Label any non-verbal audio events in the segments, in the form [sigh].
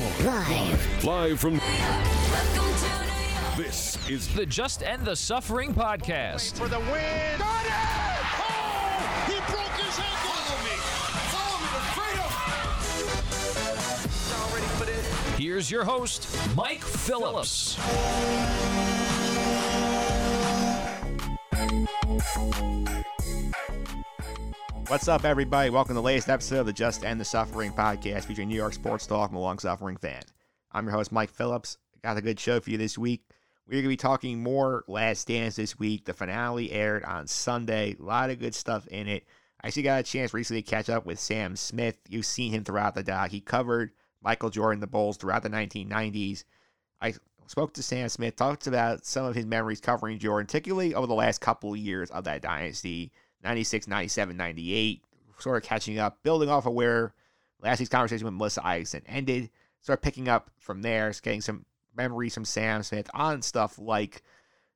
Live. Live from Welcome to New York. this is The Just End the Suffering podcast. for the win. Got it! Oh, he broke his ankle. Follow me. Follow me to freedom. Y'all ready for this? Here's your host, Mike Phillips. What's up, everybody? Welcome to the latest episode of the Just End the Suffering podcast featuring New York sports talk from a long suffering fan. I'm your host, Mike Phillips. Got a good show for you this week. We're going to be talking more Last Dance this week. The finale aired on Sunday. A lot of good stuff in it. I actually got a chance recently to catch up with Sam Smith. You've seen him throughout the doc. He covered Michael Jordan, the Bulls throughout the 1990s. I spoke to Sam Smith, talked about some of his memories covering Jordan, particularly over the last couple of years of that dynasty 96, 97, 98, sort of catching up, building off of where last week's conversation with Melissa Isaacson ended, start picking up from there, getting some memories from Sam Smith on stuff like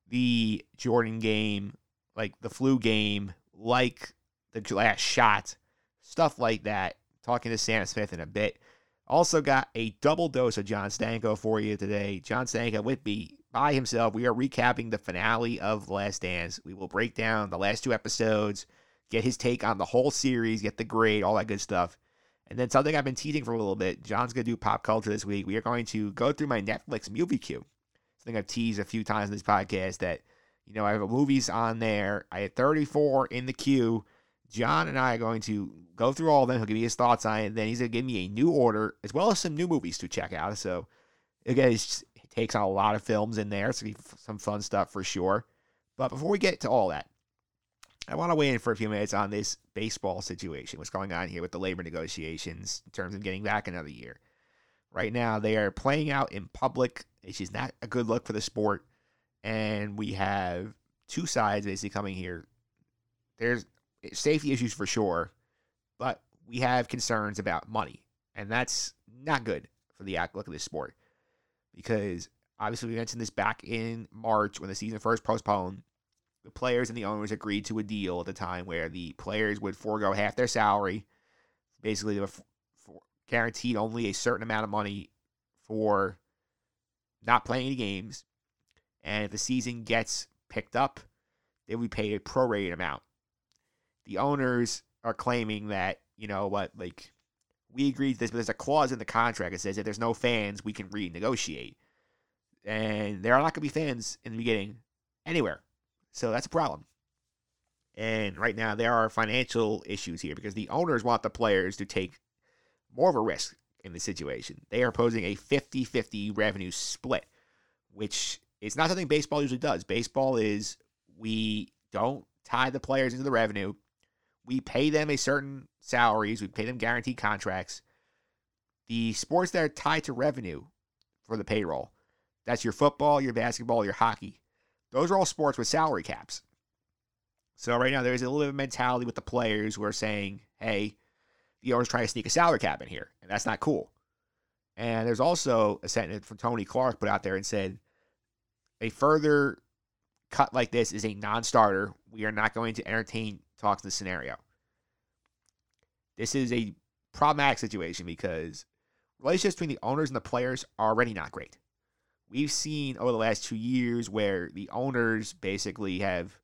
the Jordan game, like the flu game, like the last shot, stuff like that. Talking to Sam Smith in a bit. Also got a double dose of John Stanko for you today. John Stanko with me by himself. We are recapping the finale of Last Dance. We will break down the last two episodes, get his take on the whole series, get the grade, all that good stuff. And then something I've been teasing for a little bit. John's going to do pop culture this week. We are going to go through my Netflix movie queue. Something I've teased a few times in this podcast that, you know, I have movies on there. I had 34 in the queue. John and I are going to go through all of them. He'll give me his thoughts on it. Then he's going to give me a new order as well as some new movies to check out. So, again, it's it takes on a lot of films in there. So, be some fun stuff for sure. But before we get to all that, I want to weigh in for a few minutes on this baseball situation. What's going on here with the labor negotiations in terms of getting back another year? Right now, they are playing out in public. It's just not a good look for the sport. And we have two sides basically coming here. There's safety issues for sure, but we have concerns about money. And that's not good for the outlook of this sport. Because obviously, we mentioned this back in March when the season first postponed. The players and the owners agreed to a deal at the time where the players would forego half their salary. Basically, they were f- guaranteed only a certain amount of money for not playing any games. And if the season gets picked up, they would pay a prorated amount. The owners are claiming that, you know what, like, we agreed this, but there's a clause in the contract that says if there's no fans, we can renegotiate. And there are not going to be fans in the beginning anywhere. So that's a problem. And right now, there are financial issues here because the owners want the players to take more of a risk in the situation. They are posing a 50 50 revenue split, which is not something baseball usually does. Baseball is we don't tie the players into the revenue, we pay them a certain salaries, we pay them guaranteed contracts. The sports that are tied to revenue for the payroll, that's your football, your basketball, your hockey. Those are all sports with salary caps. So right now there's a little bit of mentality with the players who are saying, hey, the owners trying to sneak a salary cap in here, and that's not cool. And there's also a sentence from Tony Clark put out there and said, a further cut like this is a non-starter. We are not going to entertain talks in this scenario. This is a problematic situation because relationships between the owners and the players are already not great. We've seen over the last two years where the owners basically have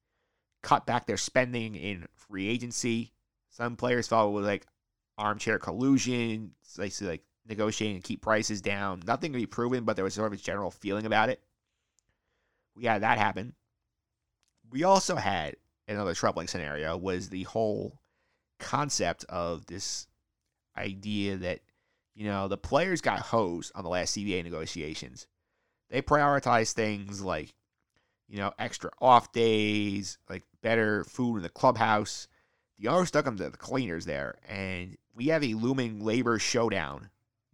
cut back their spending in free agency. Some players it was like armchair collusion, basically like negotiating to keep prices down. Nothing to be proven, but there was sort of a general feeling about it. We had that happen. We also had another troubling scenario was the whole concept of this idea that you know the players got hosed on the last CBA negotiations. They prioritized things like you know extra off days, like better food in the clubhouse. The owners stuck them to the cleaners there, and we have a looming labor showdown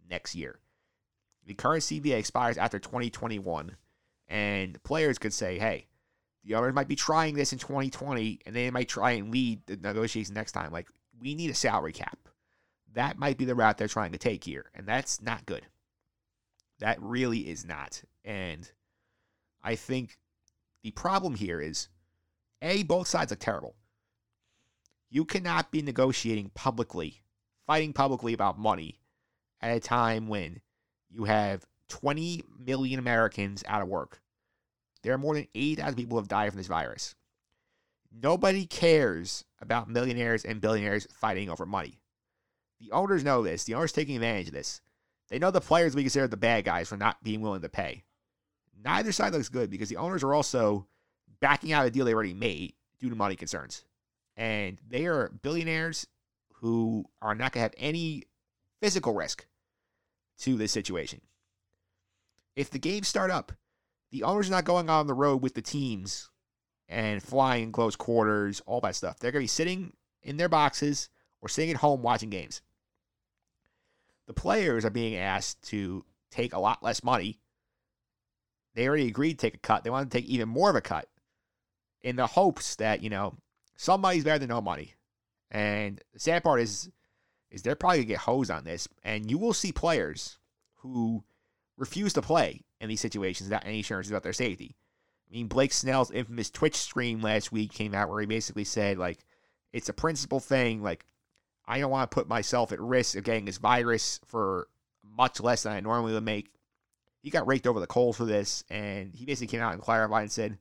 next year. The current CBA expires after 2021, and players could say, "Hey, the owners might be trying this in 2020, and they might try and lead the negotiations next time. Like, we need a salary cap. That might be the route they're trying to take here, and that's not good. That really is not. And I think the problem here is A, both sides are terrible. You cannot be negotiating publicly, fighting publicly about money at a time when you have 20 million Americans out of work. There are more than 80,000 people who have died from this virus. Nobody cares about millionaires and billionaires fighting over money. The owners know this. The owners taking advantage of this. They know the players we consider the bad guys for not being willing to pay. Neither side looks good because the owners are also backing out a deal they already made due to money concerns. And they are billionaires who are not going to have any physical risk to this situation. If the games start up, the owners are not going on the road with the teams and flying in close quarters, all that stuff. They're going to be sitting in their boxes or sitting at home watching games. The players are being asked to take a lot less money. They already agreed to take a cut. They want to take even more of a cut in the hopes that, you know, somebody's better than no money. And the sad part is, is they're probably gonna get hosed on this, and you will see players who refuse to play in these situations without any assurances about their safety. I mean, Blake Snell's infamous Twitch stream last week came out where he basically said, like, it's a principle thing. Like, I don't want to put myself at risk of getting this virus for much less than I normally would make. He got raked over the coals for this, and he basically came out and clarified and said,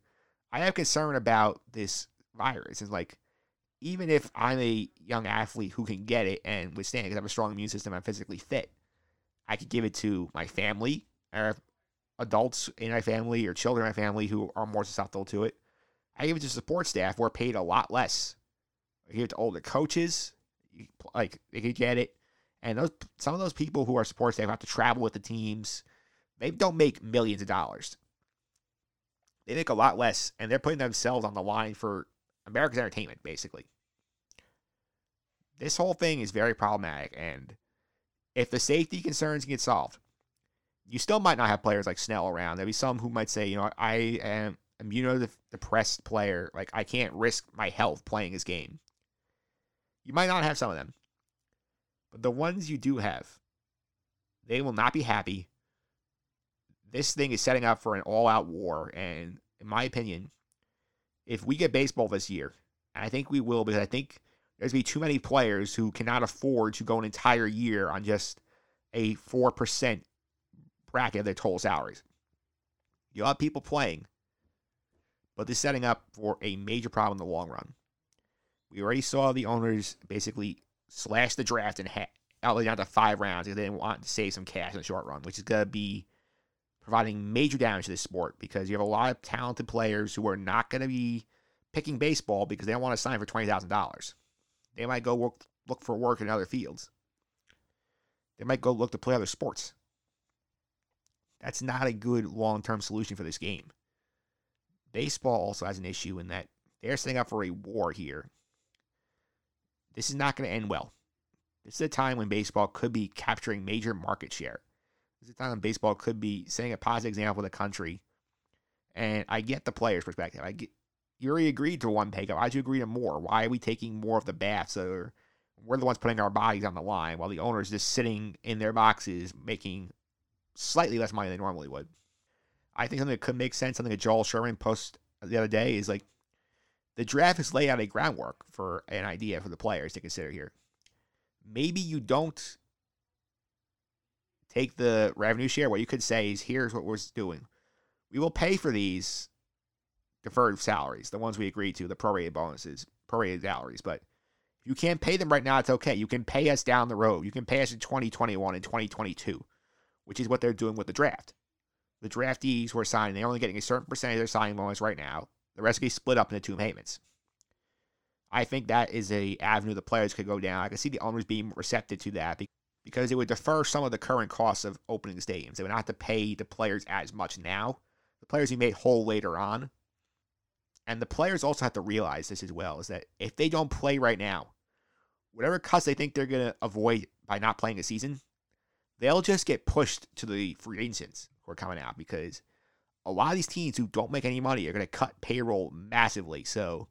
I have concern about this virus. And like, even if I'm a young athlete who can get it and withstand it because I have a strong immune system, I'm physically fit, I could give it to my family or adults in my family or children in my family who are more susceptible to it. I give it to support staff who are paid a lot less. I give it to older coaches, like they could get it. And those some of those people who are support staff have to travel with the teams. They don't make millions of dollars. They make a lot less, and they're putting themselves on the line for America's entertainment, basically. This whole thing is very problematic, and if the safety concerns get solved, you still might not have players like Snell around. There'll be some who might say, you know, I am immunodepressed player. Like, I can't risk my health playing this game. You might not have some of them. But the ones you do have, they will not be happy. This thing is setting up for an all out war. And in my opinion, if we get baseball this year, and I think we will because I think there's going to be too many players who cannot afford to go an entire year on just a 4% bracket of their total salaries. You'll have people playing, but this is setting up for a major problem in the long run. We already saw the owners basically slash the draft and ha- outlet down to five rounds because they didn't want to save some cash in the short run, which is going to be providing major damage to this sport because you have a lot of talented players who are not going to be picking baseball because they don't want to sign for $20,000. They might go work, look for work in other fields. They might go look to play other sports. That's not a good long term solution for this game. Baseball also has an issue in that they're setting up for a war here. This is not going to end well. This is a time when baseball could be capturing major market share. This is a time when baseball could be setting a positive example for the country. And I get the player's perspective. I get already agreed to one pay cut. Why'd you agree to more? Why are we taking more of the bats? Or we're the ones putting our bodies on the line while the owner's just sitting in their boxes making slightly less money than they normally would. I think something that could make sense, something that Joel Sherman posted the other day is like the draft has laid out a groundwork for an idea for the players to consider here. Maybe you don't take the revenue share. What you could say is here's what we're doing. We will pay for these deferred salaries, the ones we agreed to, the prorated bonuses, prorated salaries. But if you can't pay them right now, it's okay. You can pay us down the road. You can pay us in 2021 and 2022, which is what they're doing with the draft. The draftees who are signing, they're only getting a certain percentage of their signing bonus right now. The rest be split up into two payments. I think that is a avenue the players could go down. I can see the owners being receptive to that because it would defer some of the current costs of opening the stadiums. They would not have to pay the players as much now. The players be made whole later on. And the players also have to realize this as well is that if they don't play right now, whatever cuts they think they're going to avoid by not playing a season, they'll just get pushed to the free agents who are coming out because a lot of these teams who don't make any money are going to cut payroll massively. So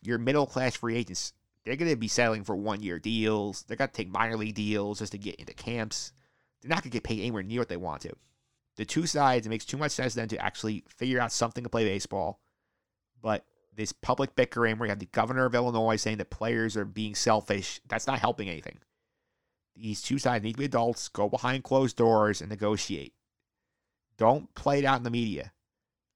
your middle class free agents, they're going to be settling for one year deals. They're going to take minor league deals just to get into camps. They're not going to get paid anywhere near what they want to. The two sides, it makes too much sense then to actually figure out something to play baseball. But this public bickering where you have the governor of Illinois saying that players are being selfish, that's not helping anything. These two sides need to be adults, go behind closed doors and negotiate. Don't play it out in the media.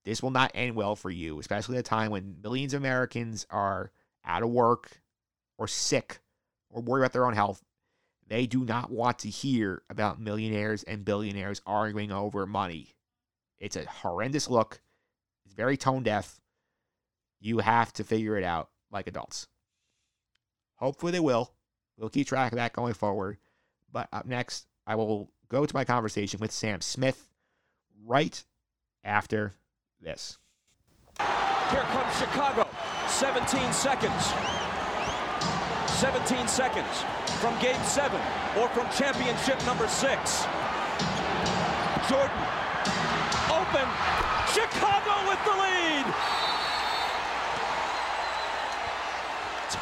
This will not end well for you, especially at a time when millions of Americans are out of work or sick or worried about their own health. They do not want to hear about millionaires and billionaires arguing over money. It's a horrendous look. It's very tone deaf. You have to figure it out like adults. Hopefully, they will. We'll keep track of that going forward. But up next, I will go to my conversation with Sam Smith right after this. Here comes Chicago. 17 seconds. 17 seconds from game seven or from championship number six. Jordan. Open. Chicago with the lead.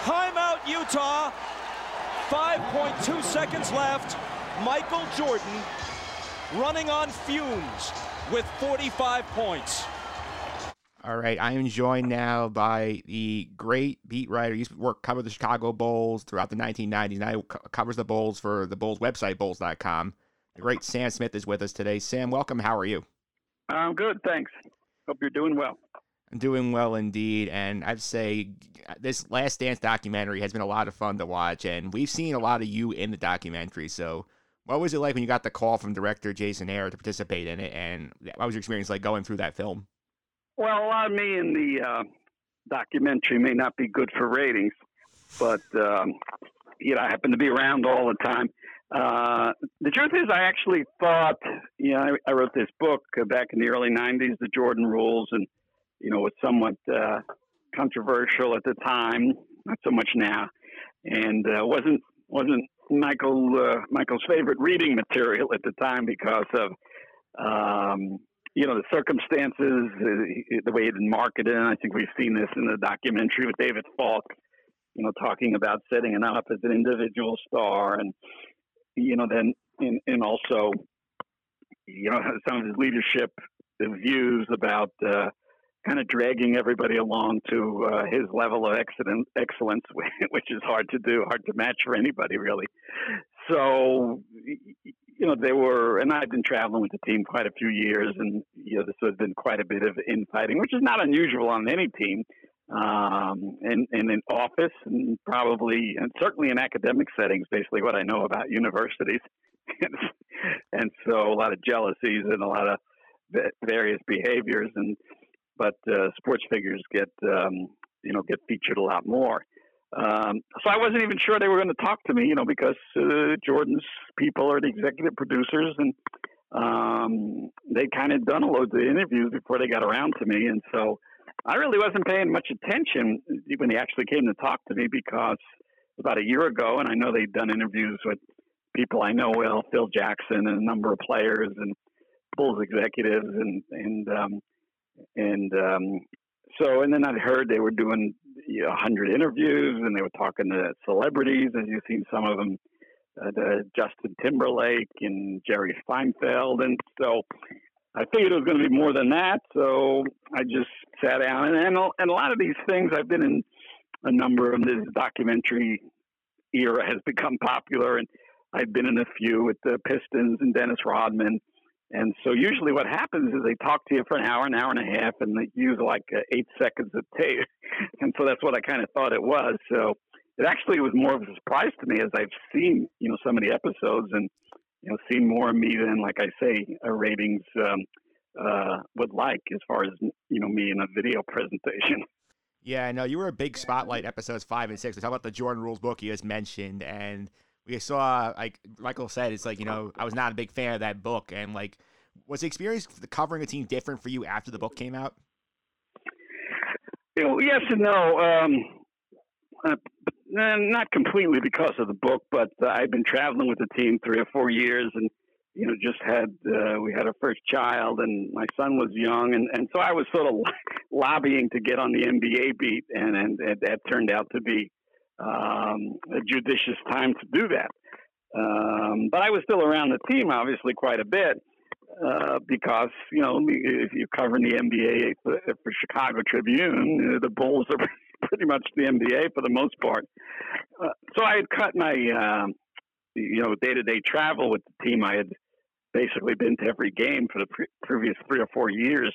Timeout, Utah. 5.2 seconds left. Michael Jordan running on fumes with 45 points. All right, I am joined now by the great beat writer. He used to work cover the Chicago Bulls throughout the 1990s. Now co- covers the Bulls for the Bulls website, Bulls.com. The great Sam Smith is with us today. Sam, welcome. How are you? I'm good, thanks. Hope you're doing well. Doing well indeed, and I'd say this Last Dance documentary has been a lot of fun to watch, and we've seen a lot of you in the documentary. So, what was it like when you got the call from director Jason Hehir to participate in it, and what was your experience like going through that film? Well, a lot of me in the uh, documentary may not be good for ratings, but um, you know, I happen to be around all the time. Uh, the truth is, I actually thought, you know, I, I wrote this book uh, back in the early '90s, The Jordan Rules, and you know, was somewhat uh, controversial at the time, not so much now, and uh, wasn't wasn't Michael uh, Michael's favorite reading material at the time because of um, you know the circumstances, uh, the way it marketed. And I think we've seen this in the documentary with David Falk, you know, talking about setting it up as an individual star, and you know, then and, and also, you know, some of his leadership views about. Uh, kind of dragging everybody along to uh, his level of excellence, excellence, [laughs] which is hard to do, hard to match for anybody, really. So, you know, they were, and I've been traveling with the team quite a few years, and you know, this has been quite a bit of infighting, which is not unusual on any team, um, and, and in office, and probably, and certainly in academic settings, basically what I know about universities, [laughs] and so a lot of jealousies and a lot of various behaviors, and but uh, sports figures get um, you know get featured a lot more. Um, so I wasn't even sure they were going to talk to me, you know, because uh, Jordan's people are the executive producers, and um, they kind of done a load of interviews before they got around to me, and so I really wasn't paying much attention when they actually came to talk to me because about a year ago, and I know they'd done interviews with people I know well, Phil Jackson, and a number of players and Bulls executives, and and um, and um, so and then I'd heard they were doing you know, 100 interviews and they were talking to celebrities, as you've seen some of them, uh, the Justin Timberlake and Jerry Seinfeld, and so I figured it was going to be more than that. So I just sat down and and, and a lot of these things I've been in a number of this documentary era has become popular. And I've been in a few with the Pistons and Dennis Rodman and so usually what happens is they talk to you for an hour, an hour and a half, and they use like uh, eight seconds of tape. [laughs] And so that's what I kind of thought it was. So it actually was more of a surprise to me as I've seen, you know, so many episodes and, you know, seen more of me than, like I say, ratings um, uh, would like as far as, you know, me in a video [laughs] presentation. Yeah, no, you were a big spotlight episodes five and six. We talk about the Jordan Rules book you just mentioned, and we saw like Michael said, it's like you know I was not a big fan of that book, and like was the experience covering a team different for you after the book came out? You know, yes and no. Um, uh, not completely because of the book, but uh, I've been traveling with the team three or four years, and you know, just had uh, we had our first child, and my son was young, and and so I was sort of [laughs] lobbying to get on the NBA beat, and and, and that turned out to be um, a judicious time to do that. Um, but I was still around the team, obviously, quite a bit uh, because you know if you're covering the NBA for, for Chicago Tribune, the Bulls are [laughs] pretty much the NBA for the most part. Uh, so I had cut my uh, you know day to day travel with the team. I had basically been to every game for the pre- previous three or four years.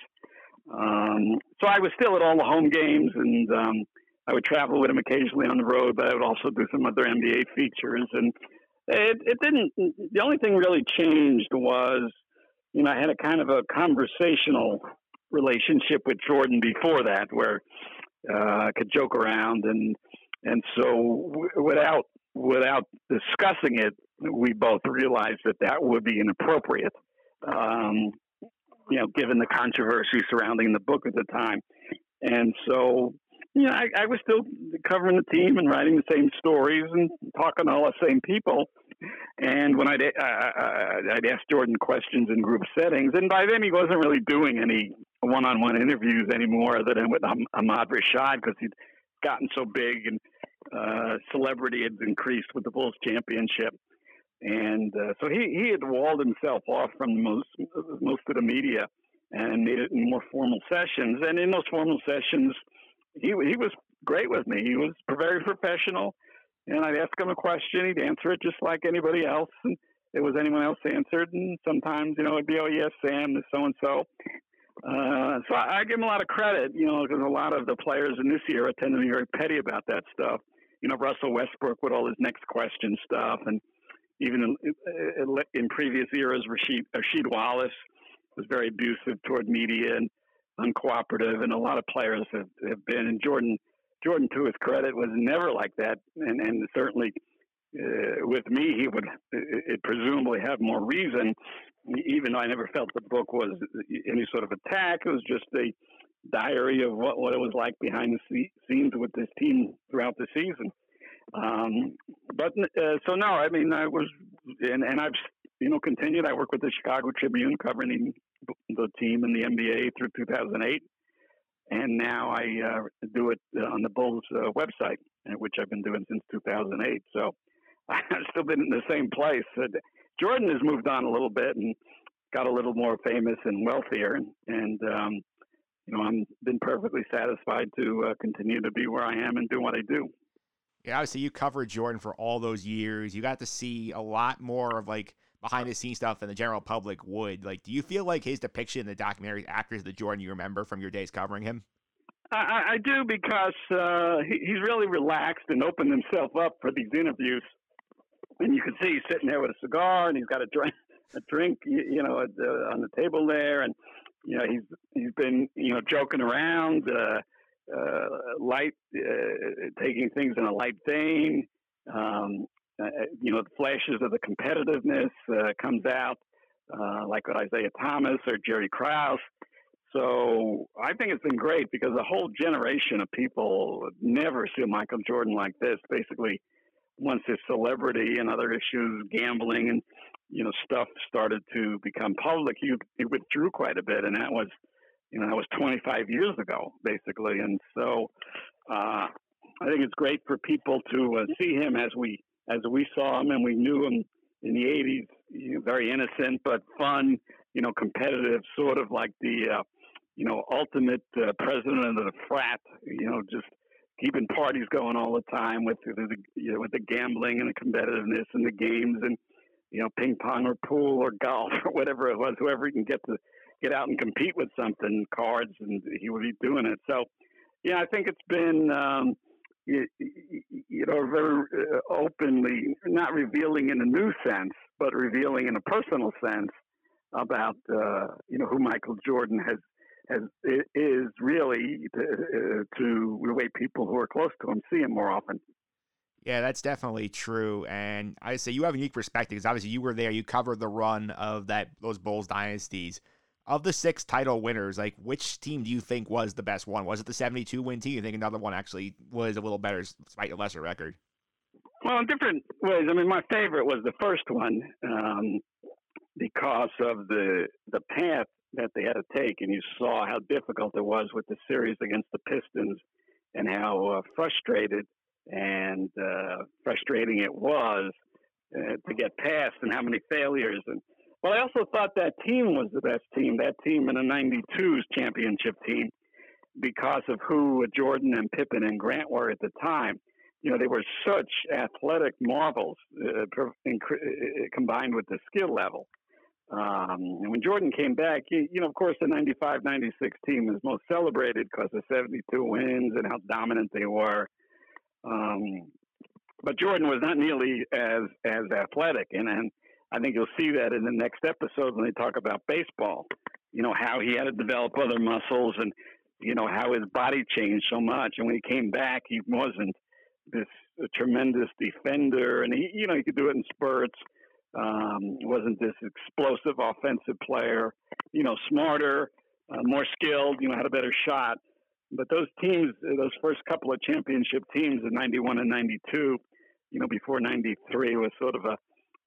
Um, so I was still at all the home games, and um, I would travel with him occasionally on the road. But I would also do some other NBA features, and it, it didn't. The only thing really changed was, you know, I had a kind of a conversational relationship with Jordan before that, where uh, I could joke around, and and so without without discussing it, we both realized that that would be inappropriate. Um, you know, given the controversy surrounding the book at the time, and so you know, I, I was still covering the team and writing the same stories and talking to all the same people. And when I'd, uh, I'd ask Jordan questions in group settings, and by then he wasn't really doing any one-on-one interviews anymore, other than with Ahmad Rashad because he'd gotten so big and uh, celebrity had increased with the Bulls championship. And uh, so he, he had walled himself off from most most of the media and made it in more formal sessions. And in those formal sessions, he he was great with me. He was very professional, and I'd ask him a question, he'd answer it just like anybody else, and it was anyone else answered. And sometimes, you know, it'd be, oh yes, Sam, so and so. So I, I give him a lot of credit, you know, because a lot of the players in this era tend to be very petty about that stuff. You know, Russell Westbrook with all his next question stuff, and even in, in previous eras, Rasheed, Rasheed Wallace was very abusive toward media and uncooperative, and a lot of players have, have been. And Jordan, Jordan, to his credit, was never like that, and and certainly uh, with me, he would it, presumably have more reason. Even though I never felt the book was any sort of attack, it was just a diary of what, what it was like behind the scenes with this team throughout the season. Um, but uh, so no, I mean I was, and, and I've you know continued. I worked with the Chicago Tribune covering the team in the NBA through 2008, and now I uh, do it on the Bulls uh, website, uh, which I've been doing since 2008. So [laughs] I've still been in the same place. Jordan has moved on a little bit and got a little more famous and wealthier, and, and um, you know I'm been perfectly satisfied to uh, continue to be where I am and do what I do. Yeah, obviously you covered Jordan for all those years. You got to see a lot more of like behind the scenes stuff than the general public would. Like, do you feel like his depiction in the documentary actors the Jordan you remember from your days covering him? I, I do because uh, he, he's really relaxed and opened himself up for these interviews. And you can see he's sitting there with a cigar and he's got a drink, [laughs] a drink, you, you know, uh, on the table there, and you know he's he's been you know joking around, uh, uh, light, uh, taking things in a light vein. Um, you know, the flashes of the competitiveness uh, comes out, uh, like with Isiah Thomas or Jerry Krause. So I think it's been great because a whole generation of people never see Michael Jordan like this. Basically, once his celebrity and other issues, gambling and you know stuff started to become public, he, he withdrew quite a bit, and that was you know that was 25 years ago, basically. And so uh, I think it's great for people to uh, see him as we as we saw him and we knew him in the 80s, you know, very innocent but fun, you know, competitive, sort of like the, uh, you know, ultimate uh, president of the frat, you know, just keeping parties going all the time with the, you know, with the gambling and the competitiveness and the games and, you know, ping pong or pool or golf [laughs] or whatever it was, whoever he can get to get out and compete with something, cards, and he would be doing it. So, yeah, I think it's been, um, you, you know, very uh, openly, not revealing in a new sense, but revealing in a personal sense about, uh, you know, who Michael Jordan has has is really to, uh, to the way people who are close to him see him more often. Yeah, that's definitely true. And I say you have a unique perspective because obviously you were there, you covered the run of that those Bulls dynasties of the six title winners, like which team do you think was the best one? Was it the 72 win team? You think another one actually was a little better despite a lesser record? Well, in different ways. I mean, my favorite was the first one um, because of the the path that they had to take, and you saw how difficult it was with the series against the Pistons, and how uh, frustrated and uh, frustrating it was uh, to get past, and how many failures and well, I also thought that team was the best team, that team in the 92's championship team, because of who Jordan and Pippen and Grant were at the time. you know, they were such athletic marvels uh, uh, combined with the skill level. Um, and when Jordan came back, you, you know, of course, the 95 96 team is most celebrated because of 72 wins and how dominant they were. Um, but Jordan was not nearly as as athletic, and, and I think you'll see that in the next episode when they talk about baseball. You know how he had to develop other muscles, and you know how his body changed so much. And when he came back, he wasn't this tremendous defender, and he you know he could do it in spurts. Um, wasn't this explosive offensive player. You know, smarter, uh, more skilled. You know, had a better shot. But those teams, those first couple of championship teams in '91 and '92, you know, before '93 was sort of a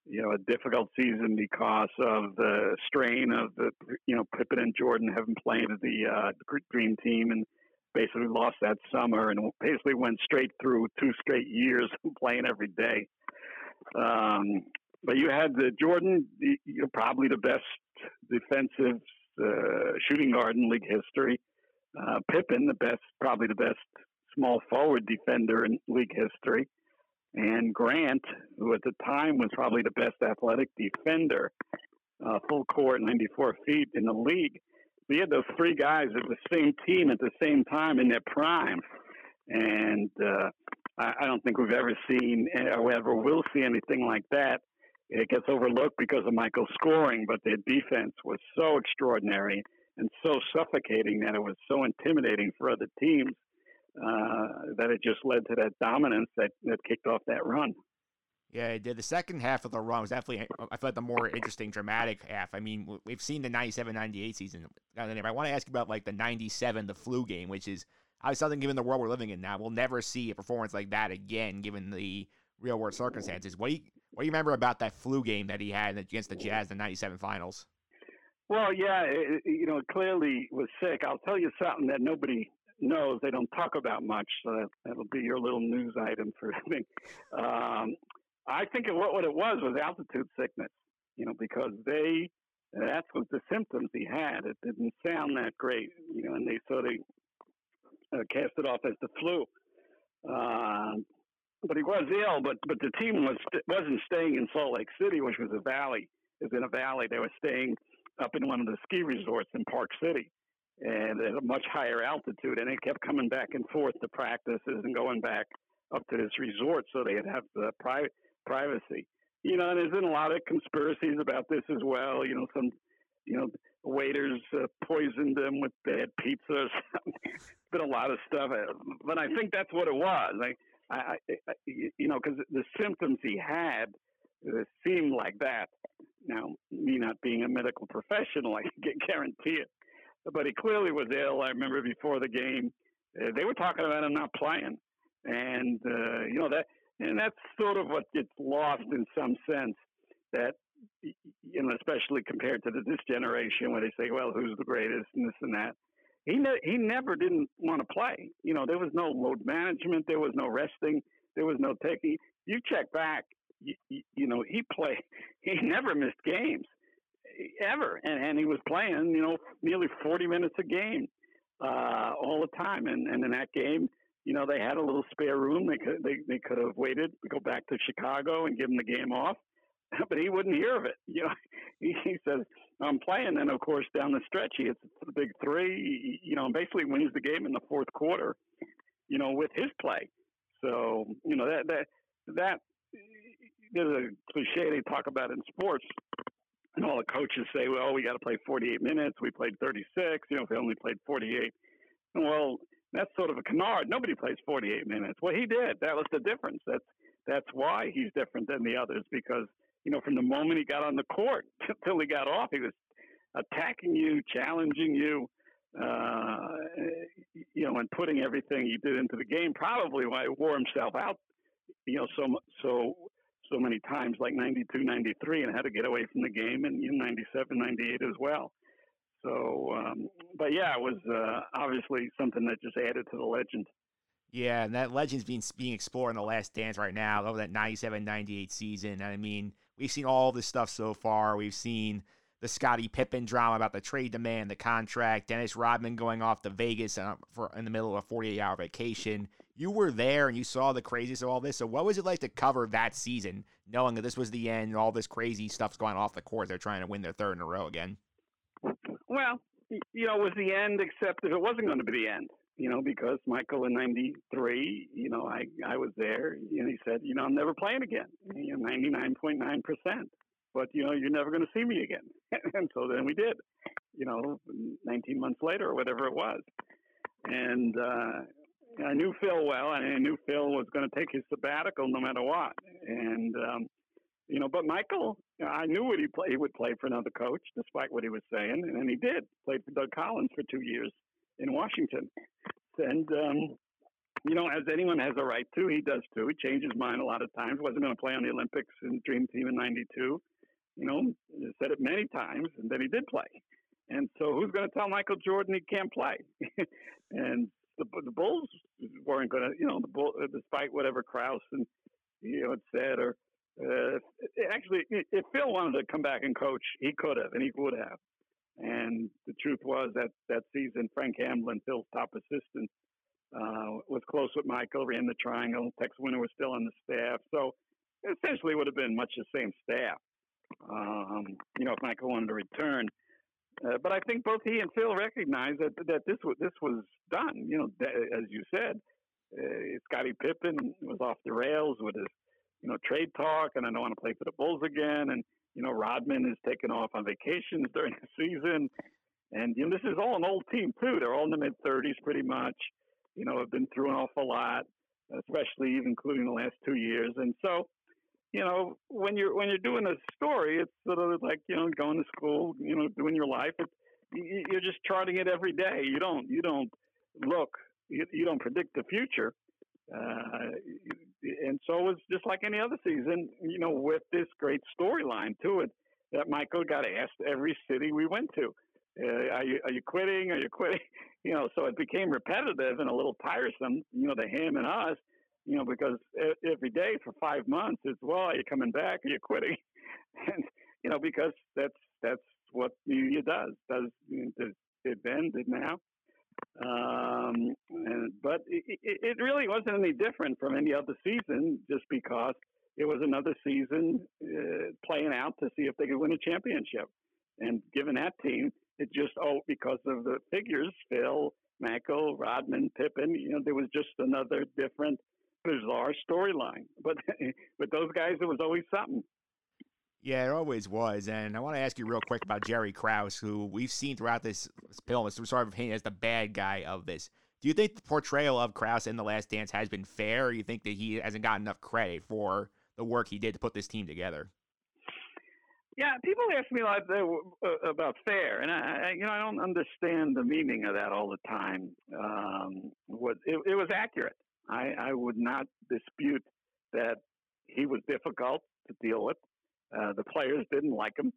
you know, a difficult season because of the strain of the, you know, Pippen and Jordan having played at the uh, Dream Team and basically lost that summer and basically went straight through two straight years [laughs] playing every day. Um, but you had the Jordan, the, you know, probably the best defensive uh, shooting guard in league history. Uh, Pippen, the best, probably the best small forward defender in league history and Grant, who at the time was probably the best athletic defender, uh, full court, 94 feet in the league. We had those three guys at the same team at the same time in their prime, and uh, I, I don't think we've ever seen or ever will see anything like that. It gets overlooked because of Michael's scoring, but their defense was so extraordinary and so suffocating that it was so intimidating for other teams uh, that it just led to that dominance that, that kicked off that run. Yeah, it did. The second half of the run was definitely, I felt, the more interesting, dramatic half. I mean, we've seen the 97 98 season. I want to ask you about like the 97, the flu game, which is obviously something given the world we're living in now. We'll never see a performance like that again, given the real world circumstances. What do you, what do you remember about that flu game that he had against the Jazz in the 97 finals? Well, yeah, it, you know, clearly was sick. I'll tell you something that nobody knows they don't talk about much. So that, that'll be your little news item for [laughs] me. Um, I think what, what it was was altitude sickness, you know, because they, that's what the symptoms he had. It didn't sound that great, you know, and they sort of uh, cast it off as the flu. Uh, but he was ill, but, but the team was, wasn't staying in Salt Lake City, which was a valley. It was in a valley. They were staying up in one of the ski resorts in Park City and at a much higher altitude. And they kept coming back and forth to practices and going back up to this resort so they'd have the pri- privacy. You know, there's been a lot of conspiracies about this as well. You know, some, you know, waiters uh, poisoned them with bad pizza. Or [laughs] something. Been a lot of stuff, uh, but I think that's what it was. I, I, I you know, because the symptoms he had uh, seemed like that. Now, me not being a medical professional, [laughs] I can't guarantee it but he clearly was ill. I remember before the game, uh, they were talking about him not playing, and uh, you know that, and that's sort of what gets lost in some sense. That you know, especially compared to the, this generation, where they say, "Well, who's the greatest?" and this and that. He ne- he never didn't want to play. You know, there was no load management, there was no resting, there was no taking. You check back, you, you know, he [laughs] played. He never missed games ever, and, and he was playing, you know, nearly 40 minutes a game uh, all the time. And, and in that game, you know, they had a little spare room. They could they, they could have waited to go back to Chicago and give him the game off, [laughs] but he wouldn't hear of it. [laughs] You know, he, he says, "I'm playing," and of course, down the stretch, he hits the big three. You know, and basically wins the game in the fourth quarter. You know, with his play. So you know that that that there's a cliche they talk about in sports and all the coaches say, well, we got to play 48 minutes. We played 36. You know, we only played 48. Well, that's sort of a canard. Nobody plays 48 minutes. Well, he did. That was the difference. That's that's why he's different than the others because you know from the moment he got on the court [laughs] till he got off, he was attacking you, challenging you, uh, you know, and putting everything he did into the game. Probably why he wore himself out, you know, so so so many times, like 92, 93, and had to get away from the game, and in 97, 98 as well. So, um, but yeah, it was uh, obviously something that just added to the legend. Yeah, and that legend's being being explored in the Last Dance right now over that 97 98 season. I mean, we've seen all this stuff so far. We've seen the Scottie Pippen drama about the trade demand, the contract, Dennis Rodman going off to Vegas uh, for in the middle of a 48 hour vacation. You were there and you saw the craziness of all this. So what was it like to cover that season, knowing that this was the end and all this crazy stuff's going off the court? They're trying to win their third in a row again. Well, you know, it was the end, except if it wasn't going to be the end. You know, because Michael in '93, you know, I I was there, and he said, you know, I'm never playing again. You know, 99.9 percent. But you know, you're never going to see me again. [laughs] and so then we did. You know, 19 months later or whatever it was. And uh, I knew Phil well, and I knew Phil was going to take his sabbatical no matter what. And um, you know, but Michael, I knew what he play. He would play for another coach, despite what he was saying, and he did. Played for Doug Collins for two years in Washington, and um, you know, as anyone has a right to, he does too. He changed his mind a lot of times. wasn't going to play on the Olympics and Dream Team in '92. You know, said it many times, and then he did play. And so, who's going to tell Michael Jordan he can't play? [laughs] and the, the Bulls weren't going to, you know, the Bull, despite whatever Krause and you know had said, or uh, actually, if Phil wanted to come back and coach, he could have, and he would have. And the truth was that that season, Frank Hamblen, Phil's top assistant, uh, was close with Michael, ran the triangle. Tex Winter was still on the staff, so essentially would have been much the same staff. Um, you know, if Michael wanted to return. Uh, but I think both he and Phil recognized that that this was this was done. You know, as you said, uh, Scottie Pippen was off the rails with his you know trade talk, and I don't want to play for the Bulls again. And you know, Rodman is taking off on vacations [laughs] during the season, and you know this is all an old team too. They're all in the mid thirties, pretty much. You know, have been through an awful lot, especially even including the last two years, and so you know, when you're when you're doing a story, it's sort of like you know going to school, you know, doing your life. It's, you- you're just charting it every day. You don't you don't look, you, you don't predict the future. Uh, and so it was just like any other season, you know, with this great storyline to it that Michael got asked every city we went to. Uh, are you are you quitting? Are you quitting? [laughs] You know, so it became repetitive and a little tiresome. You know, to him and us you know, because every day for five months it's well, are you coming back? Are you quitting? [laughs] And you know, because that's that's what media does. Does did then, did now. Um, and, but it, it it really wasn't any different from any other season, just because it was another season uh, playing out to see if they could win a championship. And given that team, it just oh because of the figures, Phil, Michael, Rodman, Pippen, you know, there was just another different bizarre storyline. But [laughs] with those guys, it was always something. Yeah, it always was. And I want to ask you real quick about Jerry Krause, who we've seen throughout this film is sort of painted as the bad guy of this. Do you think the portrayal of Krause in The Last Dance has been fair, or you think that he hasn't gotten enough credit for the work he did to put this team together? Yeah, people ask me like uh, about fair, and I, I, you know, I don't understand the meaning of that all the time. Um, what it, it was accurate. I, I would not dispute that he was difficult to deal with. Uh, the players didn't like him,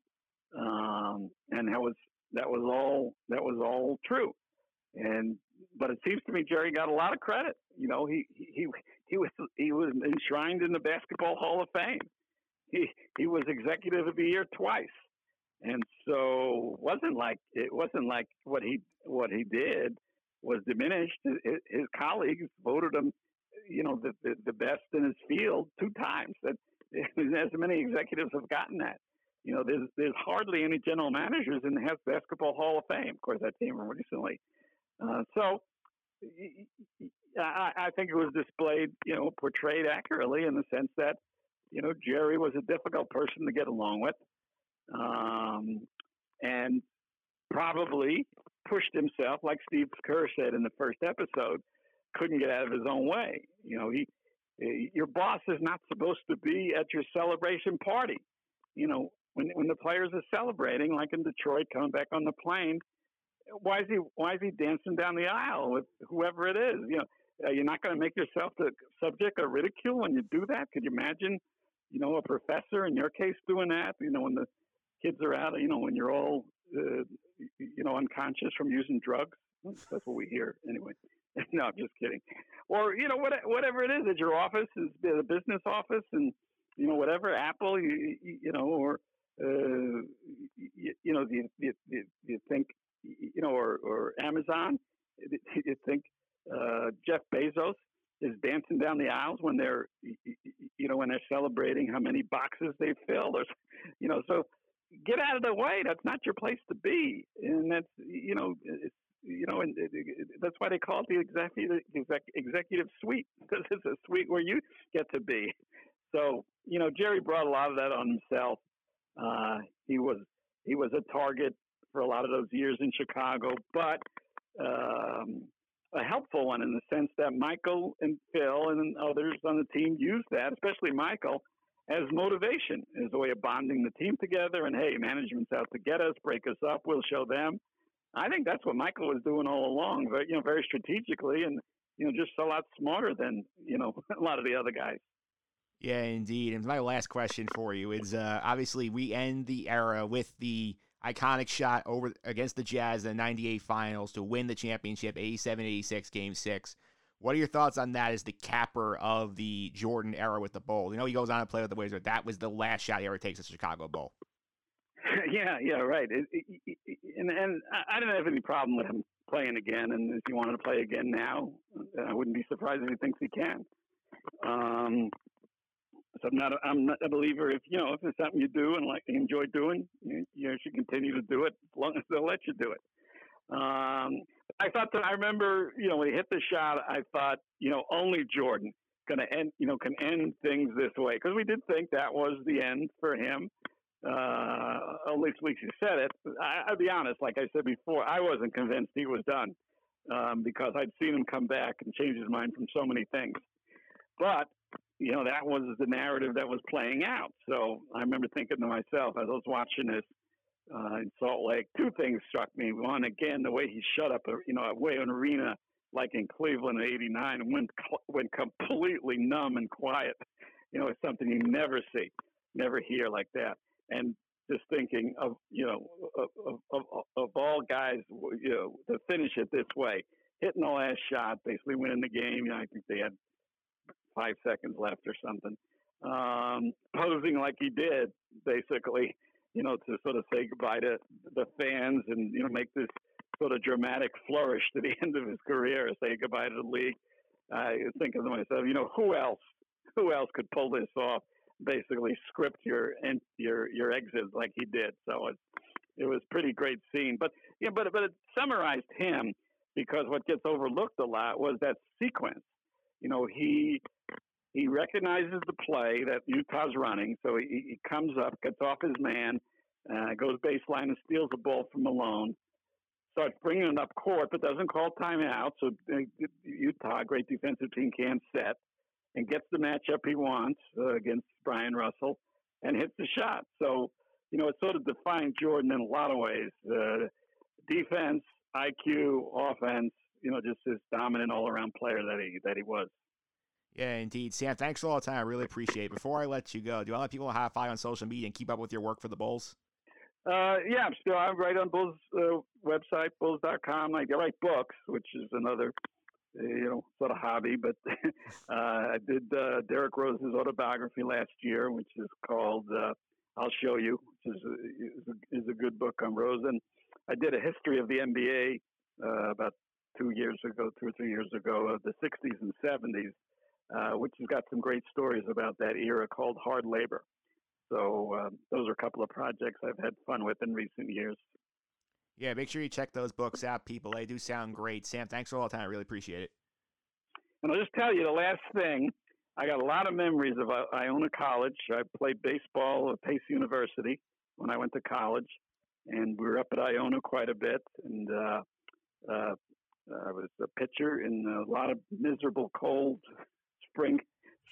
um, and that was that was all that was all true. And but it seems to me Jerry got a lot of credit. You know, he he he was he was enshrined in the Basketball Hall of Fame. He he was Executive of the Year twice, and so wasn't like it wasn't like what he what he did was diminished. His, colleagues voted him, you know, the, the the best in his field two times. That [laughs] as many executives have gotten that. You know, there's there's hardly any general managers in the Basketball Hall of Fame. Of course, that came recently. Uh, so I think it was displayed, you know, portrayed accurately in the sense that, you know, Jerry was a difficult person to get along with, um, and probably pushed himself, like Steve Kerr said in the first episode, couldn't get out of his own way. You know, he eh, your boss is not supposed to be at your celebration party. You know, when when the players are celebrating, like in Detroit, coming back on the plane, why is he why is he dancing down the aisle with whoever it is? You know, uh, you're not going to make yourself the subject of ridicule when you do that. Could you imagine, you know, a professor in your case doing that? You know, when the kids are out, you know, when you're all, uh, you know, unconscious from using drugs. That's what we hear anyway. [laughs] no, I'm just kidding. Or you know, what, whatever it is at your office is the business office, and you know, whatever Apple, you, you, know, or uh, you, you know, do you, do, you, think, you know, or, or Amazon, do you think uh, Jeff Bezos is dancing down the aisles when they're, you know, when they're celebrating how many boxes they filled, or, you know, so get out of the way. That's not your place to be, and that's, you know, it's, you know, and it, it, that's why they call it the executive exec, executive suite because it's a suite where you get to be. So, you know, Jerry brought a lot of that on himself. Uh, he was he was a target for a lot of those years in Chicago, but um, a helpful one in the sense that Michael and Phil and others on the team used that, especially Michael, as motivation, as a way of bonding the team together. And hey, management's out to get us, break us up, we'll show them. I think that's what Michael was doing all along, very, you know, very strategically, and you know, just a lot smarter than you know [laughs] a lot of the other guys. Yeah, indeed. And my last question for you is uh, obviously we end the era with the iconic shot over against the Jazz in the 98 finals to win the championship 87-86 game 6. What are your thoughts on that as the capper of the Jordan era with the Bulls? You know he goes on to play with the Wizards, that was the last shot he ever takes at the Chicago Bowl. [laughs] yeah, yeah, right. It, it, it, and and I don't have any problem with him playing again. And if he wanted to play again now, I wouldn't be surprised if he thinks he can. Um, so I'm not a, I'm not a believer. If you know if it's something you do and like enjoy doing, you, you should continue to do it as long as they'll let you do it. Um, I thought that I remember you know when he hit the shot, I thought you know only Jordan going to end you know can end things this way because we did think that was the end for him. Uh, at least he said it. I, I'll be honest, like I said before, I wasn't convinced he was done um, because I'd seen him come back and change his mind from so many things. But you know, that was the narrative that was playing out. So I remember thinking to myself as I was watching this uh, in Salt Lake, two things struck me. One, again, the way he shut up, you know, away an arena like in Cleveland in '89 and went went completely numb and quiet. You know, it's something you never see, never hear like that. And just thinking of you know of, of, of, of all guys, you know, to finish it this way, hitting the last shot, basically winning the game. You know, I think they had five seconds left or something. Um, posing like he did, basically, you know, to sort of say goodbye to the fans and you know make this sort of dramatic flourish to the [laughs] end of his career, say goodbye to the league. I think to myself, you know, who else? Who else could pull this off? Basically, script your your your exit like he did. So it it was pretty great scene. But yeah, but but it summarized him because what gets overlooked a lot was that sequence. You know, he he recognizes the play that Utah's running, so he, he comes up, gets off his man, uh, goes baseline and steals the ball from Malone. Starts bringing it up court, but doesn't call timeout. So uh, Utah, great defensive team, can't set and gets the matchup he wants uh, against Bryon Russell and hits the shot. So you know, it sort of defined Jordan in a lot of ways. Uh, defense, IQ, offense. You know, just this dominant all-around player that he that he was. Yeah, indeed. Sam, thanks for all the time. I really appreciate it. Before I let you go, do I let people have five on social media and keep up with your work for the Bulls? Uh, yeah, I'm still I'm right on Bulls uh, website, bulls.com. I write books, which is another uh, you know sort of hobby. But [laughs] uh, I did uh, Derrick Rose's autobiography last year, which is called uh, "I'll Show You," which is a, is a, is a good book on Rose. And I did a history of the NBA uh, about two years ago, two or three years ago, of the 60s and 70s, uh, which has got some great stories about that era called Hard Labor. So uh, those are a couple of projects I've had fun with in recent years. Yeah, make sure you check those books out, people. They do sound great. Sam, thanks for all the time. I really appreciate it. And I'll just tell you the last thing. I got a lot of memories of uh, Iona College. I played baseball at Pace University when I went to college, and we were up at Iona quite a bit. And uh, uh, I was a pitcher in a lot of miserable, cold spring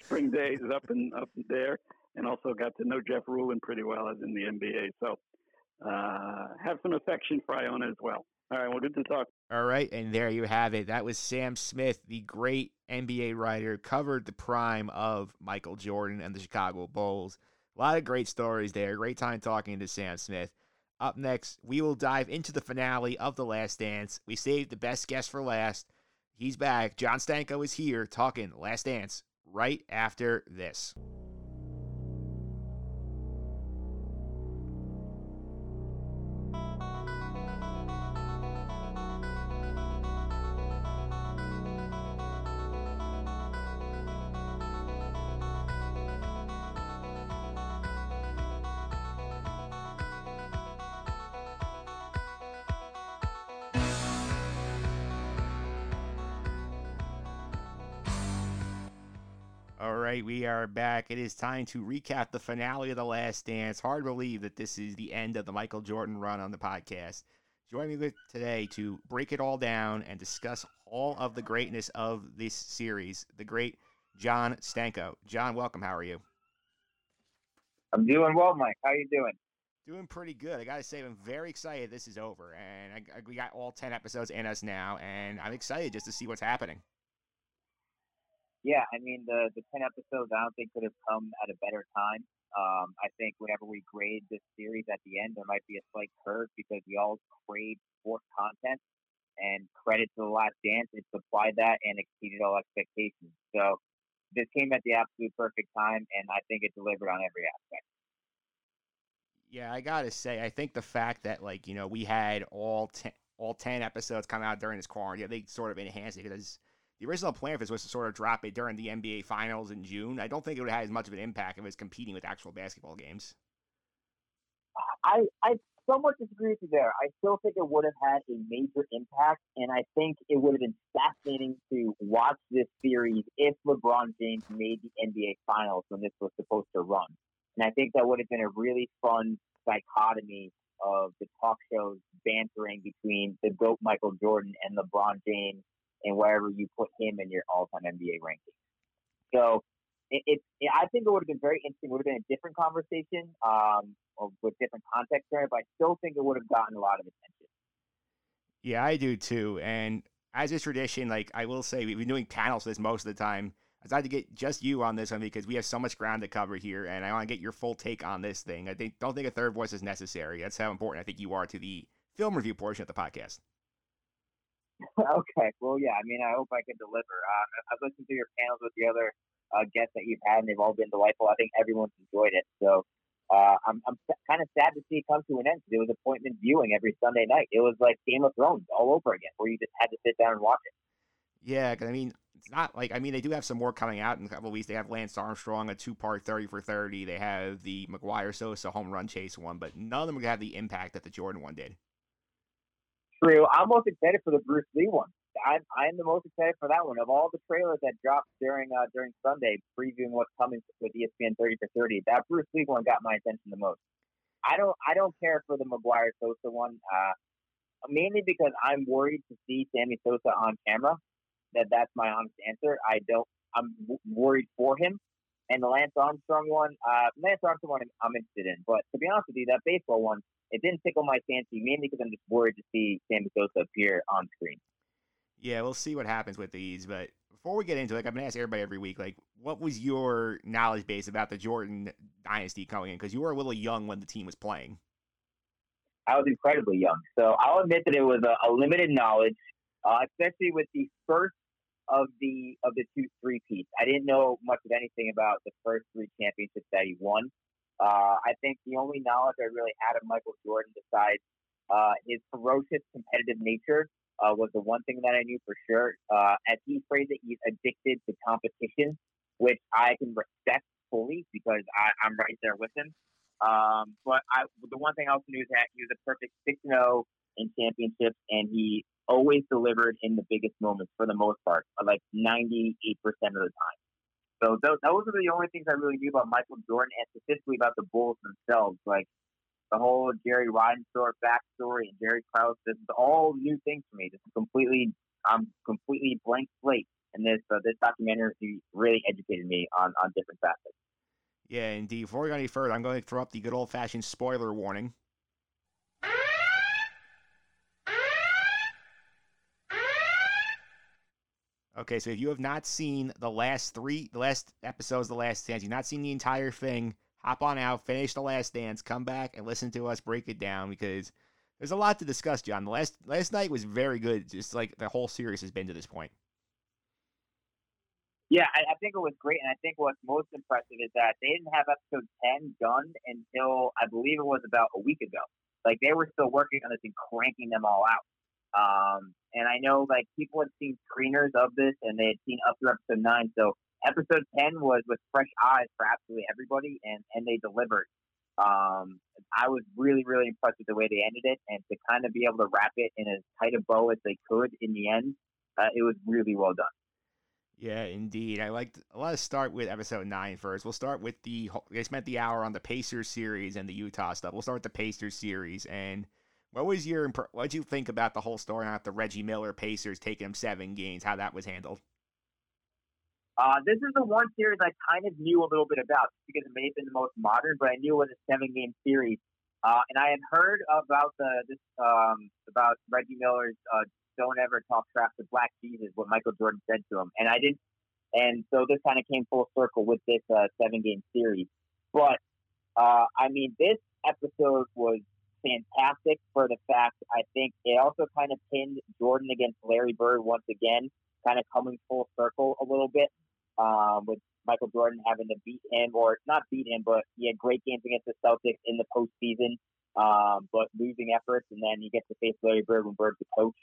spring days up and up there, and also got to know Jeff Ruland pretty well as in the NBA. So uh, have some affection for Iona as well. All right, well, good to talk. All right, and there you have it. That was Sam Smith, the great NBA writer, covered the prime of Michael Jordan and the Chicago Bulls. A lot of great stories there. Great time talking to Sam Smith. Up next, we will dive into the finale of The Last Dance. We saved the best guest for last. He's back. John Stanko is here talking Last Dance right after this. Right, we are back. It is time to recap the finale of The Last Dance. Hard to believe that this is the end of the Michael Jordan run on the podcast. Join me with today to break it all down and discuss all of the greatness of this series, the great John Stanko. John, welcome. How are you? I'm doing well, Mike. How are you doing? Doing pretty good. I got to say, I'm very excited this is over. And I, I, we got all 10 episodes in us now, and I'm excited just to see what's happening. Yeah, I mean the the ten episodes I don't think could have come at a better time. Um, I think whenever we grade this series at the end, there might be a slight curve because we all crave sports content, and credit to the Last Dance, it supplied that and exceeded all expectations. So this came at the absolute perfect time, and I think it delivered on every aspect. Yeah, I gotta say, I think the fact that like you know we had all ten all ten episodes come out during this quarantine, they sort of enhanced it because the original plan for this was to sort of drop it during the NBA Finals in June. I don't think it would have had as much of an impact if it was competing with actual basketball games. I I somewhat disagree with you there. I still think it would have had a major impact, and I think it would have been fascinating to watch this series if LeBron James made the NBA Finals when this was supposed to run. And I think that would have been a really fun dichotomy of the talk shows bantering between the GOAT Michael Jordan and LeBron James and wherever you put him in your all-time NBA rankings. So it, it, it, I think it would have been very interesting. It would have been a different conversation um, with different context there, but I still think it would have gotten a lot of attention. Yeah, I do too. And as a tradition, like I will say, we've been doing panels this most of the time. I decided to get just you on this one because we have so much ground to cover here, and I want to get your full take on this thing. I think don't think a third voice is necessary. That's how important I think you are to the film review portion of the podcast. Okay. Well, yeah. I mean, I hope I can deliver. Um, I've listened to your panels with the other uh, guests that you've had, and they've all been delightful. I think everyone's enjoyed it. So uh, I'm, I'm kind of sad to see it come to an end. because It was appointment viewing every Sunday night. It was like Game of Thrones all over again, where you just had to sit down and watch it. Yeah, cause I mean, it's not like I mean they do have some more coming out in a couple of weeks. They have Lance Armstrong, a two-part thirty for thirty. They have the McGwire Sosa home run chase one, but none of them gonna have the impact that the Jordan one did. True. I'm most excited for the Bruce Lee one. I'm I'm the most excited for that one of all the trailers that dropped during uh, during Sunday, previewing what's coming with ESPN 30 for 30. That Bruce Lee one got my attention the most. I don't I don't care for the McGwire Sosa one, uh, mainly because I'm worried to see Sammy Sosa on camera. That that's my honest answer. I don't. I'm w- worried for him. And the Lance Armstrong one, uh, Lance Armstrong one, I'm interested in. But to be honest with you, that baseball one, it didn't tickle my fancy, mainly because I'm just worried to see Sammy Sosa appear on screen. Yeah, we'll see what happens with these. But before we get into it, like I'm gonna ask everybody every week, like, what was your knowledge base about the Jordan dynasty coming in? Because you were a little young when the team was playing. I was incredibly young, so I'll admit that it was a, a limited knowledge, uh, especially with the first of the of the two three peats. I didn't know much of anything about the first three championships that he won. Uh, I think the only knowledge I really had of Michael Jordan, besides uh, his ferocious competitive nature, uh, was the one thing that I knew for sure. Uh, as he phrased it, he's addicted to competition, which I can respect fully because I, I'm right there with him. Um, but I, the one thing I also knew is that he was a perfect 6 0 in championships, and he always delivered in the biggest moments for the most part, like 98% of the time. So those, those are the only things I really knew about Michael Jordan and specifically about the Bulls themselves. Like the whole Jerry Reinsdorf backstory and Jerry Krause, this is all new things for me. This is completely, I'm completely blank slate. And this uh, this documentary really educated me on, on different facets. Yeah, indeed. Before we go any further, I'm going to throw up the good old fashioned spoiler warning. Okay, so if you have not seen the last three, the last episodes, the last dance, you've not seen the entire thing, hop on out, finish the last dance, come back and listen to us break it down because there's a lot to discuss, John. The last last night was very good, just like the whole series has been to this point. Yeah, I, I think it was great, and I think what's most impressive is that they didn't have episode ten done until I believe it was about a week ago. Like they were still working on this and cranking them all out. Um, and I know like people had seen screeners of this, and they had seen up through episode nine. So episode ten was with fresh eyes for absolutely everybody, and and they delivered. Um, I was really really impressed with the way they ended it, and to kind of be able to wrap it in as tight a bow as they could in the end, uh, it was really well done. Yeah, indeed. I like. Let's start with episode nine first. We'll start with the. They spent the hour on the Pacers series and the Utah stuff. We'll start with the Pacers series. And what was your impr- what did you think about the whole story about the Reggie Miller Pacers taking them seven games? How that was handled? Uh, this is the one series I kind of knew a little bit about because it may have been the most modern, but I knew it was a seven game series. Uh, and I had heard about the this um, about Reggie Miller's uh, "Don't ever talk trash to Black Jesus," what Michael Jordan said to him, and I didn't. And so this kind of came full circle with this uh, seven game series. But uh, I mean, this episode was fantastic for the fact I think it also kind of pinned Jordan against Larry Bird once again, kind of coming full circle a little bit um, with Michael Jordan having to beat him, or not beat him, but he had great games against the Celtics in the postseason, um, but losing efforts, and then he gets to face Larry Bird when Bird's the coach.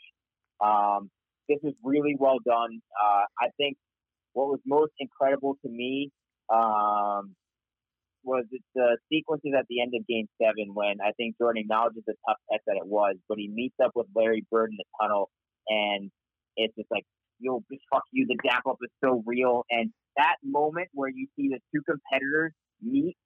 Um, this was really well done. Uh, I think what was most incredible to me um, was it the sequences at the end of Game Seven when I think Jordan acknowledges the tough test that it was, but he meets up with Larry Bird in the tunnel, and it's just like, "Yo, just fuck you." The dap up is so real, and that moment where you see the two competitors meet,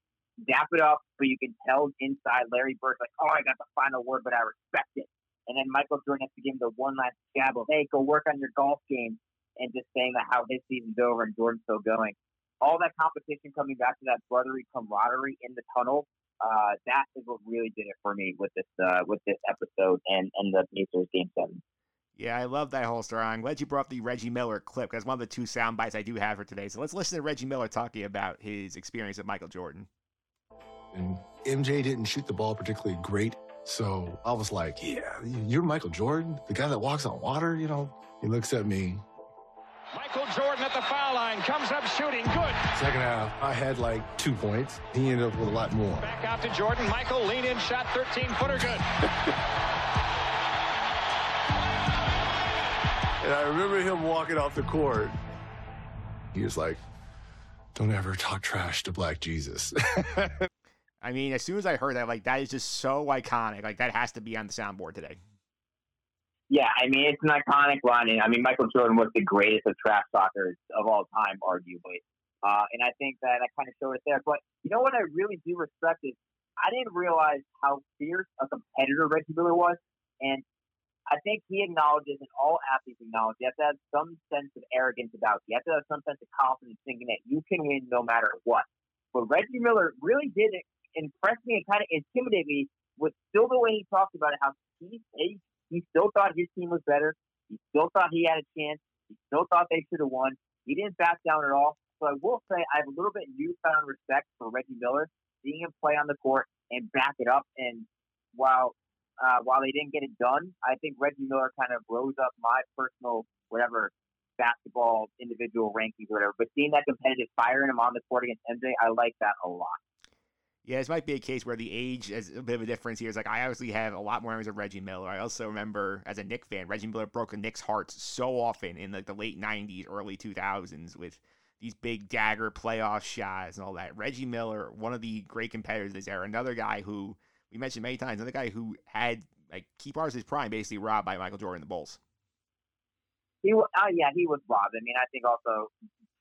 dap it up, but you can tell inside Larry Bird's like, "Oh, I got the final word, but I respect it." And then Michael Jordan has to give him the one last jab of, "Hey, go work on your golf game," and just saying that how his season's over and Jordan's still going all that competition coming back to that brotherly camaraderie in the tunnel, uh, that is what really did it for me with this uh, with this episode and and the Pacers game seven. Yeah, I love that whole story. I'm glad you brought up the Reggie Miller clip because one of the two sound bites I do have for today. So let's listen to Reggie Miller talking about his experience with Michael Jordan. And MJ didn't shoot the ball particularly great. So I was like, yeah, you're Michael Jordan, the guy that walks on water, you know? He looks at me. Michael Jordan at the foul line comes up shooting. Good. Second half, I had like two points. He ended up with a lot more. Back out to Jordan. Michael lean in shot 13 footer good. And I remember him walking off the court. He was like, don't ever talk trash to Black Jesus. [laughs] I mean, as soon as I heard that, like that is just so iconic. Like that has to be on the soundboard today. Yeah, I mean it's an iconic line. and I mean Michael Jordan was the greatest of trash talkers of all time, arguably. Uh, and I think that I kind of showed it there. But you know what I really do respect is I didn't realize how fierce a competitor Reggie Miller was, and I think he acknowledges, and all athletes acknowledge, you have to have some sense of arrogance about you. You have to have some sense of confidence, thinking that you can win no matter what. But Reggie Miller really did impress me and kind of intimidate me with still the way he talked about it. How he he, he still thought his team was better. He still thought he had a chance. He still thought they should have won. He didn't back down at all. So I will say I have a little bit newfound respect for Reggie Miller, seeing him play on the court and back it up. And while uh, while they didn't get it done, I think Reggie Miller kind of rose up my personal whatever basketball individual rankings or whatever. But seeing that competitive fire in him on the court against MJ, I like that a lot. Yeah, this might be a case where the age is a bit of a difference here. It's like I obviously have a lot more memories of Reggie Miller. I also remember as a Knick fan, Reggie Miller broke a Knicks' hearts so often in like the late '90s, early 2000s with these big dagger playoff shots and all that. Reggie Miller, one of the great competitors this era, another guy who we mentioned many times, another guy who had like key parts of his prime basically robbed by Michael Jordan and the Bulls. He, wa- uh, yeah, he was robbed. I mean, I think also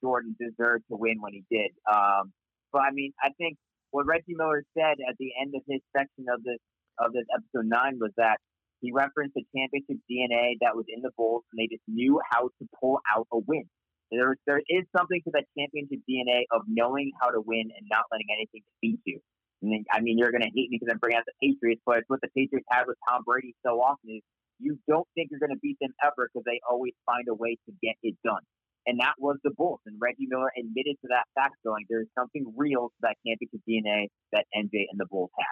Jordan deserved to win when he did. Um, but I mean, I think what Reggie Miller said at the end of his section of this of this episode nine was that he referenced the championship DNA that was in the Bulls, and they just knew how to pull out a win. There, there is something to that championship DNA of knowing how to win and not letting anything defeat you. And then, I mean, you're going to hate me because I'm bringing out the Patriots, but it's what the Patriots had with Tom Brady so often is you don't think you're going to beat them ever because they always find a way to get it done. And that was the Bulls. And Reggie Miller admitted to that fact, going, there's something real to that championship DNA that MJ and the Bulls had.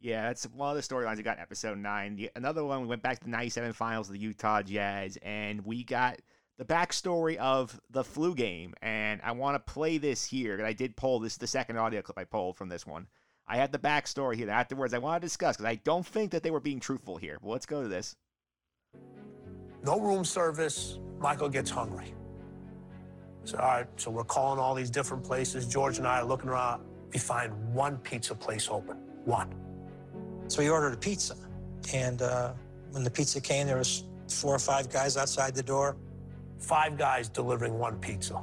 Yeah, that's one of the storylines we got episode nine. The, another one, we went back to the 97 finals of the Utah Jazz, and we got the backstory of the flu game. And I want to play this here, because I did pull this, the second audio clip I pulled from this one. I had the backstory here. Afterwards, I want to discuss, because I don't think that they were being truthful here. But let's go to this. No room service. Michael gets hungry. So, all right, so we're calling all these different places. George and I are looking around. We find one pizza place open. One. So he ordered a pizza, and uh, when the pizza came, there was four or five guys outside the door. five guys delivering one pizza.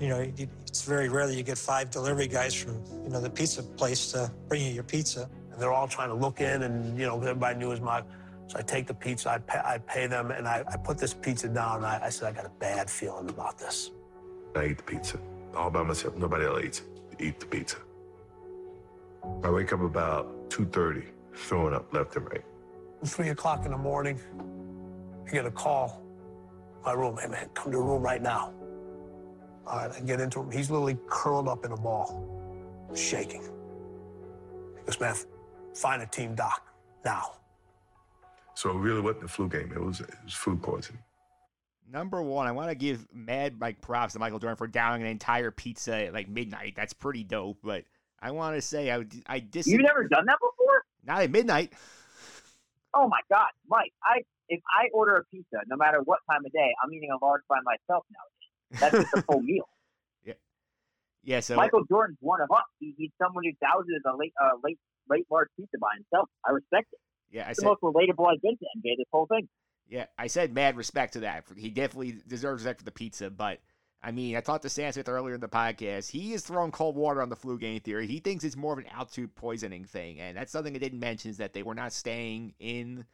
You know, it's very rare that you get five delivery guys from, you know, the pizza place to bring you your pizza. And they're all trying to look in, and you know, everybody knew it was my. So I take the pizza, I pay, I pay them, and I, I put this pizza down. And I, I said, I got a bad feeling about this. I eat the pizza all by myself. Nobody else eats. Eat the pizza. I wake up about 2.30, throwing up left and right. Three o'clock in the morning, I get a call. My roommate, hey man, come to the room right now. All right, I get into him. He's literally curled up in a ball, shaking. He goes, man, find a team doc now. So it really wasn't a flu game. It was, it was food poisoning. Number one, I want to give mad like props to Michael Jordan for downing an entire pizza at like midnight. That's pretty dope. But I want to say I I dis. You've never done that before? Not at midnight. Oh my God, Mike! I if I order a pizza, no matter what time of day, I'm eating a large by myself nowadays. That's just a full [laughs] meal. Yeah. So Michael Jordan's one of us. He, he's someone who douses a late, uh, late, late large pizza by himself. I respect it. Yeah, I It's the said most relatable I've been to NBA this whole thing. yeah I said mad respect to that. He definitely deserves respect for the pizza. But I mean, I talked to Sam Smith earlier in the podcast. He is throwing cold water on the flu game theory. He thinks it's more of an altitude poisoning thing, and that's something I didn't mention is that they were not staying in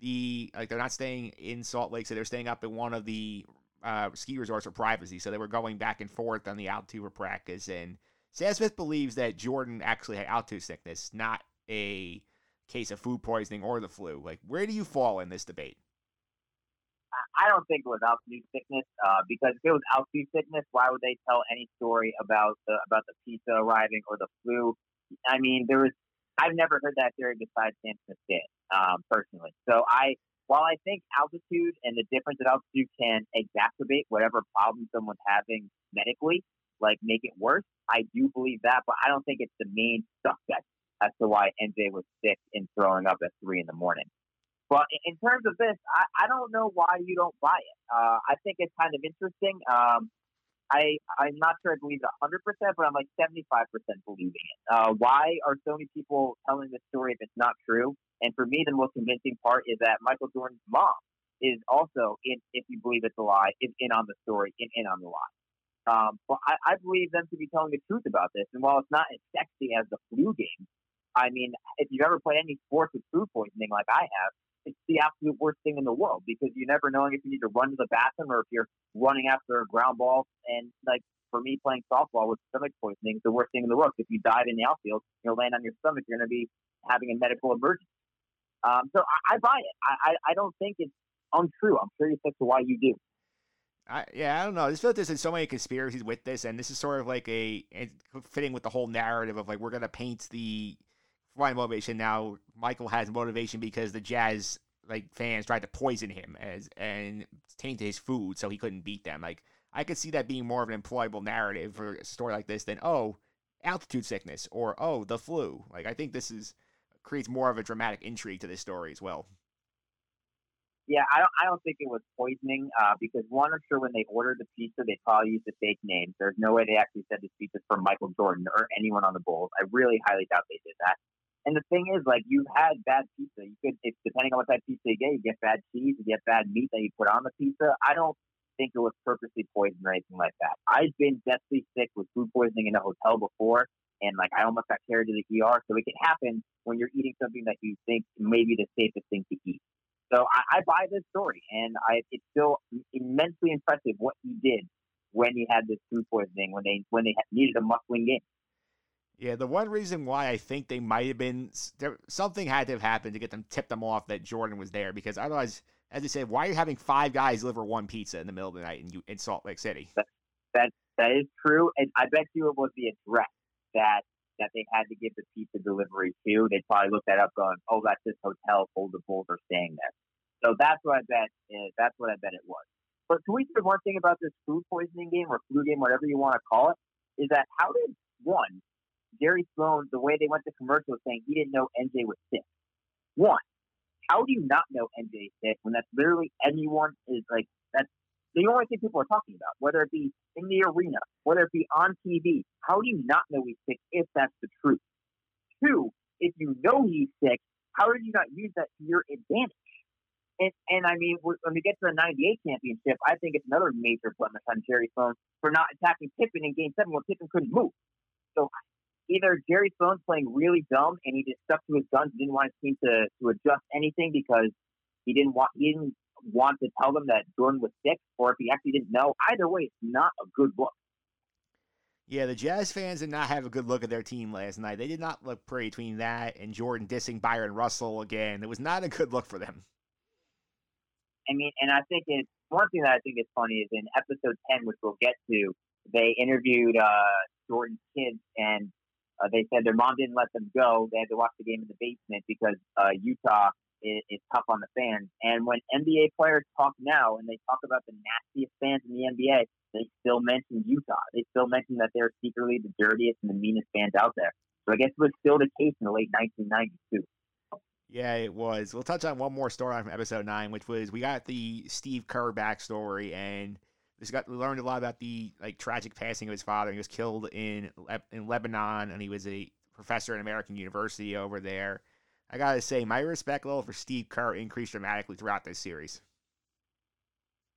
the like they're not staying in Salt Lake, so they're staying up in one of the uh, ski resorts for privacy. So they were going back and forth on the altitude for practice. And Sam Smith believes that Jordan actually had altitude sickness, not a case of food poisoning or the flu. Like, where do you fall in this debate? I- don't think it was altitude sickness uh, because if it was altitude sickness, why would they tell any story about the about the pizza arriving or the flu? I mean, there was I've never heard that theory besides Smith did um, personally. So I, while I think altitude and the difference at altitude can exacerbate whatever problem someone's having medically, like make it worse, I do believe that, but I don't think it's the main suspect as to why MJ was sick and throwing up at three in the morning. But in- terms of this, I, I don't know why you don't buy it. Uh, I think it's kind of interesting. Um, I I'm not sure I believe it 100, percent but I'm like 75 percent believing it. Uh, why are so many people telling this story if it's not true? And for me, the most convincing part is that Michael Jordan's mom is also in, if you believe it's a lie, is in on the story, in, in on the lie. Um, but I, I believe them to be telling the truth about this. And while it's not as sexy as the flu game, I mean, if you've ever played any sports with food poisoning like I have, it's the absolute worst thing in the world because you never knowing if you need to run to the bathroom or if you're running after a ground ball. And like for me, playing softball with stomach poisoning is the worst thing in the world. If you dive in the outfield, you're laying on your stomach, you're going to be having a medical emergency. Um, so I, I buy it. I, I, I don't think it's untrue. I'm curious as to why you do. I, yeah, I don't know. I just feel like there's so many conspiracies with this, and this is sort of like a fitting with the whole narrative of like we're gonna paint the why motivation. Now Michael has motivation because the Jazz like fans tried to poison him as and tainted his food, so he couldn't beat them. Like I could see that being more of an employable narrative for a story like this than oh altitude sickness or oh the flu. Like I think this is creates more of a dramatic intrigue to this story as well. Yeah, I don't. I don't think it was poisoning uh, because one, I'm sure when they ordered the pizza, they probably used the fake names. There's no way they actually said this pizza's from Michael Jordan or anyone on the Bulls. I really highly doubt they did that. And the thing is, like, you've had bad pizza. You could, if, depending on what type of pizza you get, you get bad cheese, you get bad meat that you put on the pizza. I don't think it was purposely poisoned or anything like that. I've been deathly sick with food poisoning in a hotel before, and like I almost got carried to the ER. So it can happen when you're eating something that you think may be the safest thing to eat. So I, I buy this story, and I, it's still immensely impressive what he did when he had this food poisoning when they when they needed a must-win game. Yeah, the one reason why I think they might have been there, something had to have happened to get them tip them off that Jordan was there because otherwise, as you said, why are you having five guys deliver one pizza in the middle of the night in, in Salt Lake City? That that is true, and I bet you it was the address that that they had to give the pizza delivery to. They probably looked that up, going, "Oh, that's this hotel. All the Bulls are staying there." So that's what I bet. Uh, that's what I bet it was. But can we say one thing about this food poisoning game or flu game, whatever you want to call it, is that how did one Jerry Sloan, the way they went to commercial, saying he didn't know MJ was sick. One, how do you not know MJ is sick when that's literally anyone is like that's the only thing people are talking about, whether it be in the arena, whether it be on TV. How do you not know he's sick if that's the truth? Two, if you know he's sick, how did you not use that to your advantage? And, and I mean, when we get to the 98 championship, I think it's another major blemish on Jerry Sloan for not attacking Pippen in game seven when Pippen couldn't move. So either Jerry Sloan's playing really dumb and he just stuck to his guns and didn't want his team to, to adjust anything because he didn't want he didn't want to tell them that Jordan was sick, or if he actually didn't know. Either way, it's not a good look. Yeah, the Jazz fans did not have a good look at their team last night. They did not look pretty between that and Jordan dissing Bryon Russell again. It was not a good look for them. I mean, and I think it's one thing that I think is funny is in episode 10, which we'll get to, they interviewed uh, Jordan's kids and uh, they said their mom didn't let them go. They had to watch the game in the basement because uh, Utah is, is tough on the fans. And when NBA players talk now and they talk about the nastiest fans in the NBA, they still mention Utah. They still mention that they're secretly the dirtiest and the meanest fans out there. So I guess it was still the case in the late 1990s, too. Yeah, it was. We'll touch on one more storyline from episode nine, which was we got the Steve Kerr backstory, and this got we learned a lot about the like tragic passing of his father. He was killed in in Lebanon, and he was a professor at American University over there. I gotta say, my respect level for Steve Kerr increased dramatically throughout this series.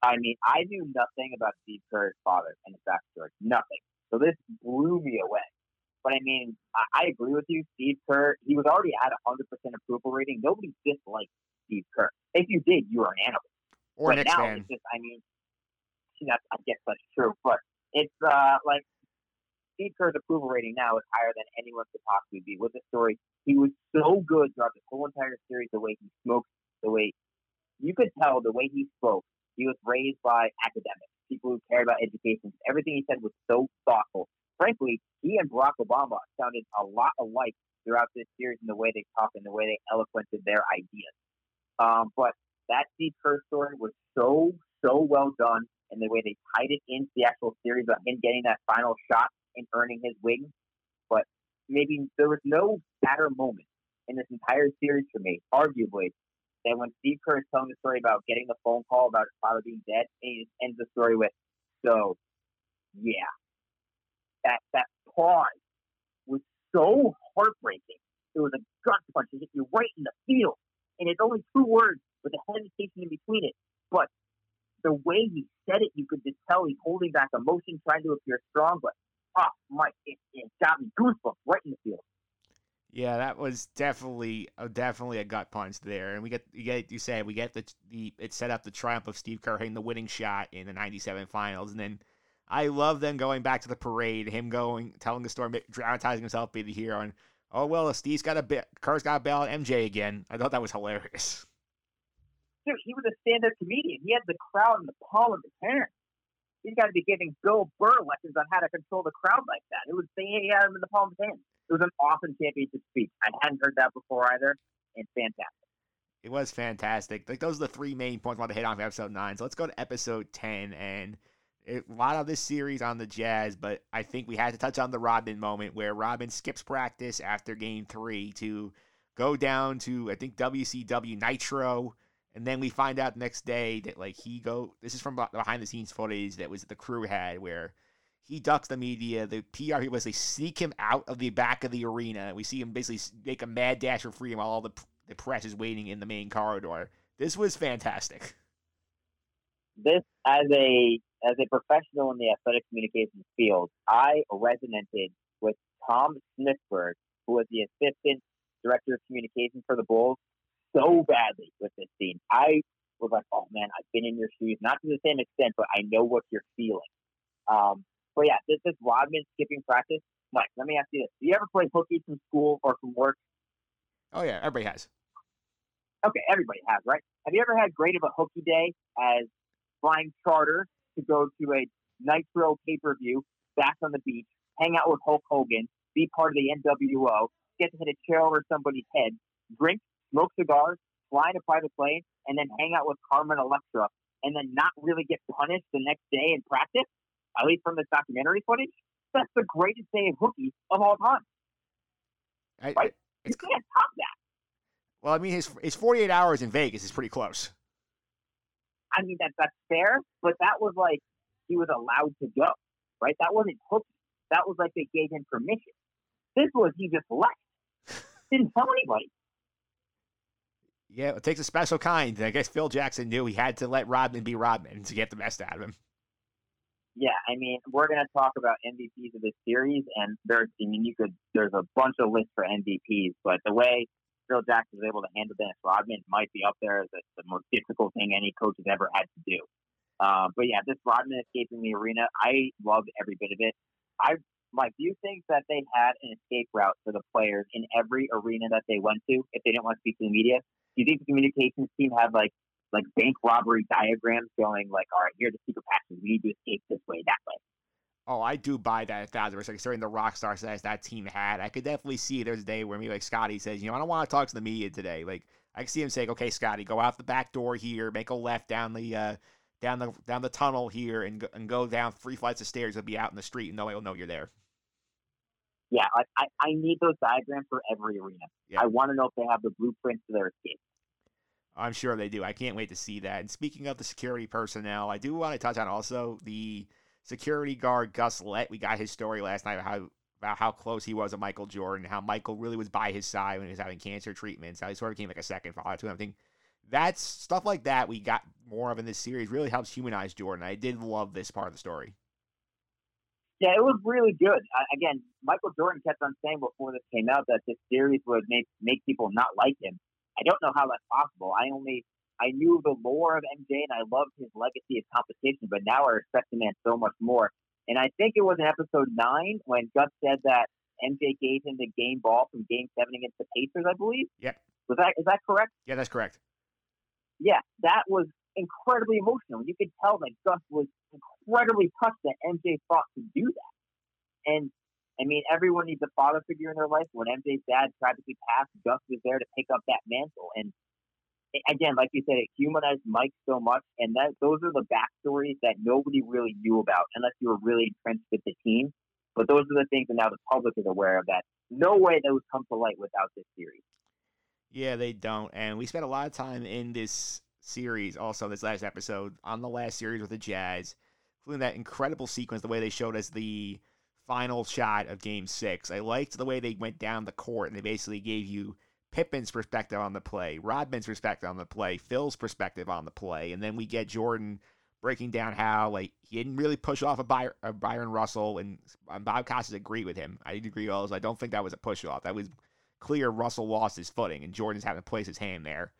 I mean, I knew nothing about Steve Kerr's father and his backstory. Nothing. So this blew me away. But I mean, I, I agree with you. Steve Kerr, he was already at a 100% approval rating. Nobody disliked Steve Kerr. If you did, you were an animal. Or but Knicks now fan. it's just, I mean, that's, I guess that's true. But it's uh, like Steve Kerr's approval rating now is higher than anyone could possibly be. With the story, he was so good throughout this whole entire series. The way he smoked, the way you could tell, the way he spoke. He was raised by academics, people who cared about education. Everything he said was so thoughtful. Frankly, he and Barack Obama sounded a lot alike throughout this series in the way they talk and the way they eloquented their ideas. Um, but that Steve Kerr story was so, so well done, and the way they tied it into the actual series about him getting that final shot and earning his wing. But maybe there was no sadder moment in this entire series for me, arguably, than when Steve Kerr is telling the story about getting the phone call about his father being dead, and he just ends the story with, "So, yeah, that that pause was so heartbreaking. It was a gut punch. It hit you right in the field, and it's only two words with a hesitation in between it. But the way he said it, you could just tell he's holding back emotion, trying to appear strong. But oh, Mike, it, it got me goosebumps right in the field. Yeah, that was definitely uh, definitely a gut punch there, and we get you get you said we get the the it set up the triumph of Steve Kerr hitting the winning shot in the '97 finals, and then I love them going back to the parade, him going telling the story, dramatizing himself being the hero, and oh well, Steve's got a bit, Kerr's got a bail MJ again. I thought that was hilarious. Dude, he was a stand-up comedian. He had the crowd in the palm of his hand. He's got to be giving Bill Burr lessons on how to control the crowd like that. It was he had him in the palm of his hand. It was an awesome championship speech. I hadn't heard that before either, and fantastic. It was fantastic. Like those are the three main points I want to hit on for episode nine. So let's go to episode ten, and it, a lot of this series on the Jazz, but I think we had to touch on the Rodman moment where Rodman skips practice after Game Three to go down to I think WCW Nitro, and then we find out next day that like he go. This is from behind the scenes footage that was the crew had where he ducks the media. The PR people they sneak him out of the back of the arena. We see him basically make a mad dash for freedom while all the the press is waiting in the main corridor. This was fantastic. This as a as a professional in the athletic communications field, I resonated with Tom Smithburg, who was the assistant director of communications for the Bulls, so badly with this scene. I was like, oh man, I've been in your shoes, not to the same extent, but I know what you're feeling. Um, but yeah, this is Rodman skipping practice. Mike, let me ask you this: Do you ever play hooky from school or from work? Oh yeah, everybody has. Okay, everybody has, right? Have you ever had great of a hooky day as flying charter to go to a Nitro pay per view Bash at the Beach, hang out with Hulk Hogan, be part of the NWO, get to hit a chair over somebody's head, drink, smoke cigars, fly in a private plane, and then hang out with Carmen Electra, and then not really get punished the next day in practice, at least from this documentary footage? That's the greatest day of hooky of all time. I, Right? You can't top that. well, I mean, his his 48 hours in Vegas is pretty close. I mean, that that's fair, but that was like he was allowed to go, right? That wasn't hooky. That was like they gave him permission. This was he just left. Didn't tell anybody. Yeah, it takes a special kind. I guess Phil Jackson knew he had to let Rodman be Rodman to get the best out of him. Yeah, I mean, we're going to talk about MVPs of this series, and there's, I mean, you could, there's a bunch of lists for MVPs, but the way Phil Jackson was able to handle Dennis Rodman might be up there as the, the most difficult thing any coach has ever had to do. Uh, but yeah, this Rodman escaping the arena, I loved every bit of it. I, Mike, do you think that they had an escape route for the players in every arena that they went to if they didn't want to speak to the media? Do you think the communications team had like like bank robbery diagrams going like, all right, here are the secret passages. We need to escape this way, that way. Oh, I do buy that a thousand percent. Considering the rock star status that team had, I could definitely see there's a day where maybe like Scottie says, you know, I don't want to talk to the media today. Like I can see him saying, okay, Scottie, go out the back door here, make a left down the uh, down the down the tunnel here, and and go down three flights of stairs. You'll be out in the street, and nobody will know you're there. Yeah, I, I, I need those diagrams for every arena. Yeah. I want to know if they have the blueprints to their escape. I'm sure they do. I can't wait to see that. And speaking of the security personnel, I do want to touch on also the security guard Gus Lett. We got his story last night about how about how close he was to Michael Jordan, how Michael really was by his side when he was having cancer treatments, how he sort of became like a second father to him. I think that's stuff like that we got more of in this series really helps humanize Jordan. I did love this part of the story. Yeah, it was really good. Uh, again, Michael Jordan kept on saying before this came out that this series would make make people not like him. I don't know how that's possible. I only I knew the lore of MJ and I loved his legacy of competition, but now I respect the man so much more. And I think it was in episode nine when Gus said that MJ gave him the game ball from Game Seven against the Pacers, I believe. Yep. Was that is that correct? Yeah, that's correct. Yeah, that was incredibly emotional. You could tell that Gus was incredibly touched that MJ thought to do that. And I mean, everyone needs a father figure in their life. When MJ's dad tragically passed, Gus was there to pick up that mantle. And again, like you said, it humanized Mike so much. And that those are the backstories that nobody really knew about unless you were really entrenched with the team. But those are the things that now the public is aware of that no way those come to light without this series. Yeah, they don't. And we spent a lot of time in this series, also this last episode, on the last series with the Jazz, including that incredible sequence, the way they showed us the final shot of game six. I liked the way they went down the court and they basically gave you Pippen's perspective on the play, Rodman's perspective on the play, Phil's perspective on the play, and then we get Jordan breaking down how like he didn't really push off a, Bryon, Bryon Russell, and Bob Costas agreed with him. I agree also. I don't think that was a push off. That was clear. Russell lost his footing, and Jordan's having to place his hand there.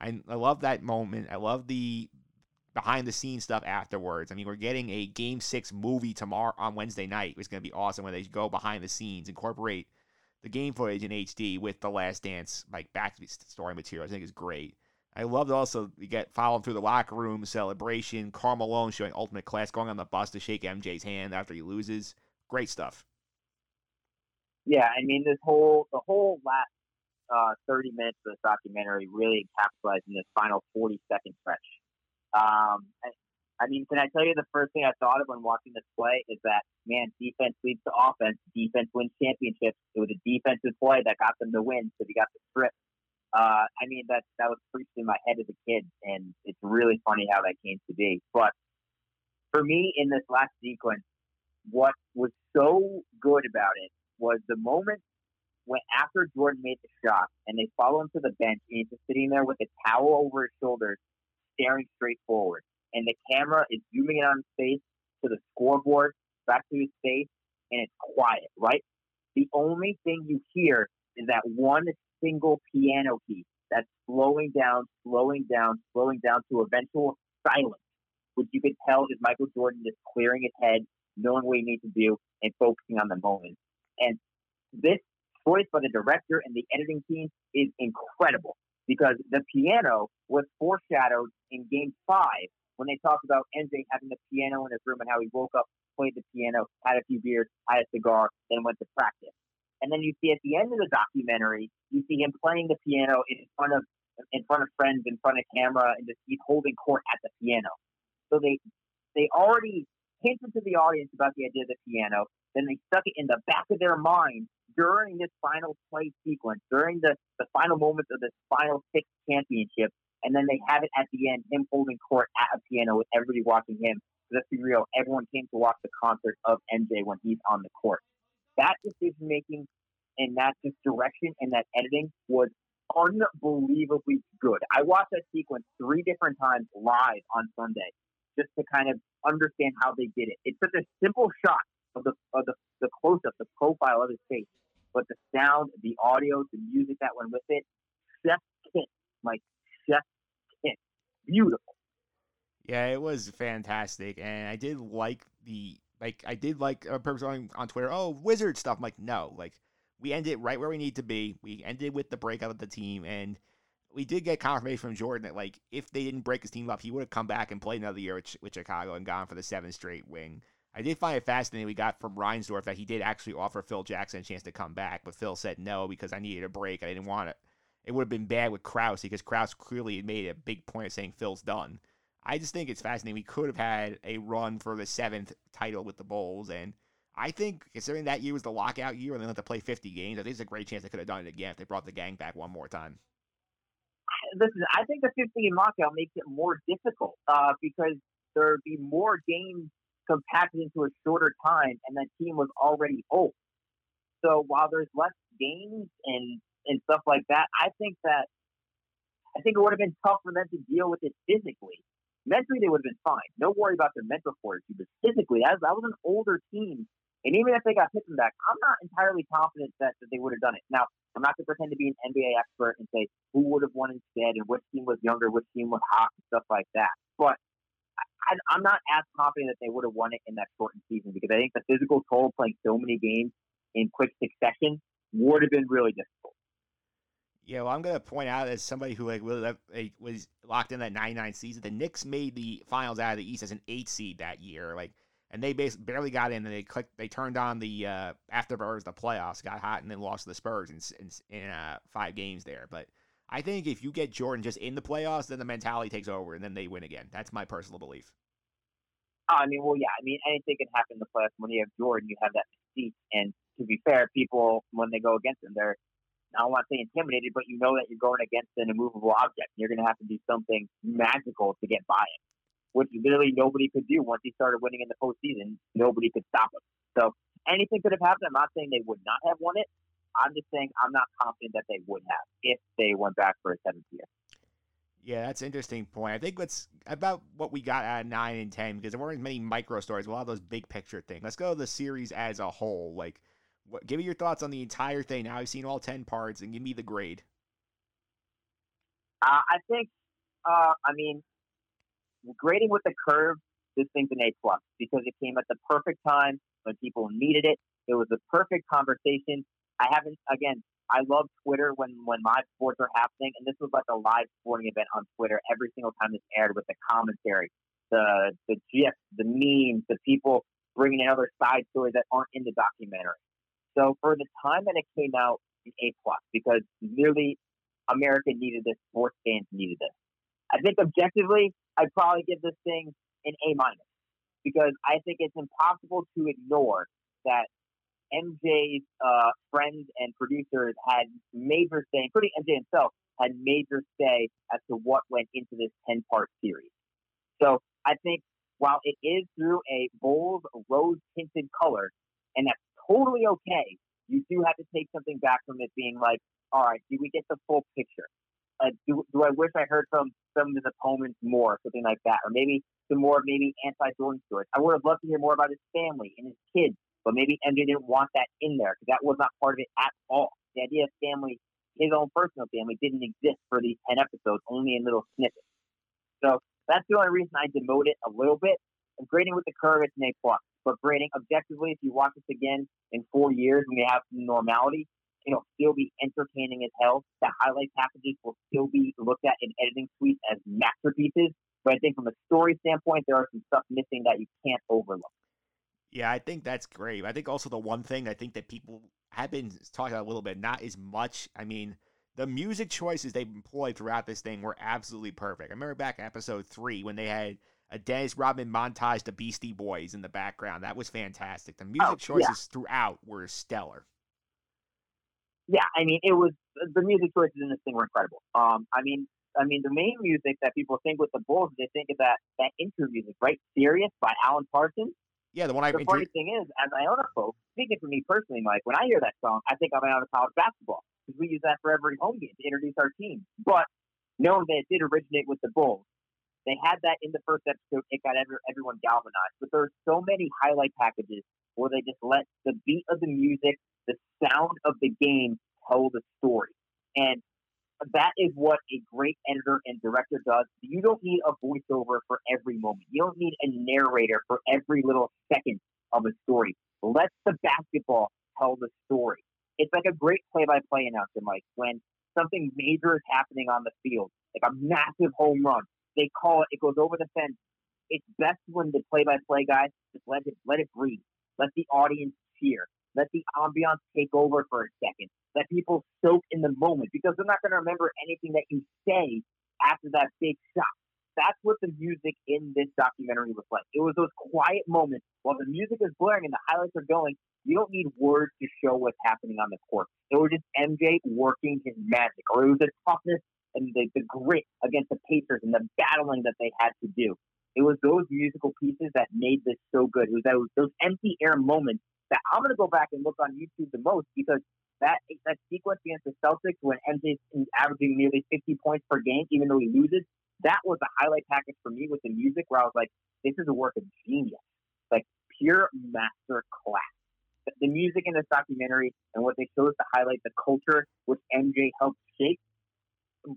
I, I love that moment. I love the behind the scenes stuff afterwards. I mean, we're getting a game six movie tomorrow on Wednesday night. It's going to be awesome when they go behind the scenes, incorporate the game footage in HD with the Last Dance like back story material. I think is great. I loved also we get following through the locker room celebration. Malone showing ultimate class, going on the bus to shake MJ's hand after he loses. Great stuff. Yeah, I mean this whole the whole last uh, 30 minutes of this documentary really encapsulates in this final 40 second stretch. Um, I, I mean, can I tell you the first thing I thought of when watching this play is that man, defense leads to offense. Defense wins championships. It was a defensive play that got them to win, so they got the strip. Uh, I mean, that that was preached in my head as a kid, and it's really funny how that came to be. But for me, in this last sequence, what was so good about it was the moment when after Jordan made the shot and they follow him to the bench and he's just sitting there with a towel over his shoulders, staring straight forward. And the camera is zooming in on his face to the scoreboard, back to his face, and it's quiet, right? The only thing you hear is that one single piano key that's slowing down, slowing down, slowing down to eventual silence, which you can tell is Michael Jordan just clearing his head, knowing what he needs to do, and focusing on the moment. And this choice by the director and the editing team is incredible because the piano was foreshadowed in game five when they talked about MJ having the piano in his room and how he woke up, played the piano, had a few beers, had a cigar, then went to practice. And then you see at the end of the documentary, you see him playing the piano in front of in front of friends, in front of camera, and just he's holding court at the piano. So they they already hinted to the audience about the idea of the piano. Then they stuck it in the back of their mind during this final play sequence, during the, the final moments of this final six championship. And then they have it at the end, him holding court at a piano with everybody watching him. Let's be real, everyone came to watch the concert of MJ when he's on the court. That decision making and that just direction and that editing was unbelievably good. I watched that sequence three different times live on Sunday just to kind of understand how they did it. It's such a simple shot of the of the, the close up, the profile of his face, but the sound, the audio, the music that went with it, chef kiss, like chef kiss, beautiful. Yeah, it was fantastic, and I did like the like I did like uh, a person on, on Twitter. Oh, wizard stuff. I'm like, no, like we ended right where we need to be. We ended with the breakout of the team, and we did get confirmation from Jordan that like if they didn't break his team up, he would have come back and played another year with, with Chicago and gone for the seventh straight wing. I did find it fascinating we got from Reinsdorf that he did actually offer Phil Jackson a chance to come back, but Phil said no because I needed a break. I didn't want it. It would have been bad with Krause because Krause clearly made a big point of saying Phil's done. I just think it's fascinating. We could have had a run for the seventh title with the Bulls, and I think considering that year was the lockout year and they had to play 50 games, I think there's a great chance they could have done it again if they brought the gang back one more time. Listen, I think the 50 game lockout makes it more difficult uh, because there'd be more games compacted into a shorter time, and that team was already old. So while there's less games and and stuff like that, I think that I think it would have been tough for them to deal with it physically. Mentally, they would have been fine. No worry about their mental fortitude. But physically, as that was an older team, and even if they got Pippen back, I'm not entirely confident that, that they would have done it. Now, I'm not going to pretend to be an NBA expert and say who would have won instead and which team was younger, which team was hot, and stuff like that. But I, I'm not as confident that they would have won it in that shortened season because I think the physical toll playing so many games in quick succession would have been really difficult. Yeah, well, I'm gonna point out as somebody who like really like, was locked in that '99 season, the Knicks made the finals out of the East as an eight seed that year, like, and they basically barely got in. And they clicked, they turned on the uh, afterburners, the playoffs, got hot, and then lost to the Spurs in in, in uh, five games there. But I think if you get Jordan just in the playoffs, then the mentality takes over, and then they win again. That's my personal belief. I mean, well, yeah. I mean, anything can happen in the playoffs. When you have Jordan, you have that mystique. And to be fair, people when they go against him, they're I don't want to say intimidated, but you know that you're going against an immovable object. You're going to have to do something magical to get by it, which literally nobody could do once he started winning in the postseason. Nobody could stop him. So anything could have happened. I'm not saying they would not have won it. I'm just saying I'm not confident that they would have if they went back for a seventh year. Yeah, that's an interesting point. I think let's about what we got out of nine and ten because there weren't as many micro stories. A lot of those big picture things. Let's go to the series as a whole. Like, what, give me your thoughts on the entire thing. Now I've seen all ten parts, and give me the grade. Uh, I think, uh, I mean, grading with the curve, this thing's an A plus because it came at the perfect time when people needed it. It was the perfect conversation. I haven't, again, I love Twitter when when live sports are happening, and this was like a live sporting event on Twitter every single time this aired with the commentary, the the gifs, the memes, the people bringing in other side stories that aren't in the documentary. So for the time that it came out, an A plus because nearly America needed this, sports fans needed this. I think objectively, I'd probably give this thing an A minus because I think it's impossible to ignore that MJ's uh, friends and producers had major say, including MJ himself, had major say as to what went into this 10 part series. So I think while it is through a bold rose tinted color, and that's totally okay, you do have to take something back from it being like, all right, do we get the full picture? Uh, do, do I wish I heard from some of his opponents more, something like that, or maybe some more maybe anti-Jordan stories. I would have loved to hear more about his family and his kids, but maybe MJ didn't want that in there because that was not part of it at all. The idea of family, his own personal family, didn't exist for these ten episodes, only in little snippets. So that's the only reason I demote it a little bit. And grading with the curve, it's an A plus. But grading objectively, if you watch this again in four years when we have some normality, it'll still be entertaining as hell. The highlight packages will still be looked at in editing suites as masterpieces. But I think from a story standpoint, there are some stuff missing that you can't overlook. Yeah, I think that's great. I think also the one thing I think that people have been talking about a little bit, not as much. I mean, the music choices they employed throughout this thing were absolutely perfect. I remember back in episode three when they had a Dennis Rodman montage to Beastie Boys in the background. That was fantastic. The music Oh, choices yeah. throughout were stellar. Yeah, I mean, it was the music choices in this thing were incredible. Um, I mean, I mean, the main music that people think with the Bulls, they think of that that intro music, right? "Sirius" by Alan Parsons. Yeah, the one I The funny thing is, as Iona folks, speaking for me personally, Mike, when I hear that song, I think I'm out of Iona college basketball. because we use that for every home game to introduce our team. But knowing that it did originate with the Bulls, they had that in the first episode. It got every, everyone galvanized. But there's so many highlight packages where they just let the beat of the music, the sound of the game tell the story. And that is what a great editor and director does. You don't need a voiceover for every moment. You don't need a narrator for every little second of a story. Let the basketball tell the story. It's like a great play-by-play announcer, Mike, when something major is happening on the field, like a massive home run. They call it, it goes over the fence. It's best when the play-by-play guy just let it let it breathe. Let the audience cheer. Let the ambiance take over for a second. Let people soak in the moment because they're not going to remember anything that you say after that big shot. That's what the music in this documentary was like. It was those quiet moments while the music is blaring and the highlights are going. You don't need words to show what's happening on the court. It was just MJ working his magic, or it was the toughness and the, the grit against the Pacers and the battling that they had to do. It was those musical pieces that made this so good. It was those empty air moments that I'm going to go back and look on YouTube the most because that that sequence against the Celtics when MJ's averaging nearly 50 points per game, even though he loses, that was the highlight package for me with the music where I was like, this is a work of genius, like pure master class. The, the music in this documentary and what they chose to highlight the culture which MJ helped shape.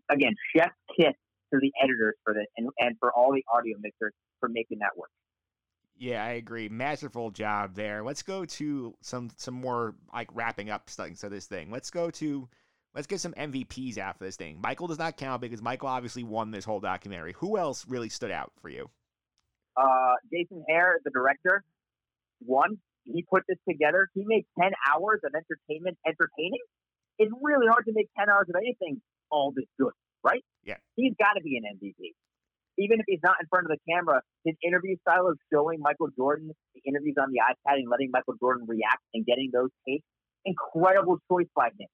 Again, chef kiss to the editors for this and, and for all the audio mixers for making that work. Yeah, I agree. Masterful job there. Let's go to some some more like wrapping up things of this thing. Let's go to let's get some MVPs for this thing. Michael does not count because Michael obviously won this whole documentary. Who else really stood out for you? Uh, Jason Hehir, the director, one. He put this together. He made ten hours of entertainment entertaining. It's really hard to make ten hours of anything all this good, right? Yeah. He's got to be an MVP even if he's not in front of the camera, his interview style of showing Michael Jordan the interviews on the iPad and letting Michael Jordan react and getting those takes, incredible choice by him.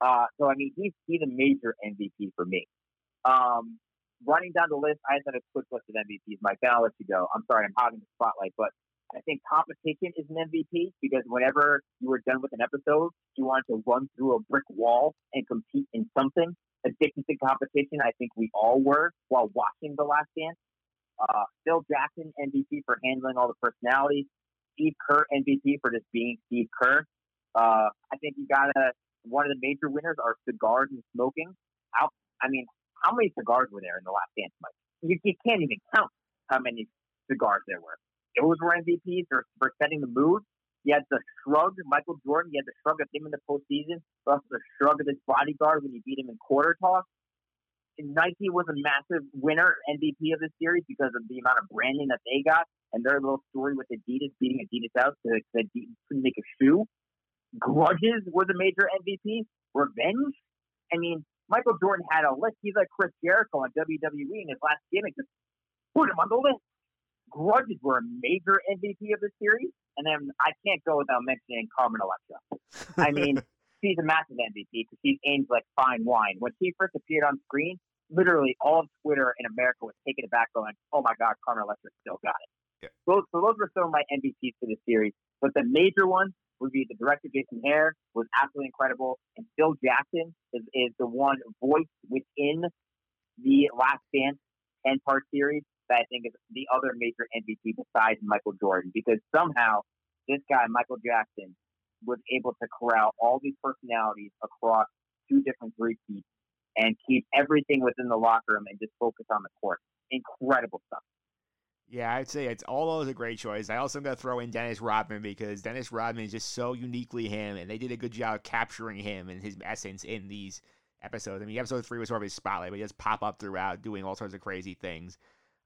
Uh, so I mean, he's he's a major MVP for me. Um, running down the list, I had a quick list of MVPs. Mike, then I'll let you go. I'm sorry, I'm hogging the spotlight, but I think competition is an MVP because whenever you were done with an episode, you wanted to run through a brick wall and compete in something addicted to competition. I think we all were while watching The Last Dance. Uh, Phil Jackson, MVP for handling all the personalities. Steve Kerr, MVP for just being Steve Kerr. Uh, I think you got to, one of the major winners are cigars and smoking. How, I mean, how many cigars were there in The Last Dance, Mike? You, you can't even count how many cigars there were. Those were MVPs for, for setting the mood. You had the shrug, Michael Jordan. He had the shrug of him in the postseason, also the shrug of his bodyguard when he beat him in quarter toss. And Nike was a massive winner, MVP of the series because of the amount of branding that they got and their little story with Adidas beating Adidas out because Adidas couldn't make a shoe. Grudges was a major MVP. Revenge. I mean, Michael Jordan had a list. He's like Chris Jericho on WWE in his last gimmick. Just put him on the list. Grudges were a major MVP of the series. And then I can't go without mentioning Carmen Electra. I mean, [laughs] she's a massive MVP because she's aimed like fine wine. When she first appeared on screen, literally all of Twitter in America was taken aback going, oh my God, Carmen Electra still got it. Yeah. So, so those were some of my MVPs for the series. But the major one would be the director, Jason Hehir, was absolutely incredible. And Phil Jackson is, is the one voice within the Last Dance 10 part series that I think is the other major MVP besides Michael Jordan because somehow this guy, Michael Jackson, was able to corral all these personalities across two different repeats and keep everything within the locker room and just focus on the court. Incredible stuff. Yeah, I'd say it's all those a great choice. I also got to throw in Dennis Rodman because Dennis Rodman is just so uniquely him, and they did a good job capturing him and his essence in these episodes. I mean, episode three was sort of his spotlight, but he just pop up throughout, doing all sorts of crazy things.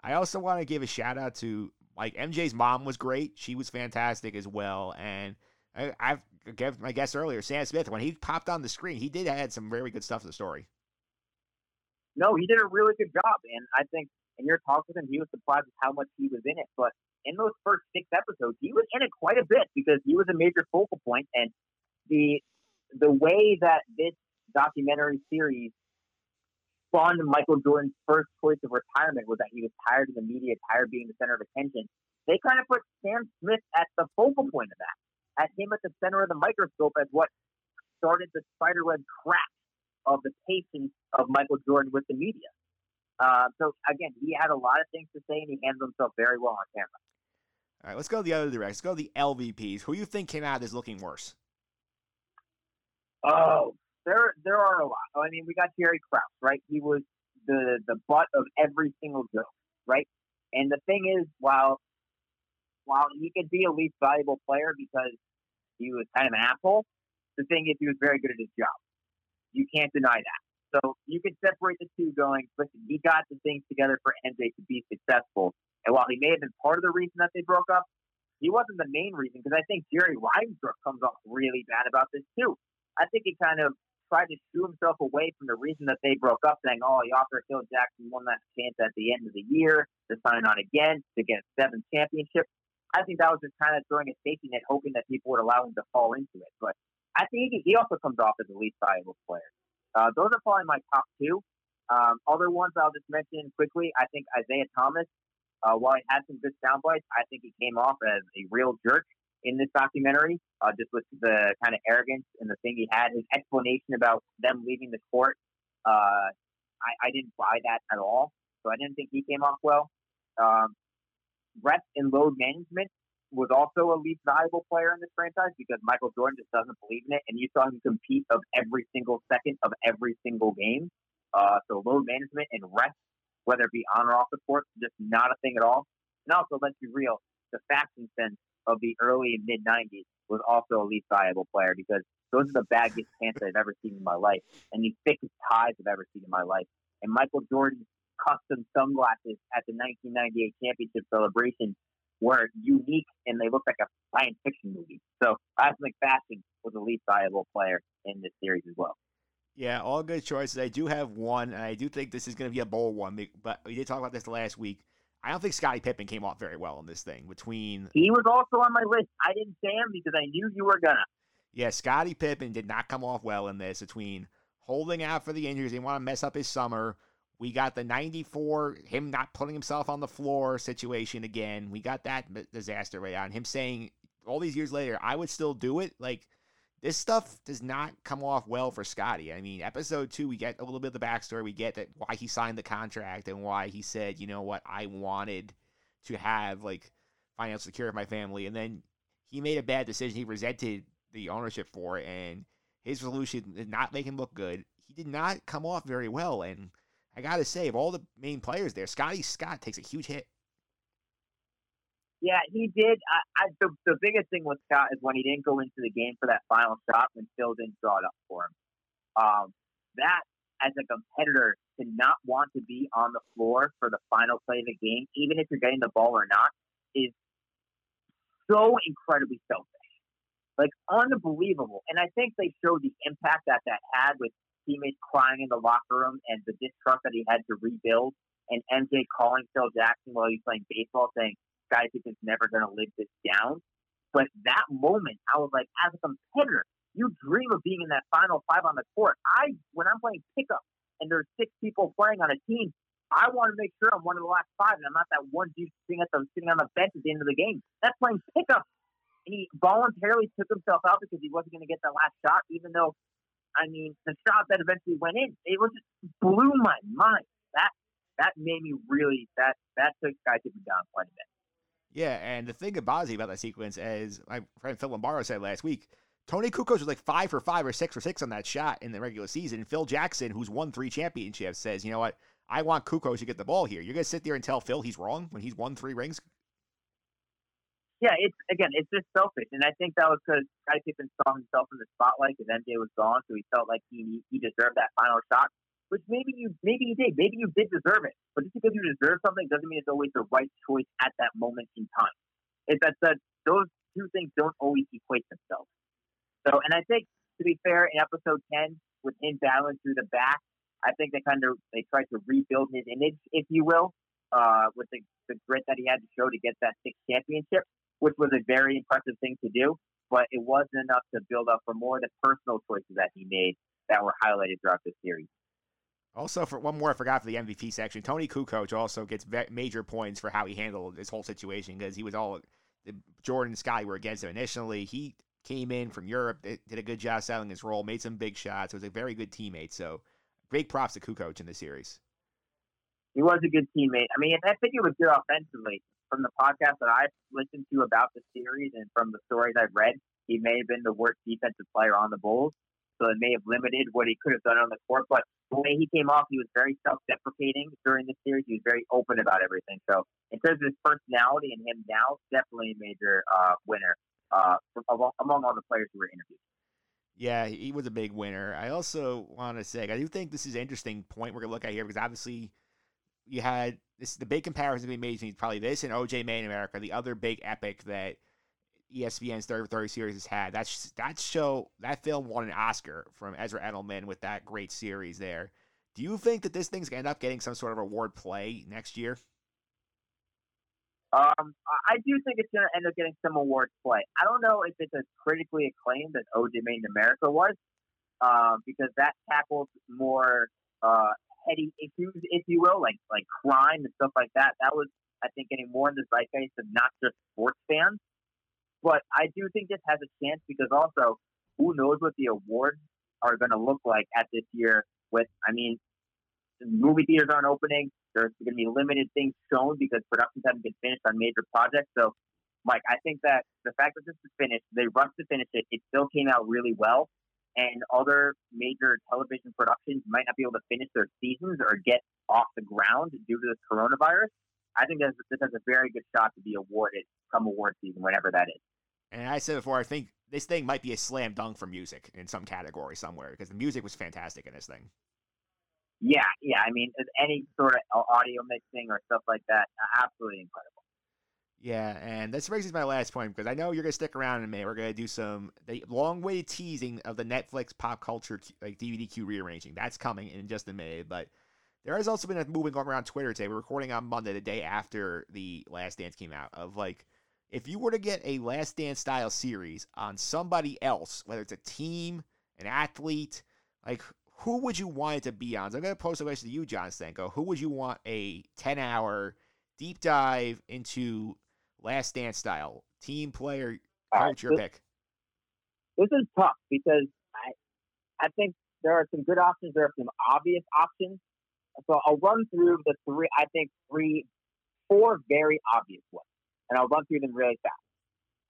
I also want to give a shout out to like MJ's mom was great; she was fantastic as well, and I, I've gave my guess earlier, Sam Smith, when he popped on the screen, he did add some very good stuff to the story. No, he did a really good job, and I think in your talk with him, he was surprised with how much he was in it. But in those first six episodes, he was in it quite a bit because he was a major focal point, and the the way that this documentary series spun Michael Jordan's first choice of retirement was that he was tired of the media, tired of being the center of attention. They kind of put Sam Smith at the focal point of that, at him at the center of the microscope as what started the spiderweb crack of the patience of Michael Jordan with the media. Uh, so again, he had a lot of things to say, and he handled himself very well on camera. All right, let's go the other direction. Let's go to the LVPs. Who you think came out of this looking worse? Oh, there there are a lot. I mean, we got Jerry Krause, right? He was the the butt of every single joke, right? And the thing is, while while he could be a least valuable player because he was kind of an asshole, the thing is he was very good at his job. You can't deny that. So you can separate the two going, listen, he got the things together for MJ to be successful. And while he may have been part of the reason that they broke up, he wasn't the main reason because I think Jerry Reinsdorf comes off really bad about this too. I think he kind of tried to shoo himself away from the reason that they broke up, saying, "Oh, he offered Phil Jackson one last chance at the end of the year to sign on again to get a seventh championship." I think that was just kind of throwing a safety net, hoping that people would allow him to fall into it. But I think he, he also comes off as the least valuable player. Uh, those are probably my top two. Um, other ones I'll just mention quickly. I think Isiah Thomas, uh, while he had some good sound bites, I think he came off as a real jerk in this documentary, uh, just with the kind of arrogance and the thing he had. His explanation about them leaving the court, uh, I, I didn't buy that at all. So I didn't think he came off well. Um, rest and load management was also a least valuable player in this franchise because Michael Jordan just doesn't believe in it, and you saw him compete of every single second of every single game. Uh, so load management and rest, whether it be on or off the court, just not a thing at all. And also, let's be real, the fashion sense of the early and mid '90s was also a least valuable player because those are the baggiest pants I've ever seen in my life, and the thickest ties I've ever seen in my life. And Michael Jordan's custom sunglasses at the 1998 championship celebration were unique and they looked like a science fiction movie. So Cosmic Fashion was the least valuable player in this series as well. Yeah, all good choices. I do have one, and I do think this is going to be a bold one. But we did talk about this last week. I don't think Scottie Pippen came off very well in this thing. Between He was also on my list. I didn't say him because I knew you were gonna. yeah, Scottie Pippen did not come off well in this. Between holding out for the injuries, they want to mess up his summer. We got the '94 him not putting himself on the floor situation again. We got that disaster right on him saying all these years later, I would still do it. Like this stuff does not come off well for Scottie. I mean, episode two, we get a little bit of the backstory. We get that why he signed the contract and why he said, you know what, I wanted to have like financial security for my family. And then he made a bad decision. He resented the ownership for it, and his solution did not make him look good. He did not come off very well. And I gotta say, of all the main players there, Scottie Scott takes a huge hit. Yeah, he did. I, I the, the biggest thing with Scott is when he didn't go into the game for that final shot when Phil didn't draw it up for him. Um, that as a competitor to not want to be on the floor for the final play of the game, even if you're getting the ball or not, is so incredibly selfish, like unbelievable. And I think they showed the impact that that had with teammates crying in the locker room and the distrust that he had to rebuild, and MJ calling Phil Jackson while he was playing baseball, saying Scottie Pippen's never going to live this down. But that moment, I was like, as a competitor, you dream of being in that final five on the court. I, when I'm playing pickup and there's six people playing on a team, I want to make sure I'm one of the last five, and I'm not that one dude sitting at the sitting on the bench at the end of the game. That's playing pickup, and he voluntarily took himself out because he wasn't going to get that last shot, even though, I mean, the shot that eventually went in, it was just blew my mind. That that made me really that that took Sky Pippen down quite a bit. Yeah, and the thing about about that sequence, as my friend Phil Lombardo said last week, Toni Kukoc was like five for five or six for six on that shot in the regular season. Phil Jackson, who's won three championships, says, you know what? I want Kukoc to get the ball here. You're going to sit there and tell Phil he's wrong when he's won three rings? Yeah, it's again, it's just selfish, and I think that was because Scottie Pippen saw himself in the spotlight because MJ was gone, so he felt like he he deserved that final shot. Which maybe you maybe you did, maybe you did deserve it, but just because you deserve something doesn't mean it's always the right choice at that moment in time. It's that that those two things don't always equate themselves. So, and I think to be fair, in episode ten, with battling through the back, I think they kind of they tried to rebuild his image, if you will, uh, with the, the grit that he had to show to get that sixth championship, which was a very impressive thing to do. But it wasn't enough to build up for more of the personal choices that he made that were highlighted throughout the series. Also, for one more, I forgot for the MVP section. Toni Kukoc also gets major points for how he handled this whole situation because he was all Jordan and Scottie were against him initially. He came in from Europe, did did a good job selling his role, made some big shots. Was a very good teammate. So, big props to Kukoc in the series. He was a good teammate. I mean, I think he was good offensively. From the podcast that I've listened to about the series and from the stories I've read, he may have been the worst defensive player on the Bulls. So it may have limited what he could have done on the court. But the way he came off, he was very self-deprecating during the series. He was very open about everything. So in terms of his personality and him now, definitely a major uh, winner uh, among, all the players who were interviewed. Yeah, he was a big winner. I also want to say I do think this is an interesting point we're gonna look at here because obviously you had this the big comparison to be made between probably this and OJ Made in America, the other big epic that ESPN's 30 for 30 series has had. That's that show that film won an Oscar from Ezra Edelman with that great series there. Do you think that this thing's gonna end up getting some sort of award play next year? Um, I do think it's to end up getting some awards play. I don't know if it's as critically acclaimed as OJ Made in America was, um, because that tackled more uh, heady issues, if you will, like like crime and stuff like that. That was, I think, getting more in the zeitgeist of not just sports fans. But I do think this has a chance because also, who knows what the awards are going to look like at this year? With, I mean, movie theaters aren't opening. There's going to be limited things shown because productions haven't been finished on major projects. So, Mike, I think that the fact that this is finished, they rushed to finish it. It still came out really well, and other major television productions might not be able to finish their seasons or get off the ground due to this coronavirus. I think this, this has a very good shot to be awarded come award season, whenever that is. And I said before, I think this thing might be a slam dunk for music in some category somewhere because the music was fantastic in this thing. Yeah, yeah. I mean, any sort of uh, audio mixing or stuff like that, uh, absolutely incredible. Yeah, and this brings me to my last point because I know you're gonna stick around in a minute. We're gonna do some the long-awaited teasing of the Netflix pop culture like DVD queue rearranging. That's coming in just a minute, but there has also been a movement going around Twitter today. We're recording on Monday, the day after the Last Dance came out. Of like, if you were to get a Last Dance style series on somebody else, whether it's a team, an athlete, like who would you want it to be on? So I'm gonna post a question to you, John Stanko. Who would you want a 10-hour deep dive into Last Dance style team player All right, coach your this- pick? This is tough because I, I think there are some good options. There are some obvious options. So I'll run through the three. I think three, four very obvious ones, and I'll run through them really fast.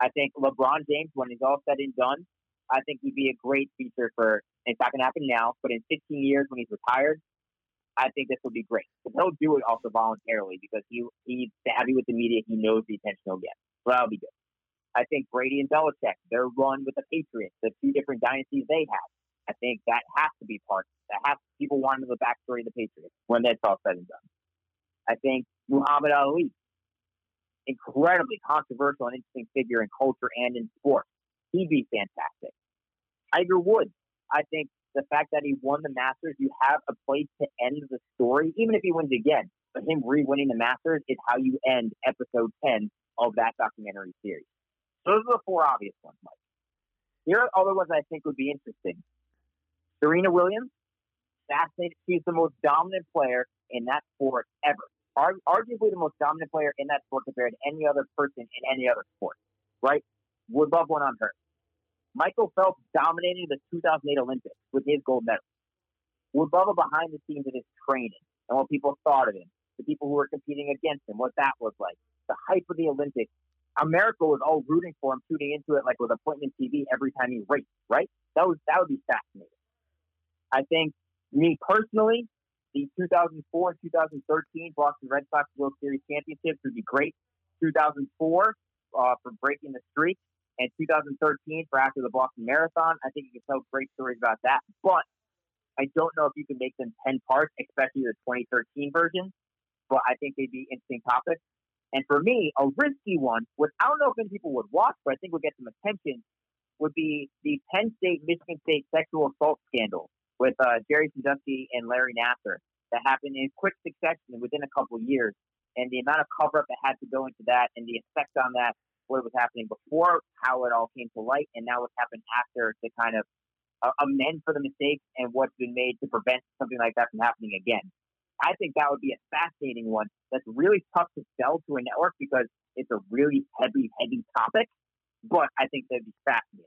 I think LeBron James, when he's all said and done, I think he'd be a great feature for. It's not going to happen now, but in 15 years when he's retired, I think this would be great. But he'll do it also voluntarily because he he's savvy with the media. He knows the attention he'll get. So that'll be good. I think Brady and Belichick, their run with the Patriots, the two different dynasties they have. I think that has to be part. That has people want to know the backstory of the Patriots when that's all said and done. I think Muhammad Ali, incredibly controversial and interesting figure in culture and in sports. He'd be fantastic. Tiger Woods, I think the fact that he won the Masters, you have a place to end the story, even if he wins again. But him re-winning the Masters is how you end episode 10 of that documentary series. Those are the four obvious ones, Mike. Here are other ones I think would be interesting. Serena Williams, fascinated. She's the most dominant player in that sport ever. Ar- arguably the most dominant player in that sport compared to any other person in any other sport, right? Would love one on her. Michael Phelps dominating the 2008 Olympics with his gold medal. Would love a behind the scenes of his training and what people thought of him, the people who were competing against him, what that was like, the hype of the Olympics. America was all rooting for him, tuning into it like with appointment TV every time he raced, right? That was that would be fascinating. I think me personally, the 2004 and 2013 Boston Red Sox World Series championships would be great. 2004 uh, for breaking the streak, and 2013 for after the Boston Marathon. I think you can tell great stories about that. But I don't know if you can make them 10 parts, especially the 2013 version. But I think they'd be interesting topics. And for me, a risky one, which I don't know if many people would watch, but I think would get some attention, would be the Penn State Michigan State sexual assault scandal with uh, Jerry Sandusky and Larry Nassar that happened in quick succession within a couple of years. And the amount of cover up that had to go into that and the effect on that, what was happening before, how it all came to light, and now what's happened after to kind of uh, amend for the mistakes and what's been made to prevent something like that from happening again. I think that would be a fascinating one that's really tough to sell to a network because it's a really heavy, heavy topic. But I think that'd be fascinating.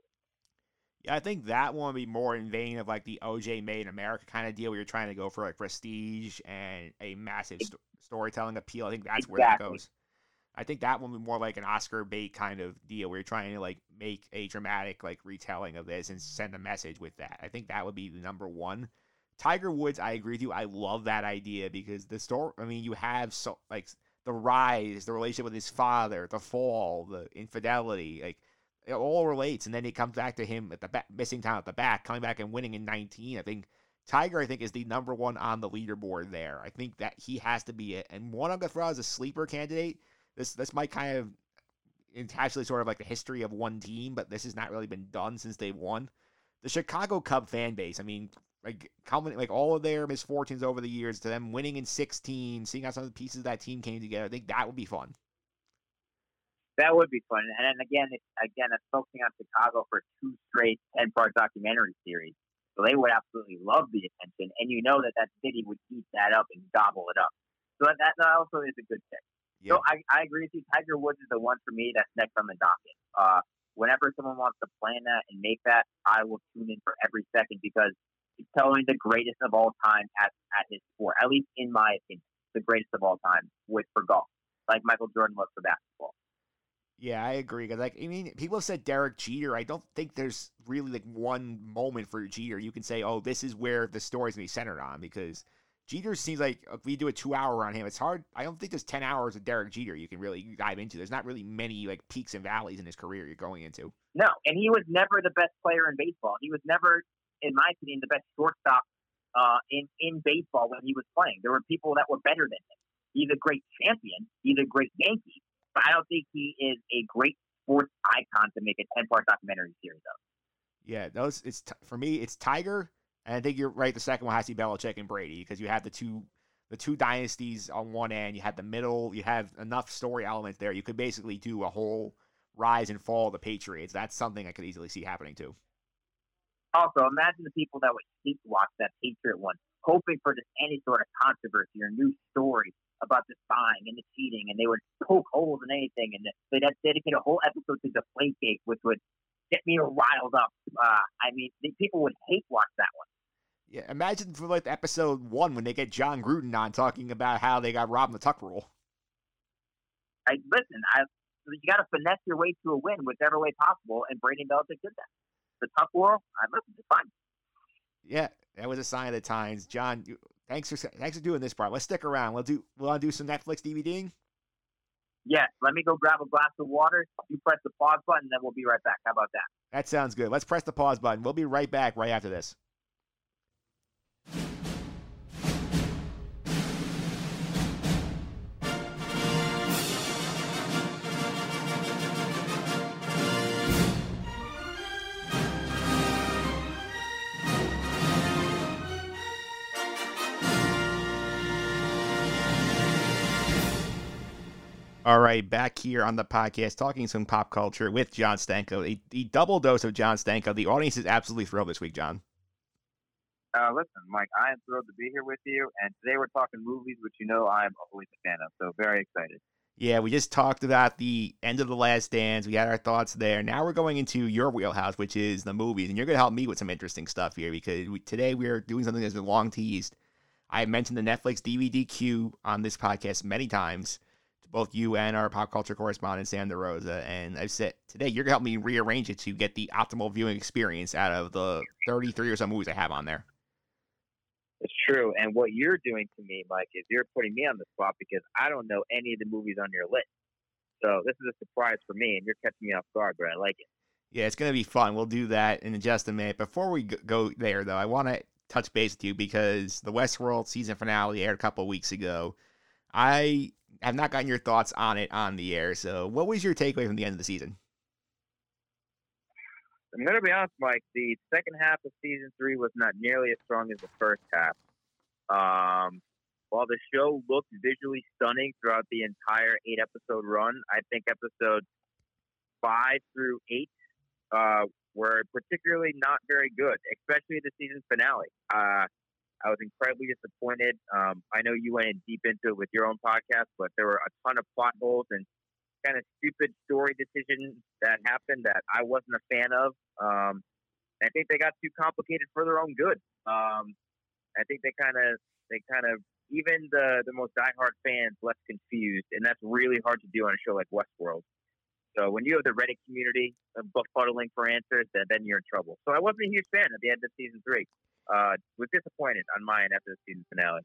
I think that one would be more in vein of like the OJ Made in America kind of deal where you're trying to go for like prestige and a massive sto- storytelling appeal. I think that's where that goes. I think that one would be more like an Oscar bait kind of deal where you're trying to like make a dramatic like retelling of this and send a message with that. I think that would be the number one. Tiger Woods, I agree with you. I love that idea because the story. I mean, you have so like the rise, the relationship with his father, the fall, the infidelity, like it all relates. And then it comes back to him at the back, missing time at the back, coming back and winning in 19. I think Tiger, I think, is the number one on the leaderboard there. I think that he has to be it. And one I'm gonna throw out as a sleeper candidate. This this might kind of encapsulate sort of like the history of one team, but this has not really been done since they won. The Chicago Cub fan base. I mean, like culminate like all of their misfortunes over the years to them winning in 16, seeing how some of the pieces of that team came together. I think that would be fun. That would be fun. And then again, it, again, it's focusing on Chicago for two straight ten-part documentary series. So they would absolutely love the attention, and you know that that city would eat that up and gobble it up. So that, that also is a good pick. So I, I agree with you. Tiger Woods is the one for me that's next on the docket. Uh, whenever someone wants to plan that and make that, I will tune in for every second because he's telling the greatest of all time at, at his sport, at least in my opinion, the greatest of all time with for golf, like Michael Jordan was for basketball. Yeah, I agree. Because like, I mean, people have said Derek Jeter. I don't think there's really like one moment for Jeter. You can say, oh, this is where the story's gonna be centered on. Because Jeter seems like if we do a two hour on him, it's hard. I don't think there's ten hours of Derek Jeter you can really dive into. There's not really many like peaks and valleys in his career you're going into. No, and he was never the best player in baseball. He was never, in my opinion, the best shortstop uh, in in baseball when he was playing. There were people that were better than him. He's a great champion. He's a great Yankee, but I don't think he is a great sports icon to make a ten part documentary series of. Yeah, those it's t- for me. It's Tiger, and I think you're right. The second one has to be Belichick and Brady because you have the two the two dynasties on one end. You have the middle. You have enough story elements there. You could basically do a whole rise and fall of the Patriots. That's something I could easily see happening too. Also, imagine the people that would hate watch that Patriot one, hoping for just any sort of controversy or new story about the spying and the cheating, and they would poke holes in anything, and they'd have dedicate a whole episode to Deflategate, which would get me riled up. Uh, I mean, the people would hate watch that one. Yeah, imagine for like episode one when they get Jon Gruden on talking about how they got robbed in the tuck rule. I listen. I you got to finesse your way to a win whichever way possible, and Brady Belichick did that. The tuck rule, I listen. It's fine. Yeah, that was a sign of the times. John, thanks for thanks for doing this part. Let's stick around. We'll do we'll do some Netflix DVDing. Yes, let me go grab a glass of water. You press the pause button, then we'll be right back. How about that? That sounds good. Let's press the pause button. We'll be right back right after this. All right, back here on the podcast, talking some pop culture with John Stanko. A, a double dose of John Stanko. The audience is absolutely thrilled this week, John. Uh, listen, Mike, I am thrilled to be here with you. And today we're talking movies, which you know I'm always a fan of. So very excited. Yeah, we just talked about the end of the last dance. We had our thoughts there. Now we're going into your wheelhouse, which is the movies, and you're going to help me with some interesting stuff here because we, today we are doing something that's been long teased. I mentioned the Netflix DVD queue on this podcast many times to both you and our pop culture correspondent Sam DeRosa, and I've said today you're going to help me rearrange it to get the optimal viewing experience out of the 33 or so movies I have on there. It's true. And what you're doing to me, Mike, is you're putting me on the spot because I don't know any of the movies on your list. So this is a surprise for me, and you're catching me off guard, but I like it. Yeah, it's going to be fun. We'll do that in just a minute. Before we go there, though, I want to touch base with you because the Westworld season finale aired a couple of weeks ago. I have not gotten your thoughts on it on the air. So, what was your takeaway from the end of the season? I'm going to be honest, Mike. The second half of season three was not nearly as strong as the first half. Um, while the show looked visually stunning throughout the entire eight episode run, I think episodes five through eight uh, were particularly not very good, especially the season finale. Uh, I was incredibly disappointed. Um, I know you went in deep into it with your own podcast, but there were a ton of plot holes and kind of stupid story decisions that happened that I wasn't a fan of. Um, I think they got too complicated for their own good. Um, I think they kind of they kind of even the the most diehard fans left confused, and that's really hard to do on a show like Westworld. So when you have the Reddit community uh, befuddling for answers, then then you're in trouble. So I wasn't a huge fan at the end of season three. Uh, was disappointed on mine after the season finale.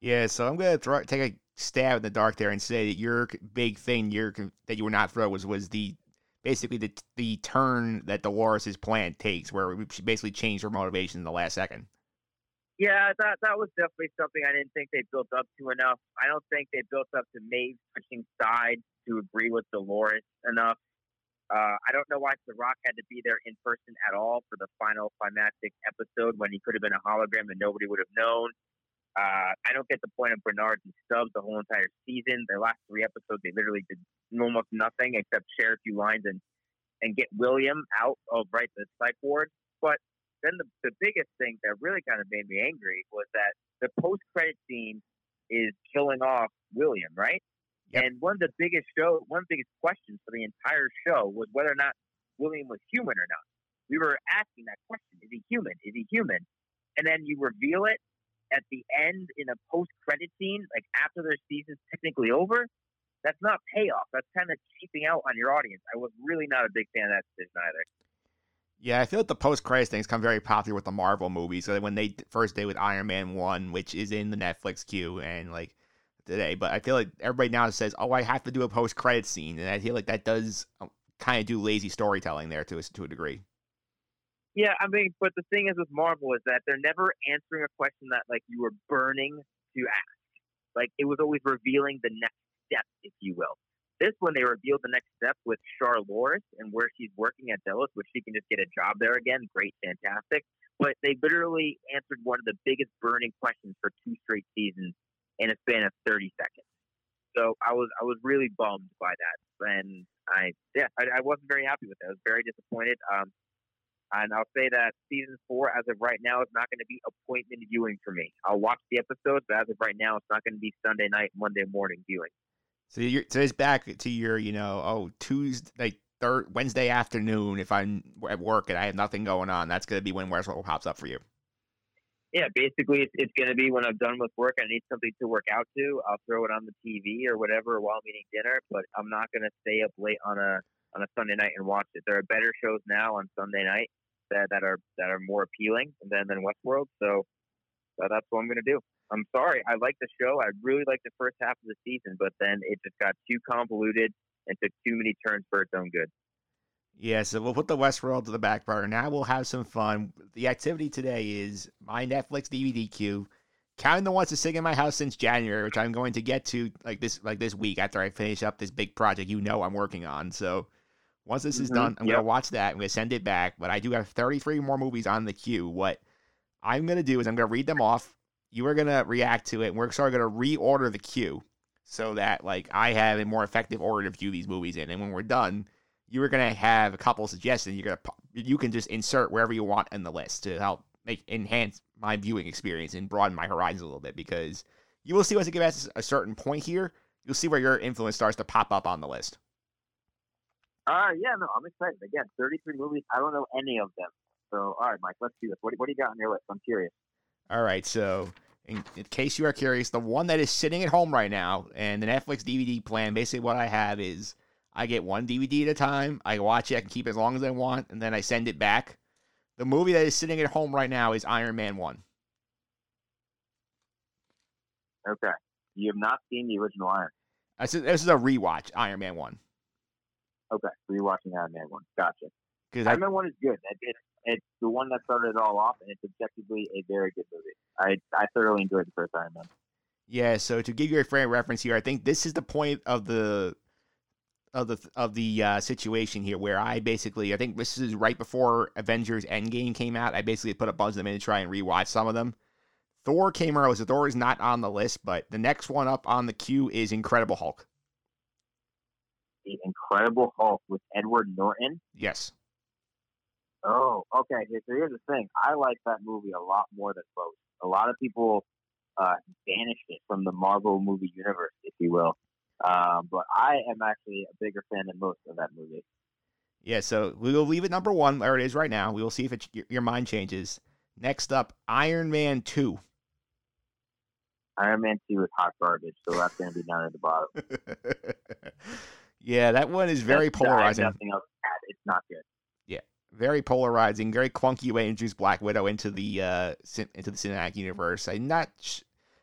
Yeah, so I'm gonna throw, take a stab in the dark there and say that your big thing, your that you were not thrilled was was the basically the the turn that Dolores' plan takes, where she basically changed her motivation in the last second. Yeah, that that was definitely something I didn't think they built up to enough. I don't think they built up to Maeve switching sides to agree with Dolores enough. Uh, I don't know why Serac had to be there in person at all for the final climactic episode when he could have been a hologram and nobody would have known. Uh, I don't get the point of Bernard and Stubbs the whole entire season. Their last three episodes, they literally did almost nothing except share a few lines and and get William out of right the psych ward. But then the, the biggest thing that really kind of made me angry was that the post credit scene is killing off William, right? And one of the biggest show, one of the biggest questions for the entire show was whether or not William was human or not. We were asking that question: Is he human? Is he human? And then you reveal it at the end in a post credit scene, like after their season's technically over. That's not payoff. That's kind of cheaping out on your audience. I was really not a big fan of that decision either. Yeah, I feel like the post credits things come very popular with the Marvel movies. So when they first did with Iron Man one, which is in the Netflix queue, and like today, but I feel like everybody now says, "Oh, I have to do a post credit scene," and I feel like that does um, kind of do lazy storytelling there to a, to a degree. Yeah, I mean, but the thing is with Marvel is that they're never answering a question that like you were burning to ask. Like it was always revealing the next step, if you will. This one they revealed the next step with Char Loris and where she's working at Delos, which she can just get a job there again. Great, fantastic. But they literally answered one of the biggest burning questions for two straight seasons in a span of 30 seconds. So I was I was really bummed by that, and I yeah I, I wasn't very happy with that. I was very disappointed. Um, and I'll say that season four, as of right now, is not going to be appointment viewing for me. I'll watch the episodes, but as of right now, it's not going to be Sunday night, Monday morning viewing. So you're so it's back to your, you know, oh Tuesday, like third Wednesday afternoon. If I'm at work and I have nothing going on, that's going to be when Westworld pops up for you. Yeah, basically, it's, it's going to be when I'm done with work. I need something to work out to. I'll throw it on the TV or whatever while I'm eating dinner. But I'm not going to stay up late on a on a Sunday night and watch it. There are better shows now on Sunday night that, that are that are more appealing than than Westworld. So, so that's what I'm going to do. I'm sorry. I like the show. I really liked the first half of the season, but then it just got too convoluted and took too many turns for its own good. Yeah, so we'll put the Westworld to the back burner. Now we'll have some fun. The activity today is my Netflix DVD queue. Counting the ones to sing in my house since January, which I'm going to get to like this like this week after I finish up this big project you know I'm working on. So once this is Mhm, done, I'm yep. gonna watch that. I'm gonna send it back. But I do have 33 more movies on the queue. What I'm gonna do is I'm gonna read them off. You are gonna react to it, and we're sort of gonna reorder the queue so that like I have a more effective order to view these movies in. And when we're done, you are gonna have a couple suggestions. You're gonna you can just insert wherever you want in the list to help make enhance my viewing experience and broaden my horizons a little bit because you will see once it gets a certain point here, you'll see where your influence starts to pop up on the list. Uh, yeah, no, I'm excited. Again, 33 movies. I don't know any of them. So, all right, Mike, let's do this. What, do- what do you got on your list? I'm curious. All right, so in, in case you are curious, the one that is sitting at home right now and the Netflix DVD plan, basically what I have is I get one DVD at a time. I watch it, I can keep it as long as I want, and then I send it back. The movie that is sitting at home right now is Iron Man 1. Okay. You have not seen the original Iron. This is, this is a rewatch, Iron Man 1. Okay. So you're watching Iron Man 1. Gotcha. Because I, Iron Man 1 is good. It, it, it's the one that started it all off, and it's objectively a very good movie. I, I thoroughly enjoyed the first Iron Man. Yeah, so to give you a frame of reference here, I think this is the point of the of the of the uh, situation here where I basically I think this is right before Avengers Endgame came out. I basically put a bunch of them in to try and rewatch some of them. Thor came early, so Thor is not on the list, but the next one up on the queue is Incredible Hulk. The Incredible Hulk with Edward Norton. Yes. Oh, okay. So here's the thing. I like that movie a lot more than most. A lot of people uh, banished it from the Marvel movie universe, if you will. Um, but I am actually a bigger fan than most of that movie. Yeah, so we will leave it number one where it is right now. We will see if it, your, mind changes. Next up, Iron Man 2. Iron Man 2 is hot garbage, so that's going to be down at the bottom. [laughs] yeah, that one is very That's- polarizing. Nothing else. It's not good. Yeah, very polarizing. Very clunky way to introduce Black Widow into the uh into the cinematic universe. I'm not.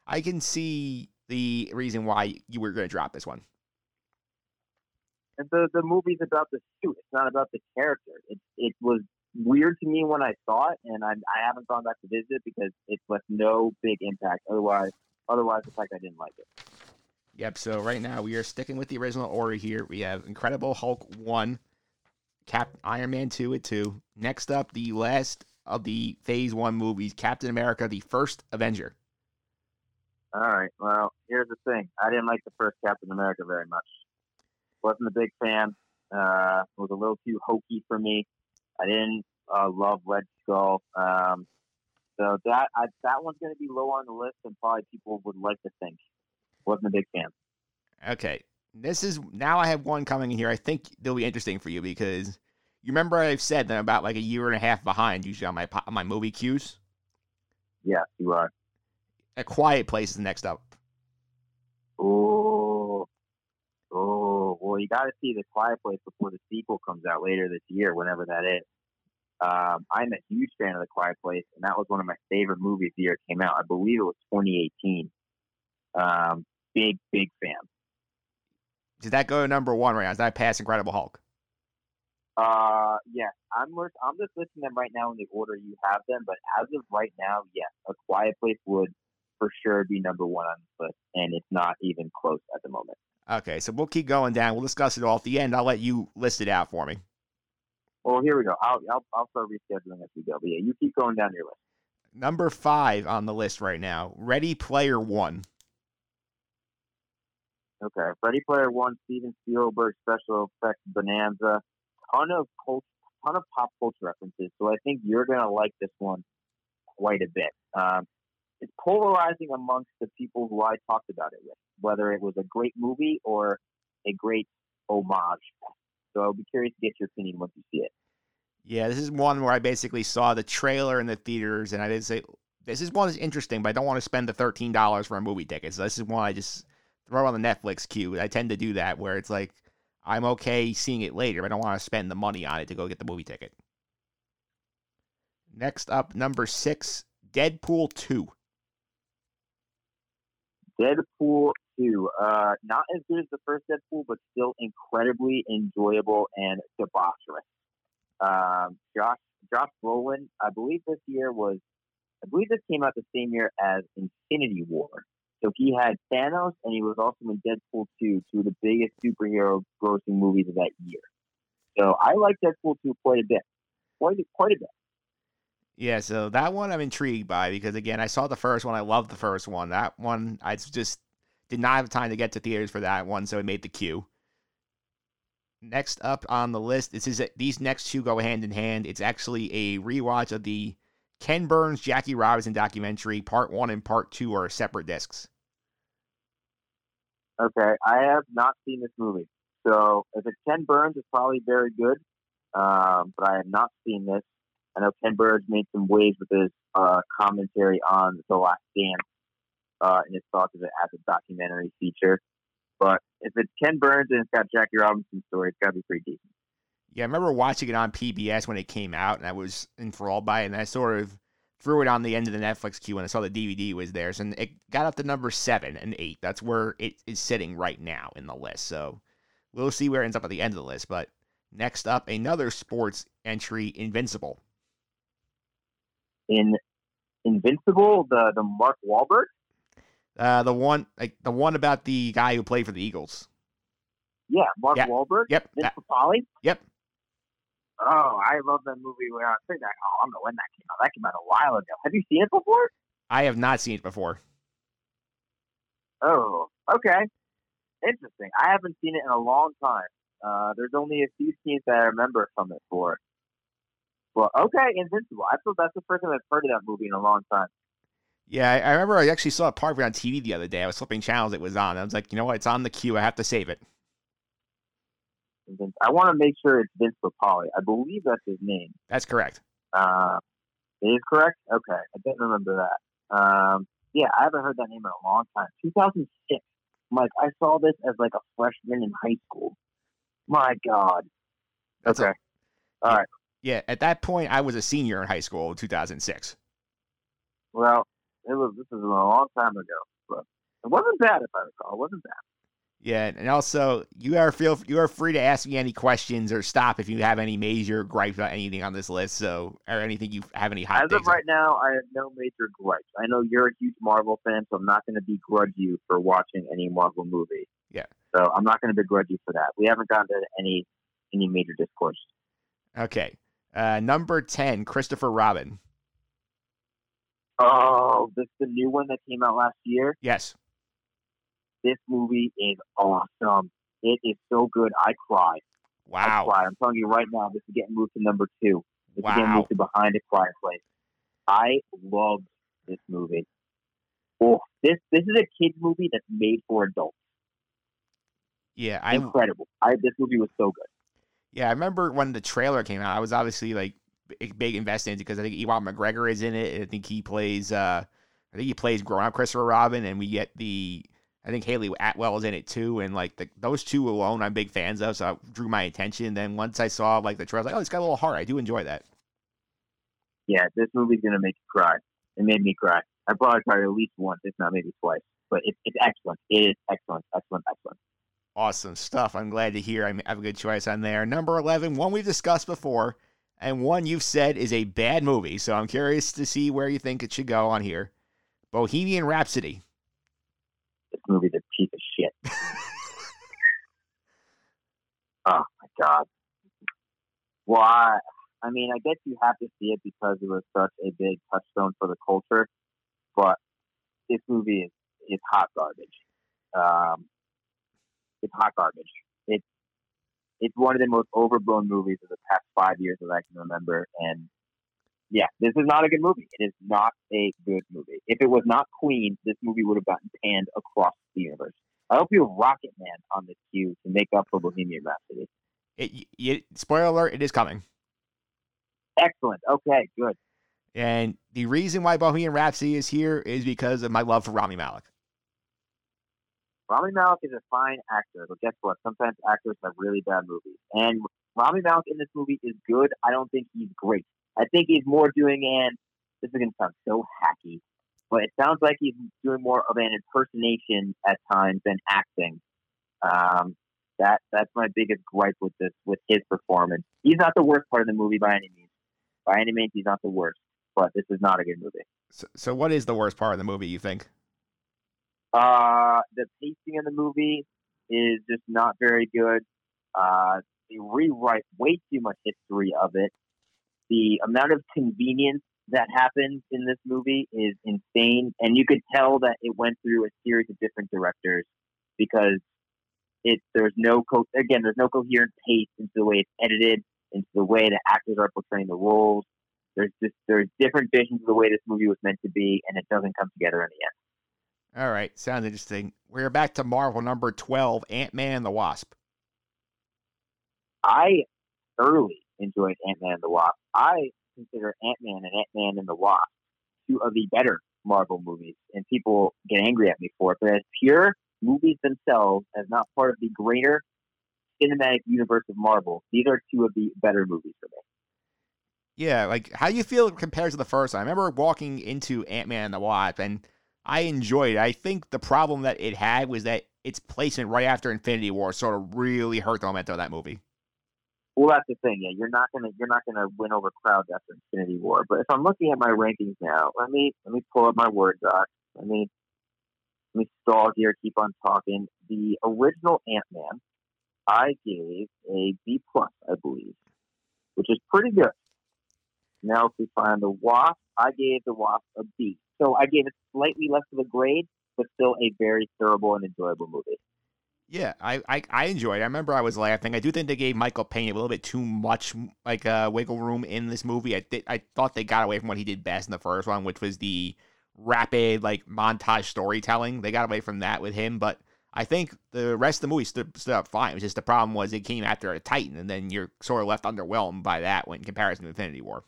I can see the reason why you were going to drop this one. And the the movie's about the suit. It's not about the character. It it was weird to me when I saw it, and I I haven't gone back to visit it because it's left no big impact. Otherwise, otherwise, it's like I didn't like it. Yep. So right now we are sticking with the original order here. We have Incredible Hulk one, Cap Iron Man two at two. Next up, the last of the Phase one movies, Captain America: The First Avenger. All right. Well, here's the thing. I didn't like the first Captain America very much. Wasn't a big fan. Uh, it was a little too hokey for me. I didn't uh, love Red Skull. Um, so that I, that one's going to be low on the list, and probably people would like to think. Wasn't a big fan. Okay. This is now I have one coming in here. I think they'll be interesting for you because you remember I've said that I'm about like a year and a half behind usually on my on my movie queues. Yeah, you are. A Quiet Place is next up. Oh, oh. Well, you got to see the Quiet Place before the sequel comes out later this year, whenever that is. Um, I'm a huge fan of the Quiet Place, and that was one of my favorite movies the year it came out. I believe it was 2018. Um, big, big fan. Did that go to number one right now? Is that past Incredible Hulk? Uh, yes, I'm I'm just listing them right now in the order you have them. But as of right now, yes, A Quiet Place would for sure be number one on this list, and it's not even close at the moment. Okay, so we'll keep going down. We'll discuss it all at the end. I'll let you list it out for me. Well, here we go. I'll I'll, I'll start rescheduling as we go. But yeah, you keep going down your list. Number five on the list right now, Ready Player One. Okay, Ready Player One, Steven Spielberg special effects bonanza, ton of cult, ton of pop culture references. So I think you're gonna like this one quite a bit. Um, it's polarizing amongst the people who I talked about it with, whether it was a great movie or a great homage. So I'll be curious to get your opinion once you see it. Yeah, this is one where I basically saw the trailer in the theaters, and I didn't say, "This is one that's interesting," but I don't want to spend the thirteen dollars for a movie ticket. So this is one I just throw on the Netflix queue. I tend to do that, where it's like I'm okay seeing it later, but I don't want to spend the money on it to go get the movie ticket. Next up, number six, Deadpool two. Deadpool 2. Uh, not as good as the first Deadpool, but still incredibly enjoyable and debaucherous. Um, Josh Josh Brolin, I believe this year was, I believe this came out the same year as Infinity War. So he had Thanos, and he was also in Deadpool 2, two of the biggest superhero grossing movies of that year. So I like Deadpool 2 quite a bit, quite quite a bit. Yeah, so that one I'm intrigued by because again, I saw the first one. I loved the first one. That one I just did not have time to get to theaters for that one, so I made the queue. Next up on the list, this is these next two go hand in hand. It's actually a rewatch of the Ken Burns Jackie Robinson documentary. Part one and part two are separate discs. Okay, I have not seen this movie. So if it's Ken Burns, it's probably very good. Um, but I have not seen this. I know Ken Burns made some waves with his uh, commentary on The Last Dance uh, and his thoughts of it as a documentary feature. But if it's Ken Burns and it's got Jackie Robinson's story, it's got to be pretty decent. Yeah, I remember watching it on PBS when it came out, and I was enthralled by it. And I sort of threw it on the end of the Netflix queue, and I saw the DVD was there. So it got up to number seven and eight. That's where it is sitting right now in the list. So we'll see where it ends up at the end of the list. But next up, another sports entry, Invincible. In Invincible, the the Mark Wahlberg. Uh, the one, like the one about the guy who played for the Eagles. Yeah, Mark Yeah. Wahlberg. Yep. Vince Papale. yep. Oh, I love that movie. When I think that, oh, I don't know when that came out. That came out a while ago. Have you seen it before? I have not seen it before. Oh, okay. Interesting. I haven't seen it in a long time. Uh, there's only a few scenes that I remember from it for. Well, okay, Invincible. I thought that's the first time I've heard of that movie in a long time. Yeah, I, remember I actually saw a part of it on TV the other day. I was flipping channels, it was on. I was like, you know what? It's on the queue. I have to save it. I want to make sure it's Vince Papale. I believe that's his name. That's correct. Uh, it is correct. Okay, I didn't remember that. Um, yeah, I haven't heard that name in a long time. 2006. Mike, I saw this as like a freshman in high school. My God. That's a- okay. All right. Yeah, at that point, I was a senior in high school in 2006. Well, it was. This is a long time ago, but it wasn't bad if I recall. It wasn't bad. Yeah, and also you are feel you are free to ask me any questions or stop if you have any major gripes about anything on this list. So or anything you have any hot As of right now, I have no major gripes. I know you're a huge Marvel fan, so I'm not going to begrudge you for watching any Marvel movie. Yeah. So I'm not going to begrudge you for that. We haven't gotten to any any major discourse. Okay. Uh, number 10, Christopher Robin. Oh, this the new one that came out last year. Yes. This movie is awesome. It is so good. I cried. Wow. I cried. I'm telling you right now, this is getting moved to number two. This is getting moved to Behind a Quiet Place. I love this movie. Oh, this this is a kids movie that's made for adults. Yeah, I Incredible. I this movie was so good. Yeah, I remember when the trailer came out. I was obviously like big, invested in because I think Ewan McGregor is in it. I think he plays uh I think he plays grown up Christopher Robin and we get the I think Hayley Atwell is in it too, and like the, those two alone, I'm big fans of, so I drew my attention. Then once I saw like the trailer, like, oh, it's got a little heart. I do enjoy that. Yeah, this movie's gonna make you cry. It made me cry. I probably cried at least once, if not maybe twice. But it, it's excellent. It is excellent, excellent, excellent. Awesome stuff. I'm glad to hear I have a good choice on there. Number 11, one we've discussed before, and one you've said is a bad movie. So I'm curious to see where you think it should go on here. Bohemian Rhapsody. This movie's a piece of shit. [laughs] oh my god. Well, I, I mean, I guess you have to see it because it was such a big touchstone for the culture, but this movie is, is hot garbage. Um, it's hot garbage. It's it's one of the most overblown movies of the past five years that I can remember, and yeah, this is not a good movie. It is not a good movie. If it was not Queen, this movie would have gotten panned across the universe. I hope you have Rocket Man on the queue to make up for Bohemian Rhapsody. It, it, spoiler alert, it is coming. Excellent. Okay, good. And the reason why Bohemian Rhapsody is here is because of my love for Rami Malek. Rami Malek is a fine actor, but guess what? Sometimes actors have really bad movies. And Rami Malek in this movie is good. I don't think he's great. I think he's more doing an, this is going to sound so hacky, but it sounds like he's doing more of an impersonation at times than acting. Um, that That's my biggest gripe with this, with his performance. He's not the worst part of the movie by any means. By any means, he's not the worst, but this is not a good movie. So, so what is the worst part of the movie, you think? Uh, the pacing of the movie is just not very good. Uh, they rewrite way too much history of it. The amount of convenience that happens in this movie is insane, and you could tell that it went through a series of different directors because it there's no co- again there's no coherent pace into the way it's edited, into the way the actors are portraying the roles. There's just there's different visions of the way this movie was meant to be, and it doesn't come together in the end. All right, sounds interesting. We're back to Marvel number 12, Ant Man and the Wasp. I thoroughly enjoyed Ant Man and the Wasp. I consider Ant Man and Ant Man and the Wasp two of the better Marvel movies, and people get angry at me for it. But as pure movies themselves, as not part of the greater cinematic universe of Marvel, these are two of the better movies for me. Yeah, like how you feel compared to the first one? I remember walking into Ant Man and the Wasp, and I enjoyed it. I think the problem that it had was that its placement right after Infinity War sort of really hurt the momentum of that movie. Well, that's the thing. Yeah, you're not gonna you're not gonna win over crowds after Infinity War. But if I'm looking at my rankings now, let me let me pull up my word doc. Let me let me stall here. Keep on talking. The original Ant Man, I gave a B plus, I believe, which is pretty good. Now, if we find the Wasp, I gave the Wasp a B. So I gave it slightly less of a grade, but still a very terrible and enjoyable movie. Yeah, I, I I enjoyed. it. I remember I was laughing. I do think they gave Michael Pena a little bit too much like uh, wiggle room in this movie. I did, I thought they got away from what he did best in the first one, which was the rapid like montage storytelling. They got away from that with him, but I think the rest of the movie stood, stood up fine. It was just the problem was it came after a Titan, and then you're sort of left underwhelmed by that when in comparison to Infinity War.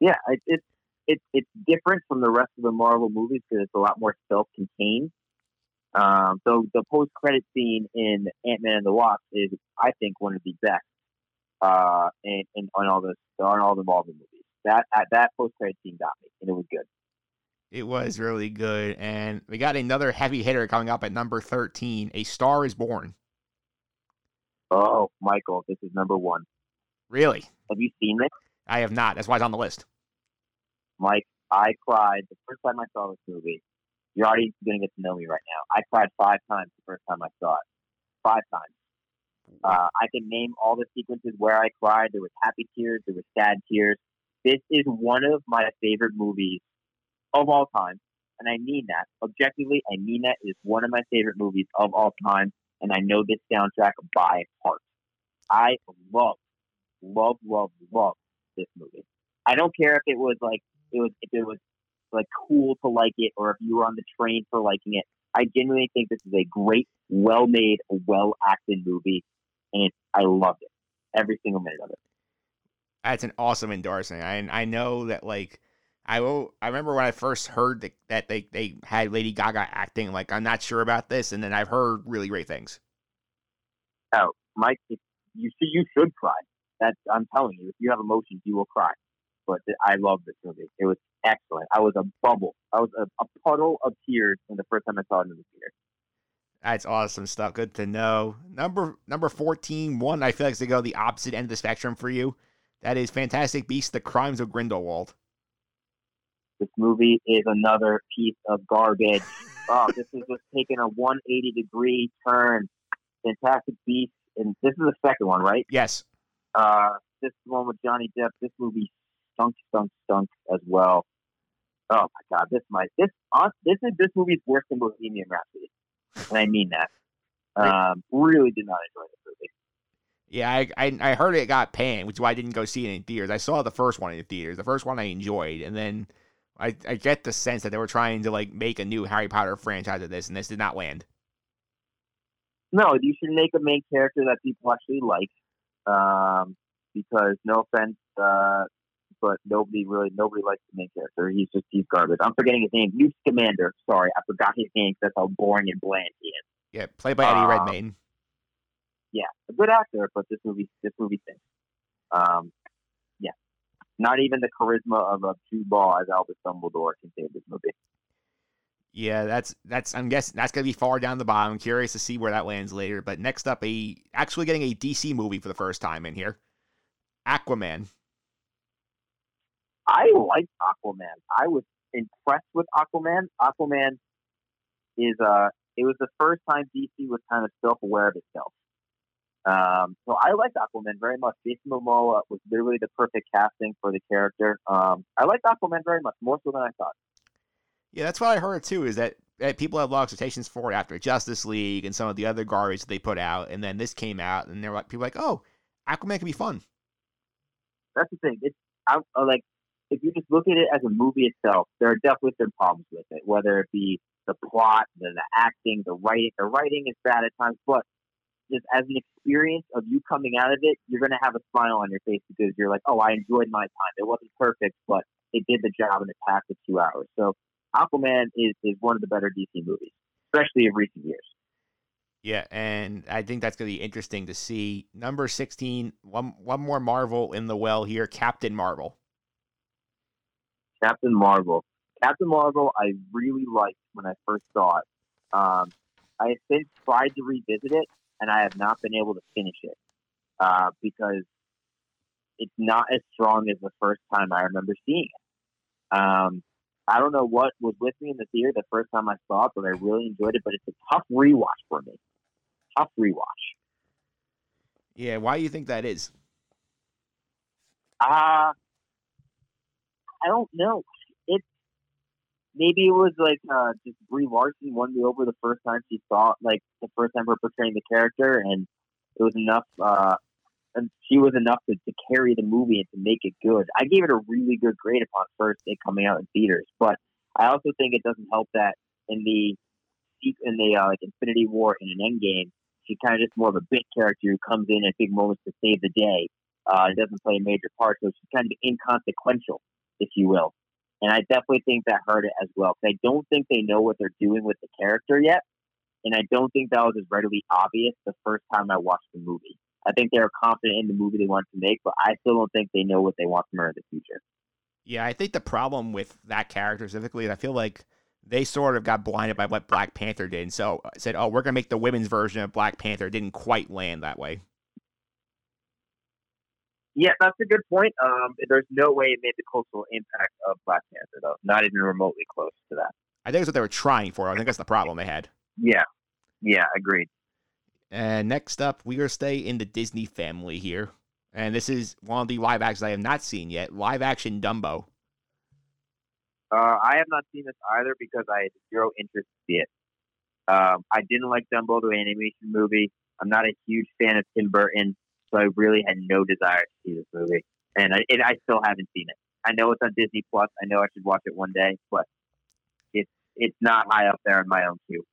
Yeah, it, it's it's it's different from the rest of the Marvel movies because it's a lot more self-contained. Um, so the post-credit scene in Ant-Man and the Wasp is, I think, one of the best uh, in, in on all the on all the Marvel movies. That uh, that post-credit scene got me, and it was good. It was really good, and we got another heavy hitter coming up at number thirteen. A Star Is Born. Oh, Michael, this is number one. Really? Have you seen this? I have not. That's why it's on the list. Mike, I cried the first time I saw this movie. You're already going to get to know me right now. I cried five times the first time I saw it. Five times. Uh, I can name all the sequences where I cried. There was happy tears. There was sad tears. This is one of my favorite movies of all time, and I mean that objectively. I mean that is one of my favorite movies of all time, and I know this soundtrack by heart. I love, love, love, love this movie. I don't care if it was like it was if it was like cool to like it or if you were on the train for liking it. I genuinely think this is a great, well made, well acted movie, and it's, I loved it. Every single minute of it. That's an awesome endorsement. I I know that like I will. I remember when I first heard that, that they they had Lady Gaga acting. Like I'm not sure about this, and then I've heard really great things. Oh, Mike, you should you should cry. That I'm telling you, if you have emotions, you will cry. But I love this movie. It was excellent. I was a bubble. I was a, a puddle of tears when the first time I saw it in the theater. That's awesome stuff. Good to know. Number number 14, one I feel like is to go the opposite end of the spectrum for you. That is Fantastic Beasts: The Crimes of Grindelwald. This movie is another piece of garbage. oh, this is just taking a 180 degree turn. Fantastic Beasts, and this is the second one, right? Yes. Uh, this is the one with Johnny Depp. This movie stunk, stunk, stunk as well. Oh my god, this might this uh, this is this movie's worse than Bohemian Rhapsody, and I mean that. Um, really did not enjoy this movie. Yeah, I, I I heard it got panned, which is why I didn't go see it in theaters. I saw the first one in the theaters. The first one I enjoyed, and then I I get the sense that they were trying to like make a new Harry Potter franchise of this, and this did not land. No, you should make a main character that people actually like. Um, because no offense, uh, but nobody really nobody likes the main character. He's just he's garbage. I'm forgetting his name. Newt Scamander. Sorry, I forgot his name. That's how boring and bland he is. Yeah, played by Eddie Um, Redmayne. Yeah, a good actor, but this movie this movie stinks. Um, yeah, not even the charisma of a Jude Law as Albus Dumbledore can save this movie. Yeah, that's that's I'm guessing that's gonna be far down the bottom. I'm curious to see where that lands later. But next up, a actually getting a DC movie for the first time in here, Aquaman. I liked Aquaman. I was impressed with Aquaman. Aquaman is uh it was the first time DC was kind of self aware of itself. Um, so I liked Aquaman very much. Jason Momoa was literally the perfect casting for the character. Um, I liked Aquaman very much, more so than I thought. Yeah, that's what I heard too. Is that, that people have low expectations for it after Justice League and some of the other garbage they put out, and then this came out, and they're like, people are like, oh, Aquaman can be fun. That's the thing. It's I like if you just look at it as a movie itself, there are definitely some problems with it. Whether it be the plot, the, the acting, the writing. The writing is bad at times, but just as an experience of you coming out of it, you're gonna have a smile on your face because you're like, oh, I enjoyed my time. It wasn't perfect, but it did the job in it passed the two hours. So Aquaman is is one of the better DC movies, especially of recent years. Yeah, and I think that's going to be interesting to see. Number 16, one, one more Marvel in the well here, Captain Marvel. Captain Marvel. Captain Marvel, I really liked when I first saw it. Um, I have since tried to revisit it, and I have not been able to finish it uh, because it's not as strong as the first time I remember seeing it. Um, I don't know what was with me in the theater the first time I saw it, but I really enjoyed it. But it's a tough rewatch for me. Tough rewatch. Yeah, why do you think that is? Uh, I don't know. It maybe it was like uh, just Brie Larson won me over the first time she saw like the first time her portraying the character, and it was enough. Uh, and she was enough to, to carry the movie and to make it good. I gave it a really good grade upon first day coming out in theaters, but I also think it doesn't help that in the in the uh, like Infinity War and an Endgame. She's kind of just more of a bit character who comes in at big moments to save the day. Uh, doesn't play a major part, so she's kind of inconsequential, if you will. And I definitely think that hurt it as well. I don't think they know what they're doing with the character yet, and I don't think that was as readily obvious the first time I watched the movie. I think they were confident in the movie they wanted to make, but I still don't think they know what they want from her in the future. Yeah, I think the problem with that character specifically is I feel like they sort of got blinded by what Black Panther did, and so uh, said, "Oh, we're gonna make the women's version of Black Panther." It didn't quite land that way. Yeah, that's a good point. Um, there's no way it made the cultural impact of Black Panther, though. Not even remotely close to that. I think that's what they were trying for. I think that's the problem they had. Yeah. Yeah, agreed. And next up, we are stay in the Disney family here, and this is one of the live actions I have not seen yet. Live action Dumbo. Uh, I have not seen this either because I had zero interest to see it. Um, I didn't like Dumbo, the animation movie. I'm not a huge fan of Tim Burton, so I really had no desire to see this movie, and I, and I still haven't seen it. I know it's on Disney Plus. I know I should watch it one day, but it's it's not high up there in my own queue.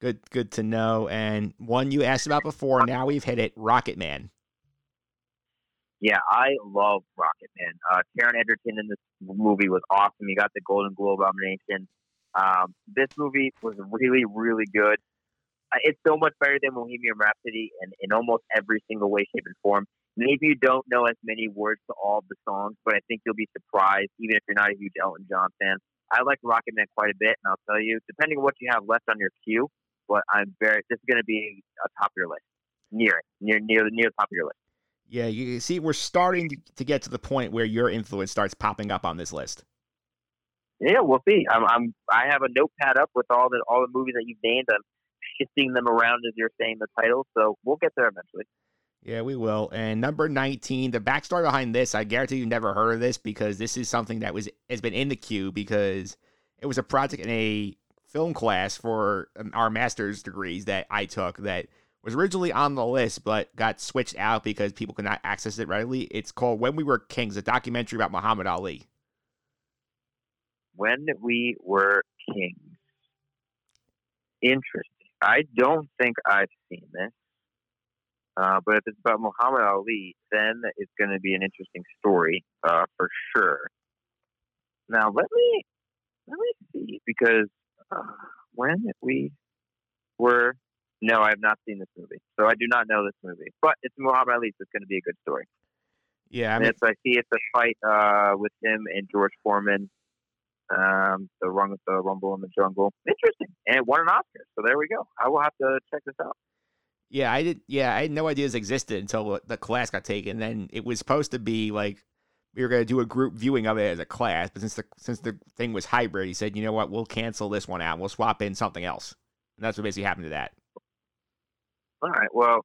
Good, good to know. And one you asked about before. Now we've hit it. Rocket Man. Yeah, I love Rocket Man. Uh, Taron Egerton in this movie was awesome. He got the Golden Globe nomination. Um, this movie was really, really good. It's so much better than Bohemian Rhapsody in, in almost every single way, shape, and form. Maybe you don't know as many words to all of the songs, but I think you'll be surprised, even if you're not a huge Elton John fan. I like Rocket Man quite a bit, and I'll tell you, depending on what you have left on your queue, but I'm very. This is going to be a top of your list, near it, near near near the top of your list. Yeah, you see, we're starting to- to get to the point where your influence starts popping up on this list. Yeah, we'll see. I'm, I'm I have a notepad up with all the all the movies that you've named. I'm shifting them around as you're saying the titles, so we'll get there eventually. Yeah, we will. And number 19, the backstory behind this, I guarantee you never heard of this because this is something that was has been in the queue because it was a project in a film class for um, our master's degrees that I took that was originally on the list but got switched out because people could not access it readily. It's called When We Were Kings, a documentary about Muhammad Ali. When we were kings. Interesting. I don't think I've seen this. Uh, but if it's about Muhammad Ali, then it's going to be an interesting story uh, for sure. Now let me let me see because uh, when we were no, I have not seen this movie, so I do not know this movie. But it's Muhammad Ali, so it's going to be a good story. Yeah, I And mean, it's, I see it's a fight uh, with him and George Foreman. Um, the run the Rumble in the Jungle. Interesting, and it won an Oscar. So there we go. I will have to check this out. Yeah, I did. Yeah, I had no idea this existed until the class got taken. Then it was supposed to be like we were going to do a group viewing of it as a class, but since the since the thing was hybrid, he said, you know what, we'll cancel this one out. We'll swap in something else, and that's what basically happened to that. All right. Well,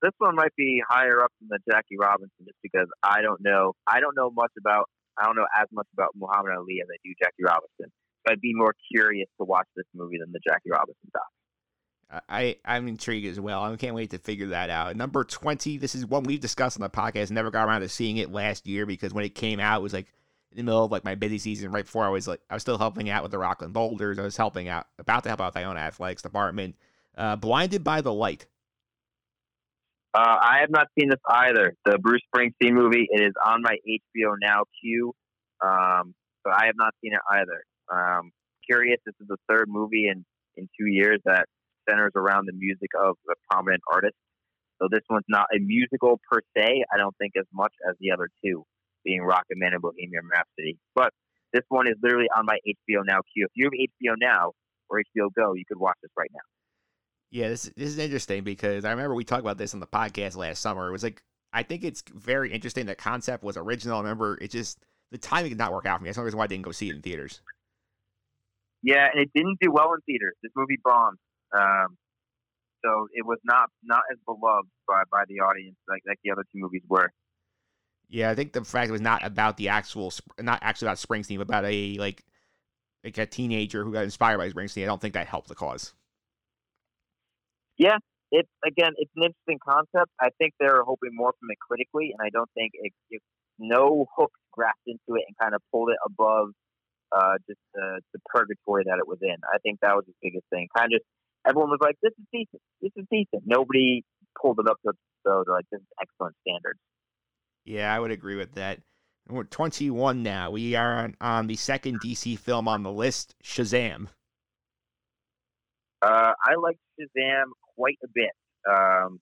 this one might be higher up than the Jackie Robinson, just because I don't know. I don't know much about. I don't know as much about Muhammad Ali as I do Jackie Robinson. So I'd be more curious to watch this movie than the Jackie Robinson doc. I I'm intrigued as well. I can't wait to figure that out. Number twenty. This is one we've discussed on the podcast. Never got around to seeing it last year because when it came out, it was like in the middle of like my busy season, right before I was like I was still helping out with the Rockland Boulders. I was helping out, about to help out with my own athletics department. Uh, Blinded by the Light. Uh, I have not seen this either. The Bruce Springsteen movie. It is on my HBO Now queue, um, but I have not seen it either. Um, curious. This is the third movie in in two years that centers around the music of a prominent artist. So this one's not a musical per se. I don't think as much as the other two, being Rocket Man and Bohemian Rhapsody. But this one is literally on my HBO Now queue. If you have HBO Now or HBO Go, you could watch this right now. Yeah, this this is interesting because I remember we talked about this on the podcast last summer. It was like I think it's very interesting. The concept was original. I remember it just the timing did not work out for me. That's the only reason why I didn't go see it in theaters. Yeah, and it didn't do well in theaters. This movie bombed. Um, so it was not not as beloved by, by the audience like like the other two movies were. Yeah, I think the fact it was not about the actual, not actually about Springsteen, but about a like like a teenager who got inspired by Springsteen. I don't think that helped the cause. Yeah, it again, it's an interesting concept. I think they're hoping more from it critically, and I don't think it, it no hooks grasped into it and kind of pulled it above uh, just uh, the purgatory that it was in. I think that was the biggest thing. Kind of just everyone was like, "This is decent. This is decent." Nobody pulled it up to so they're like, "This is excellent standards." Yeah, I would agree with that. And We're 21 now. We are on, on the second DC film on the list, Shazam. Uh, I like Shazam quite a bit. Um,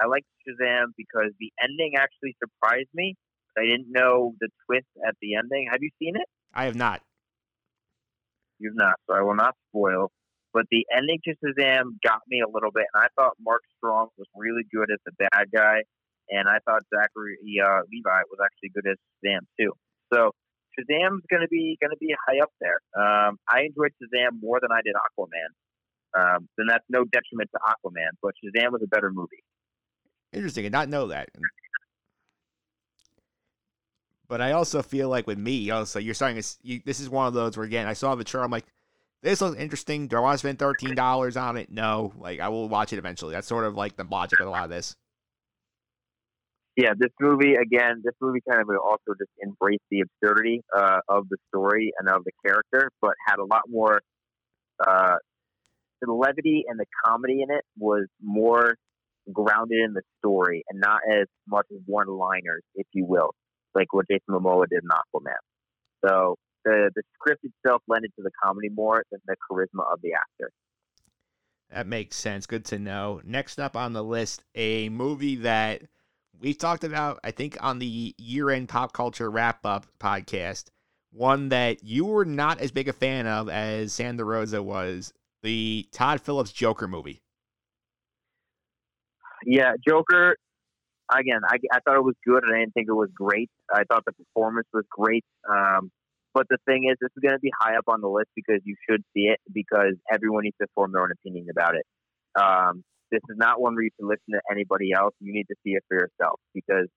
I liked Shazam because the ending actually surprised me. I didn't know the twist at the ending. Have you seen it? I have not. You've not, so I will not spoil. But the ending to Shazam got me a little bit, and I thought Mark Strong was really good as the bad guy, and I thought Zachary uh, Levi was actually good as Shazam too. So Shazam's going to be going to be high up there. Um, I enjoyed Shazam more than I did Aquaman. Um, then that's no detriment to Aquaman, but Shazam was a better movie. Interesting. I did not know that. But I also feel like with me, also, you're starting to. You, this is one of those where, again, I saw the trailer. I'm like, this looks interesting. Do I want to spend $13 on it? No. Like, I will watch it eventually. That's sort of like the logic of a lot of this. yeah, this movie again. This movie kind of also just embraced the absurdity uh, of the story and of the character, but had a lot more. Uh, the levity and the comedy in it was more grounded in the story and not as much as one-liners, if you will, like what Jason Momoa did in Aquaman. So the the script itself lended to the comedy more than the charisma of the actor. That makes sense. Good to know. Next up on the list, a movie that we've talked about, I think, on the year end pop culture wrap up podcast. One that you were not as big a fan of as Sandra Rosa was the Todd Phillips Joker movie. Yeah, Joker. Again, I, I thought it was good, and I didn't think it was great. I thought the performance was great. Um, but the thing is, this is going to be high up on the list because you should see it because everyone needs to form their own opinion about it. Um, this is not one where you can listen to anybody else. You need to see it for yourself because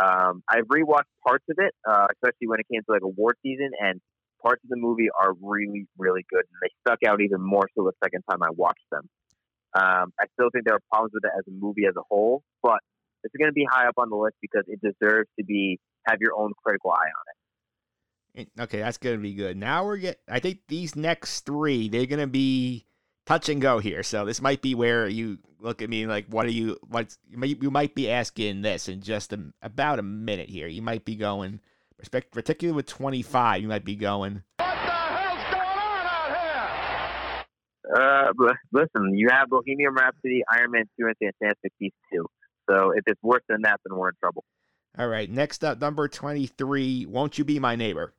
um, I've rewatched parts of it, uh, especially when it came to like award season, and parts of the movie are really, really good, and they stuck out even more so the second time I watched them. Um, I still think there are problems with it as a movie as a whole, but it's going to be high up on the list because it deserves to be have your own critical eye on it. Okay, that's gonna be good. Now we're get. I think these next three, they're gonna be touch and go here. So this might be where you look at me like, what are you? Might, you might be asking this in just a, about a minute here. You might be going, respect, particularly with twenty five, you might be going. What the hell's going on out here? Uh, but listen, you have Bohemian Rhapsody, Iron Man 2, and Fantastic Beasts 2. So if it's worse than that, then we're in trouble. All right, next up, number twenty three. Won't you be my neighbor?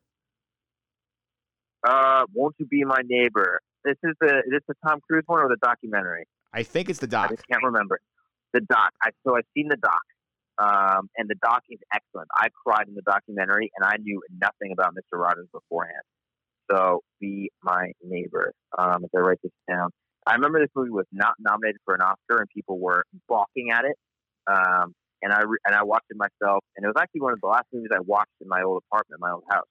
Uh, Won't You Be My Neighbor? This is the is this the Tom Cruise one or the documentary? I think it's the I doc. just can't remember. The doc. I so I've seen the doc, um, and the doc is excellent. I cried in the documentary, and I knew nothing about Mr. Rogers beforehand. So be my neighbor. Um, if I write this down, I remember this movie was not nominated for an Oscar, and people were balking at it. Um, and I re- and I watched it myself, and it was actually one of the last movies I watched in my old apartment, my old house.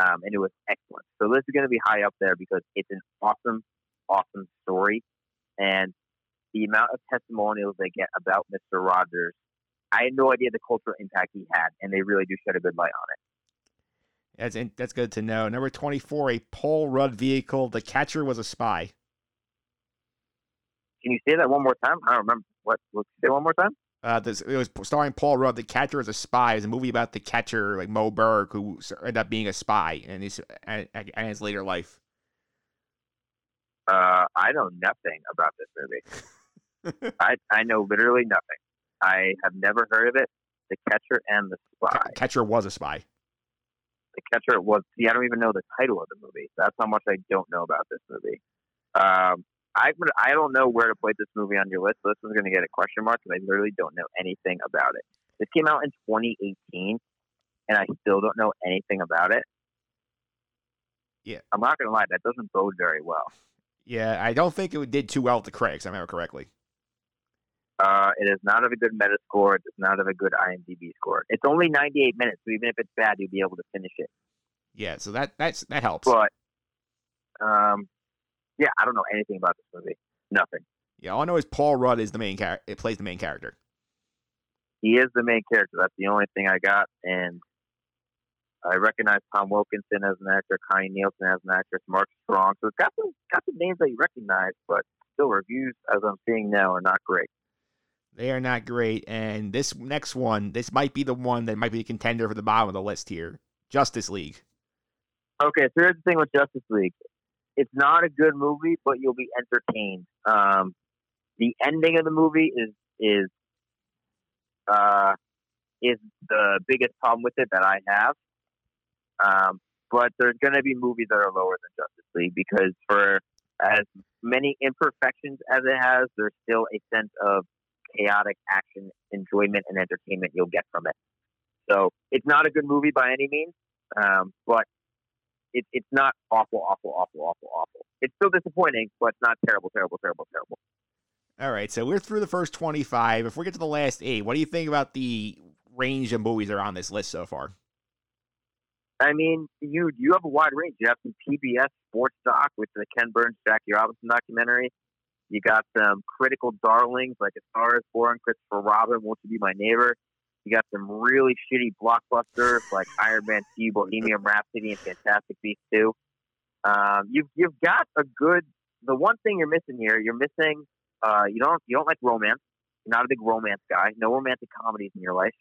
Um, and it was excellent. So this is going to be high up there because it's an awesome, awesome story, and the amount of testimonials they get about Mr. Rogers, I had no idea the cultural impact he had, and they really do shed a good light on it. That's in- that's good to know. Number twenty four, a Paul Rudd vehicle. The catcher was a spy. Can you say that one more time? I don't remember. What? what say one more time? Uh, this, it was starring Paul Rudd. The Catcher is a Spy. It's a movie about the catcher, like Moe Berg, who ended up being a spy in his and, his later life. Uh, I know nothing about this movie. [laughs] I I know literally nothing. I have never heard of it. The Catcher and the Spy. Catcher was a spy. The Catcher was. See, I don't even know the title of the movie. That's how much I don't know about this movie. Um, I I don't know where to put this movie on your list. This one's going to get a question mark because I literally don't know anything about it. This came out in 2018, and I still don't know anything about it. Yeah. I'm not going to lie. That doesn't bode very well. Yeah, I don't think it did too well at the critics. I remember correctly. Uh, it is not of a good meta score. It does not have a good IMDb score. It's only 98 minutes, so even if it's bad, you'll be able to finish it. Yeah, so that that's that helps. But, um, yeah, I don't know anything about this movie. Nothing. yeah, all I know is Paul Rudd is the main character. It plays the main character. He is the main character. That's the only thing I got. And I recognize Tom Wilkinson as an actor, Connie Nielsen as an actress, Mark Strong. So it's got some got some names that you recognize, but still reviews as I'm seeing now are not great. They are not great. And this next one, this might be the one that might be a contender for the bottom of the list here. Justice League. Okay, so here's the thing with Justice League. It's not a good movie, but you'll be entertained. Um, the ending of the movie is is uh, is the biggest problem with it that I have. Um, but there's going to be movies that are lower than Justice League because for as many imperfections as it has, there's still a sense of chaotic action, enjoyment, and entertainment you'll get from it. So it's not a good movie by any means, um, but it, it's not awful, awful, awful, awful, awful. It's still disappointing, but not terrible, terrible, terrible, terrible. All right, so we're through the first 25. If we get to the last eight, what do you think about the range of movies that are on this list so far? I mean, you you have a wide range. You have some PBS sports doc with the Ken Burns, Jackie Robinson documentary. You got some critical darlings like A Star is Born, Christopher Robin, Won't You Be My Neighbor. You got some really shitty blockbusters like Iron Man 2, Bohemian Rhapsody, and Fantastic Beasts 2. Um, you've you've got a good. The one thing you're missing here, you're missing. Uh, you don't you don't like romance. You're not a big romance guy. No romantic comedies in your life.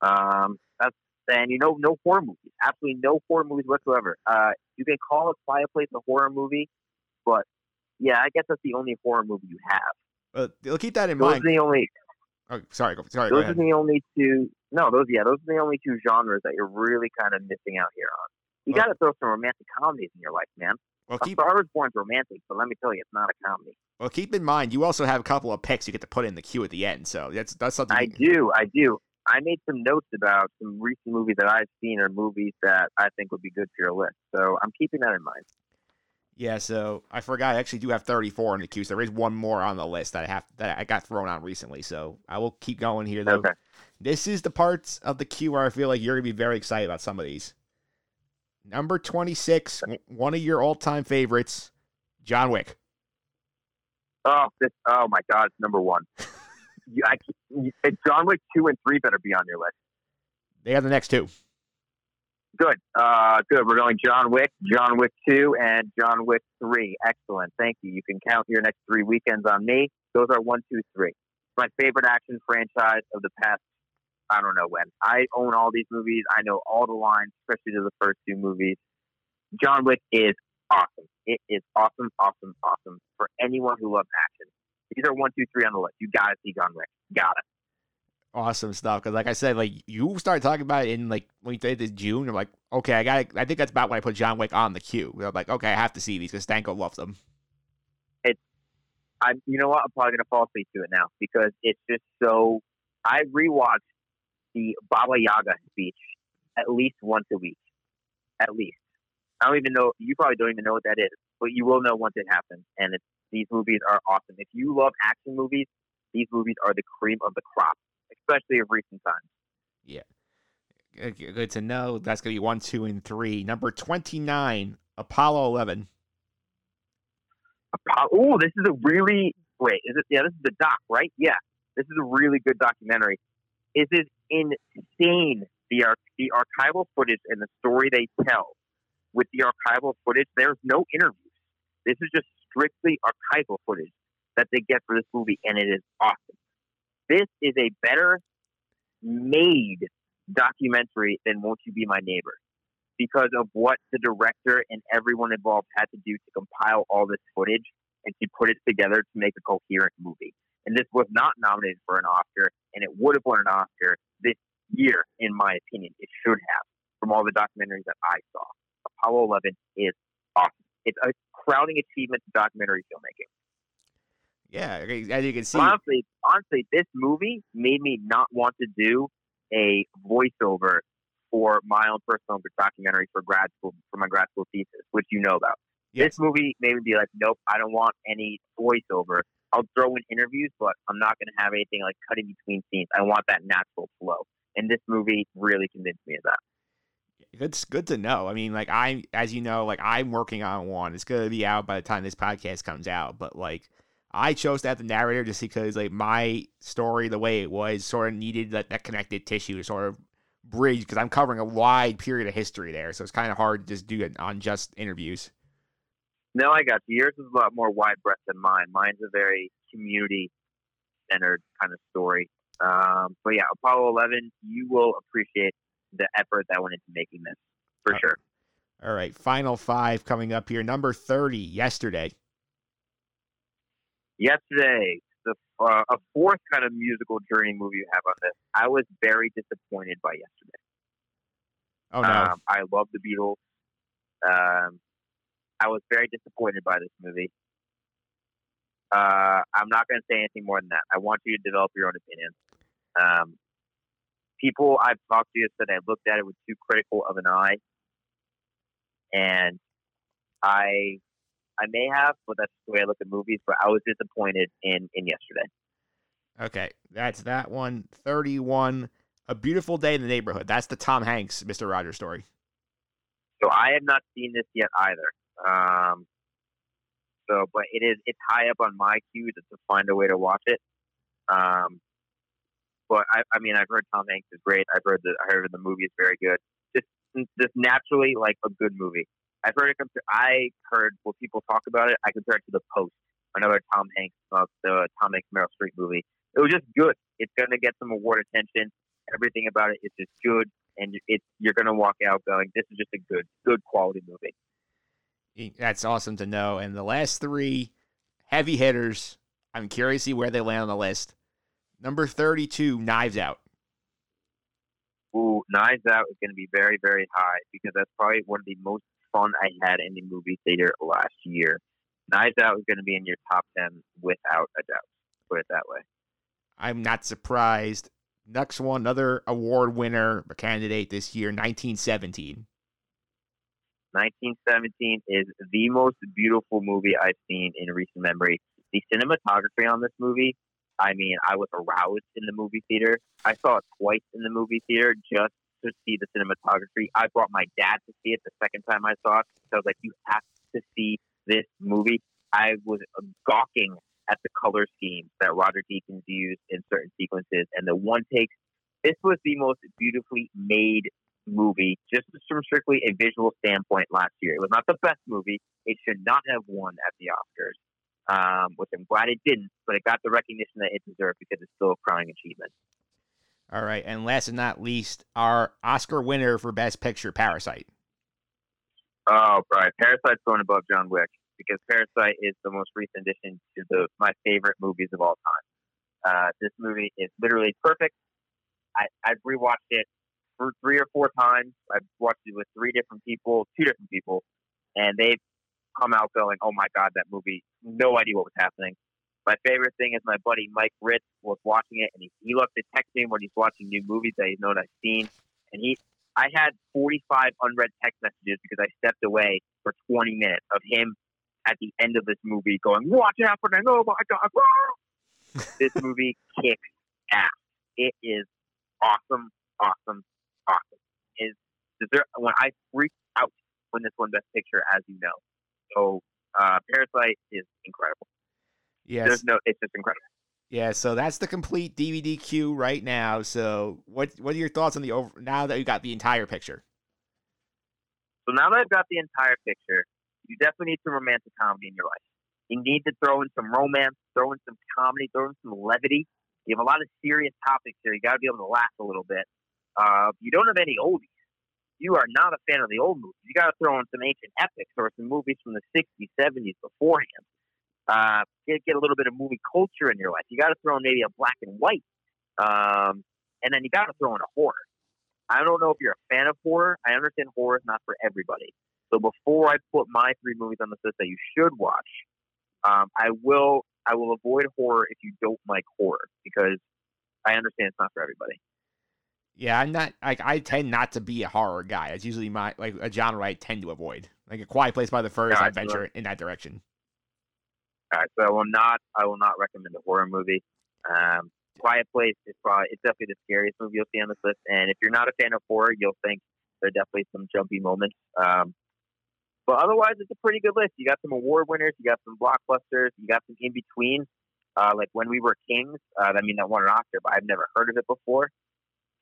Um, that's and you know no horror movies. Absolutely no horror movies whatsoever. Uh, you can call A Quiet Place a horror movie, yeah, I guess that's the only horror movie you have. But keep that in Those mind. are the only. Oh, sorry, go, sorry. Those are the only two. No, those yeah, those are the only two genres that you're really kind of missing out here on. You Well- got to throw some romantic comedies in your life, man. Well, keep Star is Born's romantic, but let me tell you, it's not a comedy. well keep in mind you also have a couple of picks you get to put in the queue at the end. So that's that's something. I you- do, I do. I made some notes about some recent movies that I've seen or movies that I think would be good for your list. So I'm keeping that in mind. Yeah, so I forgot. I actually do have 34 in the queue. So there is one more on the list that I have that I got thrown on recently. So I will keep going here though. Okay. This is the parts of the queue where I feel like you're gonna be very excited about some of these. Number 26, one of your all-time favorites, John Wick. Oh, this. Oh my God, it's number one. [laughs] you, I, John Wick two and three better be on your list. They have the next two. Good. Uh, good. We're going John Wick, John Wick 2, and John Wick 3. Excellent. Thank you. You can count your next three weekends on me. Those are one, two, three. My favorite action franchise of the past, I don't know when. I own all these movies. I know all the lines, especially to the first two movies. John Wick is awesome. It is awesome, awesome, awesome for anyone who loves action. These are one, two, three on the list. You gotta see John Wick. Got it. Awesome stuff. Because like I said, like you started talking about it in like when you did this June. I'm like, okay, I got. I think that's about when I put John Wick on the queue. I'm like, okay, I have to see these because Stanko loves them. I, you know what? I'm probably gonna fall asleep to it now because it's just so. I rewatch the Baba Yaga speech at least once a week, at least. I don't even know. You probably don't even know what that is, but you will know once it happens. And it's, these movies are awesome. If you love action movies, these movies are the cream of the crop, especially of recent times. Yeah. Good to know. That's gonna be one, two, and three. Number twenty-nine, Apollo Eleven. Oh, this is a really wait. Is it? Yeah, this is the doc, right? Yeah, this is a really good documentary. It is insane the ar- the archival footage and the story they tell with the archival footage. There's no interviews. This is just strictly archival footage that they get for this movie, and it is awesome. This is a better made documentary than Won't You Be My Neighbor because of what the director and everyone involved had to do to compile all this footage and to put it together to make a coherent movie. And this was not nominated for an Oscar, and it would have won an Oscar this year, in my opinion. It should have, from all the documentaries that I saw. Apollo 11 is awesome. It's a crowning achievement to documentary filmmaking. Yeah, as you can see, Honestly, honestly, this movie made me not want to do a voiceover for my own personal documentary for grad school for my grad school thesis, which you know about. Yes. This movie made me be like, nope, I don't want any voiceover. I'll throw in interviews, but I'm not going to have anything like cutting between scenes. I want that natural flow. And this movie really convinced me of that. it's good to know. I mean, like I, as you know, like I'm working on one. It's gonna be out by the time this podcast comes out. But like, I chose to have the narrator just because like my story, the way it was, sort of needed that, that connected tissue sort of bridge because I'm covering a wide period of history there, so it's kind of hard to just do it on just interviews. No, I got you. Yours is a lot more wide breadth than mine. Mine's a very community centered kind of story. Um, but yeah, Apollo 11, you will appreciate the effort that went into making this for Uh, sure. All right, final five coming up here. Number 30, yesterday. Yesterday, the uh, a fourth kind of musical journey movie you have on this. I was very disappointed by yesterday. Oh, no. Um, I love the Beatles. Um, I was very disappointed by this movie. Uh, I'm not going to say anything more than that. I want you to develop your own opinion. Um, people I've talked to said I looked at it with too critical of an eye, and I, I may have, but that's the way I look at movies. But I was disappointed in in yesterday. Okay, that's that one. 31, A Beautiful Day in the Neighborhood. That's the Tom Hanks, Mr. Rogers story. So I have not seen this yet either. Um, so, but it is it's high up on my queue to, to find a way to watch it. Um, but I, I mean, I've heard Tom Hanks is great. I've heard the I heard the movie is very good. Just just naturally like a good movie. I've heard it. Compare, I heard what people talk about it. I compare it to The Post, another Tom Hanks, uh, the Tom Hanks Meryl Streep movie. It was just good. It's going to get some award attention. Everything about it is just good, and it's you're going to walk out going, "This is just a good, good quality movie." That's awesome to know. And the last three heavy hitters, I'm curious to see where they land on the list. Number 32, Knives Out. Ooh, Knives Out is going to be very, very high because that's probably one of the most fun I had in the movie theater last year. Knives Out is going to be in your top 10 without a doubt. Put it that way. I'm not surprised. Next one, another award winner, a candidate this year, 1917. 1917 is the most beautiful movie I've seen in recent memory. The cinematography on this movie, I mean, I was aroused in the movie theater. I saw it twice in the movie theater just to see the cinematography. I brought my dad to see it the second time I saw it. So I was like, you have to see this movie. I was gawking at the color schemes that Roger Deakins used in certain sequences and the one takes. This was the most beautifully made movie, just from strictly a visual standpoint last year. It was not the best movie. It should not have won at the Oscars, um, which I'm glad it didn't, but it got the recognition that it deserved because it's still a crowning achievement. All right. And last but not least, our Oscar winner for Best Picture, Parasite. Oh, right. Parasite's going above John Wick because Parasite is the most recent addition to the my favorite movies of all time. Uh, this movie is literally perfect. I, I've rewatched it for three or four times. I've watched it with three different people, two different people, and they've come out going, "Oh my god, that movie! No idea what was happening." My favorite thing is my buddy Mike Ritz was watching it, and he, he loves to text me when he's watching new movies that he's known I've seen, and he. I had 45 unread text messages because I stepped away for 20 minutes of him at the end of this movie going, "What's happening? Oh my god!" ah!" [laughs] this movie kicks ass. It is awesome, awesome, awesome. Is deserve when I freaked out when this won Best Picture, as you know. So uh, Parasite is incredible. Yes. There's no, it's just incredible. Yeah, so that's the complete DVD queue right now. So, what what are your thoughts on the over now that you got the entire picture? So now that I've got the entire picture, you definitely need some romantic comedy in your life. You need to throw in some romance, throw in some comedy, throw in some levity. You have a lot of serious topics here. You got to be able to laugh a little bit. Uh, you don't have any oldies. You are not a fan of the old movies. You got to throw in some ancient epics or some movies from the 60s, 70s beforehand. Uh, get, get a little bit of movie culture in your life. You got to throw in maybe a black and white. Um, and then you got to throw in a horror. I don't know if you're a fan of horror. I understand horror is not for everybody. So before I put my three movies on the list that you should watch, um, I will I will avoid horror if you don't like horror because I understand it's not for everybody. Yeah, I'm not like I tend not to be a horror guy. It's usually my like a genre I tend to avoid. Like a Quiet Place by the First, I I venture in that direction. All right, so I will not I will not recommend a horror movie. Um, Quiet Place is probably it's definitely the scariest movie you'll see on this list. And if you're not a fan of horror, you'll think there are definitely some jumpy moments. Um, but otherwise, it's a pretty good list. You got some award winners, you got some blockbusters, you got some in between. Uh, like when we were kings, uh, I mean that won an Oscar, but I've never heard of it before.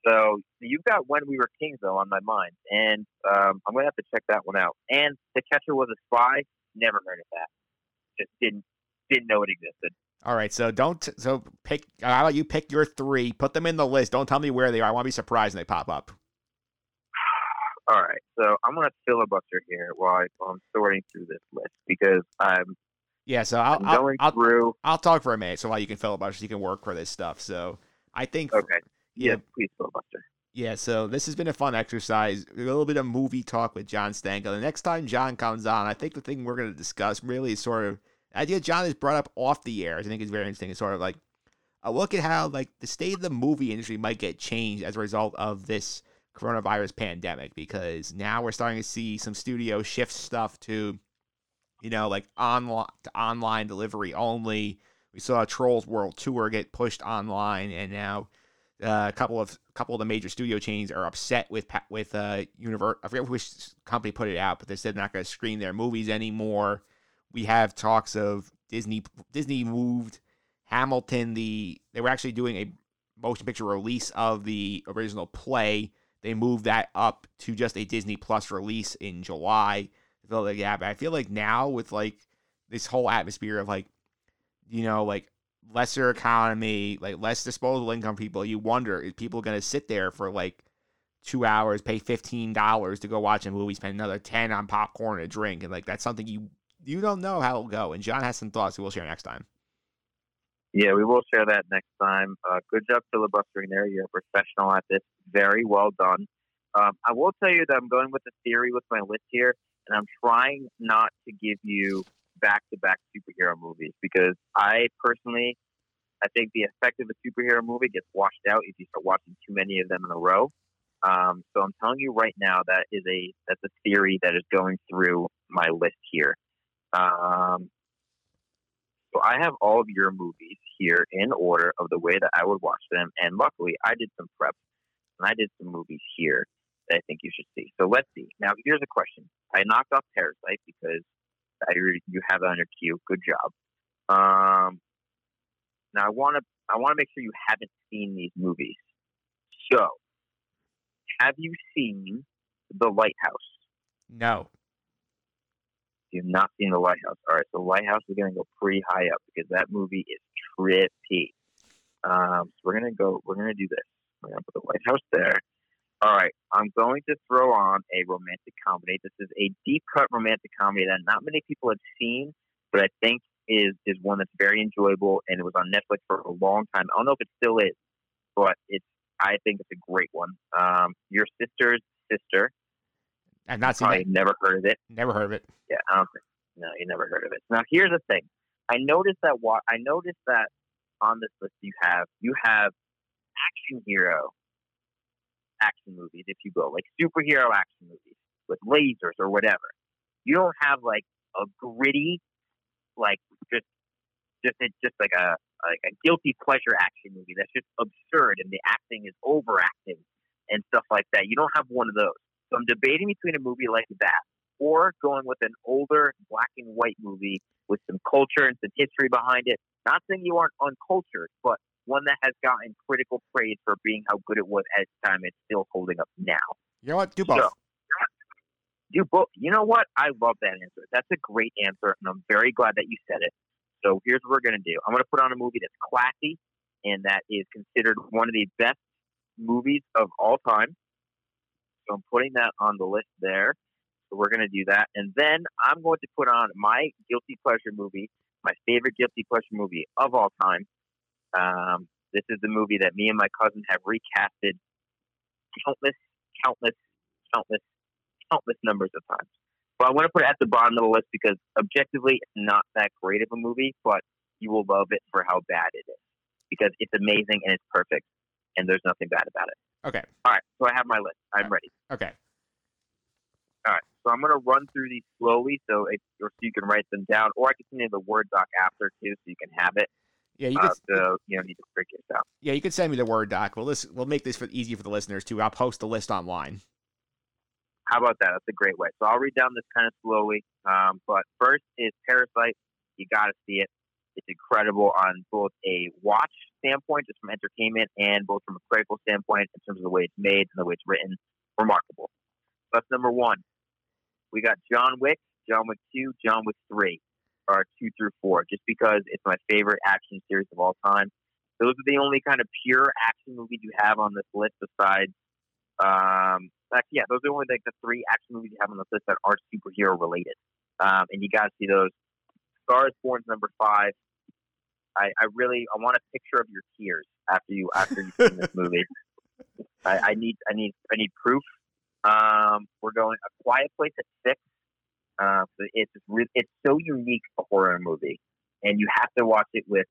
So you've got When We Were Kings though on my mind, and um, I'm gonna have to check that one out. And The Catcher Was a Spy. Never heard of that. Just didn't didn't know it existed. All right, so don't so pick. How about you pick your three? Put them in the list. Don't tell me where they are. I want to be surprised when they pop up. [sighs] All right, so I'm gonna filibuster here while, I'm sorting through this list because I'm Yeah, so I'll I'm I'll, going I'll, through. I'll talk for a minute. So while you can filibuster, you can work for this stuff. So I think Okay, yeah, yeah, please filibuster. Yeah, so this has been a fun exercise. A little bit of movie talk with John Stanko. The next time John comes on, I think the thing we're going to discuss really is sort of the idea John has brought up off the air. I think is very interesting. It's sort of like a look at how like the state of the movie industry might get changed as a result of this coronavirus pandemic because now we're starting to see some studio shift stuff to you know like online to online delivery only. We saw Trolls World Tour get pushed online and now uh, a couple of a couple of the major studio chains are upset with with uh Univer- I forget which company put it out, but they said they're not going to screen their movies anymore. We have talks of Disney Disney moved Hamilton. The they were actually doing a motion picture release of the original play. They moved that up to just a Disney Plus release in July. I feel like yeah, but I feel like now with like this whole atmosphere of like you know like lesser economy, like less disposable income people, you wonder is people going to sit there for like two hours, pay fifteen dollars to go watch a movie, spend another ten on popcorn and a drink, and like that's something you you don't know how it'll go. And John has some thoughts we'll share next time. Yeah, we will share that next time. Uh, good job filibustering there. You're a professional at this. Very well done. Um, I will tell you that I'm going with the theory with my list here, and I'm trying not to give you back-to-back superhero movies because I personally, I think the effect of a superhero movie gets washed out if you start watching too many of them in a row. Um, so I'm telling you right now that is a that's a theory that is going through my list here. Um, so I have all of your movies here in order of the way that I would watch them, and luckily I did some prep and I did some movies here that I think you should see. So let's see. Now here's a question. I knocked off Parasite because I you have it on your queue. Good job. Um, now I want to I want to make sure you haven't seen these movies. So, have you seen The Lighthouse? No. You've not seen The Lighthouse. All right, so Lighthouse is going to go pretty high up because that movie is trippy. Um, so we're going to go. We're going to do this. We're going to put The Lighthouse there. All right, I'm going to throw on a romantic comedy. This is a deep cut romantic comedy that not many people have seen, but I think is is one that's very enjoyable, and it was on Netflix for a long time. I don't know if it still is, but it's I think it's a great one. Um, Your sister's sister. I've not seen Probably it. never heard of it. Never heard of it. Yeah, I don't think. No, you never heard of it. Now, here's the thing. I noticed that. Wa- I noticed that on this list you have you have action hero action movies, if you will, like superhero action movies with lasers or whatever. You don't have like a gritty, like just just it's just like a like a guilty pleasure action movie that's just absurd and the acting is overacting and stuff like that. You don't have one of those. So I'm debating between a movie like that or going with an older black and white movie with some culture and some history behind it. Not saying you aren't uncultured, but one that has gotten critical praise for being how good it was at its time. It's still holding up now. You know what? Do both. So, do both. You know what? I love that answer. That's a great answer, and I'm very glad that you said it. So here's what we're going to do. I'm going to put on a movie that's classy and that is considered one of the best movies of all time. So I'm putting that on the list there. So we're going to do that. And then I'm going to put on my guilty pleasure movie, my favorite guilty pleasure movie of all time. Um, this is the movie that me and my cousin have recasted countless, countless, countless, countless numbers of times. But I want to put it at the bottom of the list because objectively, it's not that great of a movie, but you will love it for how bad it is because it's amazing and it's perfect, and there's nothing bad about it. Okay. All right, so I have my list. I'm ready. Okay. All right, so I'm going to run through these slowly so it, or so you can write them down, or I can send you the Word doc after too, so you can have it. Yeah, you uh, could. so you don't need to freak yourself. Yeah, you could send me the word doc. We'll list, We'll make this for, easy for the listeners too. I'll post the list online. How about that? That's a great way. So I'll read down this kind of slowly. Um, but first is Parasite. You got to see it. It's incredible on both a watch standpoint, just from entertainment, and both from a critical standpoint in terms of the way it's made and the way it's written, remarkable. That's number one. We got John Wick, John Wick 2, John Wick 3, or 2 through 4, just because it's my favorite action series of all time. Those are the only kind of pure action movies you have on this list besides, um, like, yeah, those are only like the three action movies you have on this list that aren't superhero related. Um, and you got to see those. Star is Born's number five. I, I really I want a picture of your tears after you after you've seen this movie. [laughs] I, I need I need I need proof. Um, we're going a quiet place at six. Uh, it's it's so unique a horror movie, and you have to watch it with.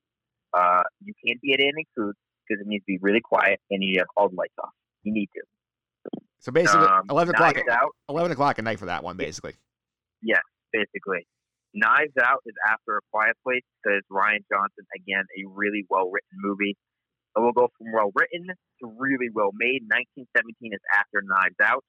Uh, you can't be at any food because it needs to be really quiet, and you have all the lights off. You need to. So basically, Um, eleven o'clock. Knives Out. Eleven o'clock at night for that one, basically. Yes, basically. Knives Out is after A Quiet Place because Rian Johnson, again, a really well written movie. It will go from well written to really well made. 1917 is after Knives Out.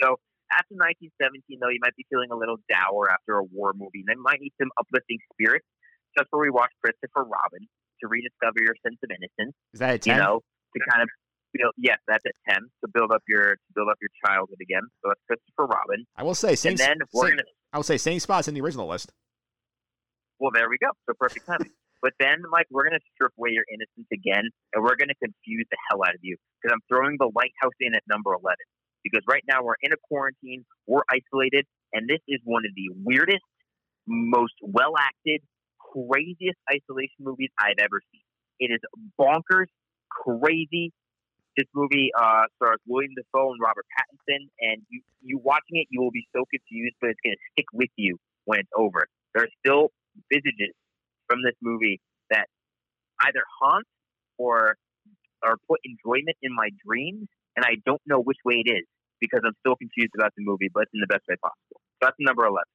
So after 1917, though, you might be feeling a little dour after a war movie. And you might need some uplifting spirits. That's where we watch Christopher Robin to rediscover your sense of innocence. Is that a You know, to kind of build. Yes, that's at 10 to build up your to build up your childhood again. So that's Christopher Robin. I will say same. and then we're same- gonna I would say same spots in the original list. Well, there we go. So perfect timing. [laughs] but then, Mike, we're going to strip away your innocence again, and we're going to confuse the hell out of you because I'm throwing the lighthouse in at number 11. Because right now we're in a quarantine, we're isolated, and this is one of the weirdest, most well acted, craziest isolation movies I've ever seen. It is bonkers, crazy. This movie uh, stars William Dafoe and Robert Pattinson, and you, you watching it, you will be so confused, but it's going to stick with you when it's over. There are still visages from this movie that either haunt or or put enjoyment in my dreams, and I don't know which way it is because I'm still confused about the movie, but it's in the best way possible. So that's number eleven.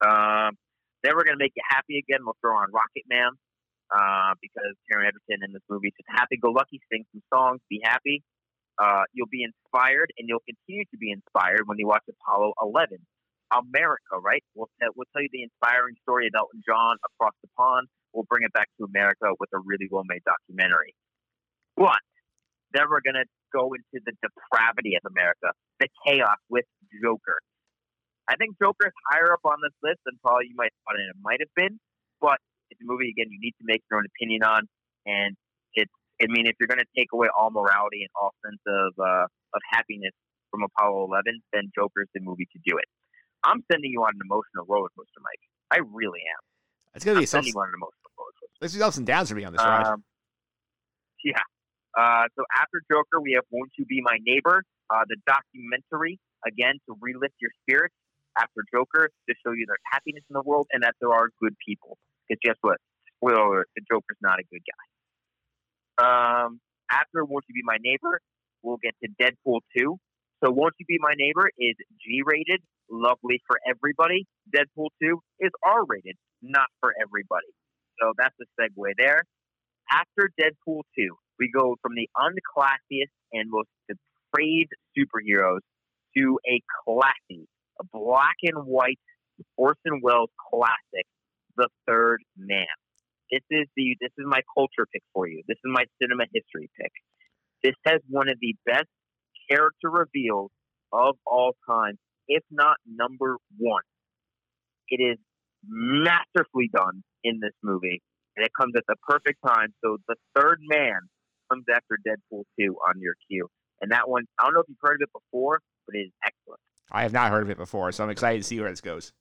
Um, then we're gonna make you happy again. We'll throw on Rocketman uh, because Taron Egerton in this movie is just happy-go-lucky, sing some songs, be happy. Uh, you'll be inspired, and you'll continue to be inspired when you watch Apollo 11. America, right? We'll, tell we'll tell you the inspiring story of Elton John across the pond. We'll bring it back to America with a really well made documentary. But then we're going to go into the depravity of America, the chaos with Joker. I think Joker is higher up on this list than probably you might thought it might have been, but it's a movie again you need to make your own opinion on, and it's. I mean, if you're going to take away all morality and all sense of uh, of happiness from Apollo 11, then Joker's the movie to do it. I'm sending you on an emotional roller coaster, Mike. I really am. It's gonna be I'm sending you on an emotional roller coaster. There's ups and downs for me on this ride. Um, yeah. Uh, so after Joker, we have "Won't You Be My Neighbor," uh, the documentary again to relift your spirits after Joker to show you there's happiness in the world and that there are good people. Because guess what? Spoiler the Joker's not a good guy. Um, after "Won't You Be My Neighbor," we'll get to Deadpool two. So "Won't You Be My Neighbor" is G-rated, lovely for everybody. Deadpool two is R-rated, not for everybody. So that's a segue there. After Deadpool 2, we go from the unclassiest and most depraved superheroes to a classy, a black and white Orson Welles classic, The Third Man. This is the this is my culture pick for you. This is my cinema history pick. This has one of the best character reveals of all time, if not number one. It is masterfully done in this movie, and it comes at the perfect time. So the third man comes after Deadpool 2 on your queue. And that one, I don't know if you've heard of it before, but it is excellent. I have not heard of it before, so I'm excited to see where this goes.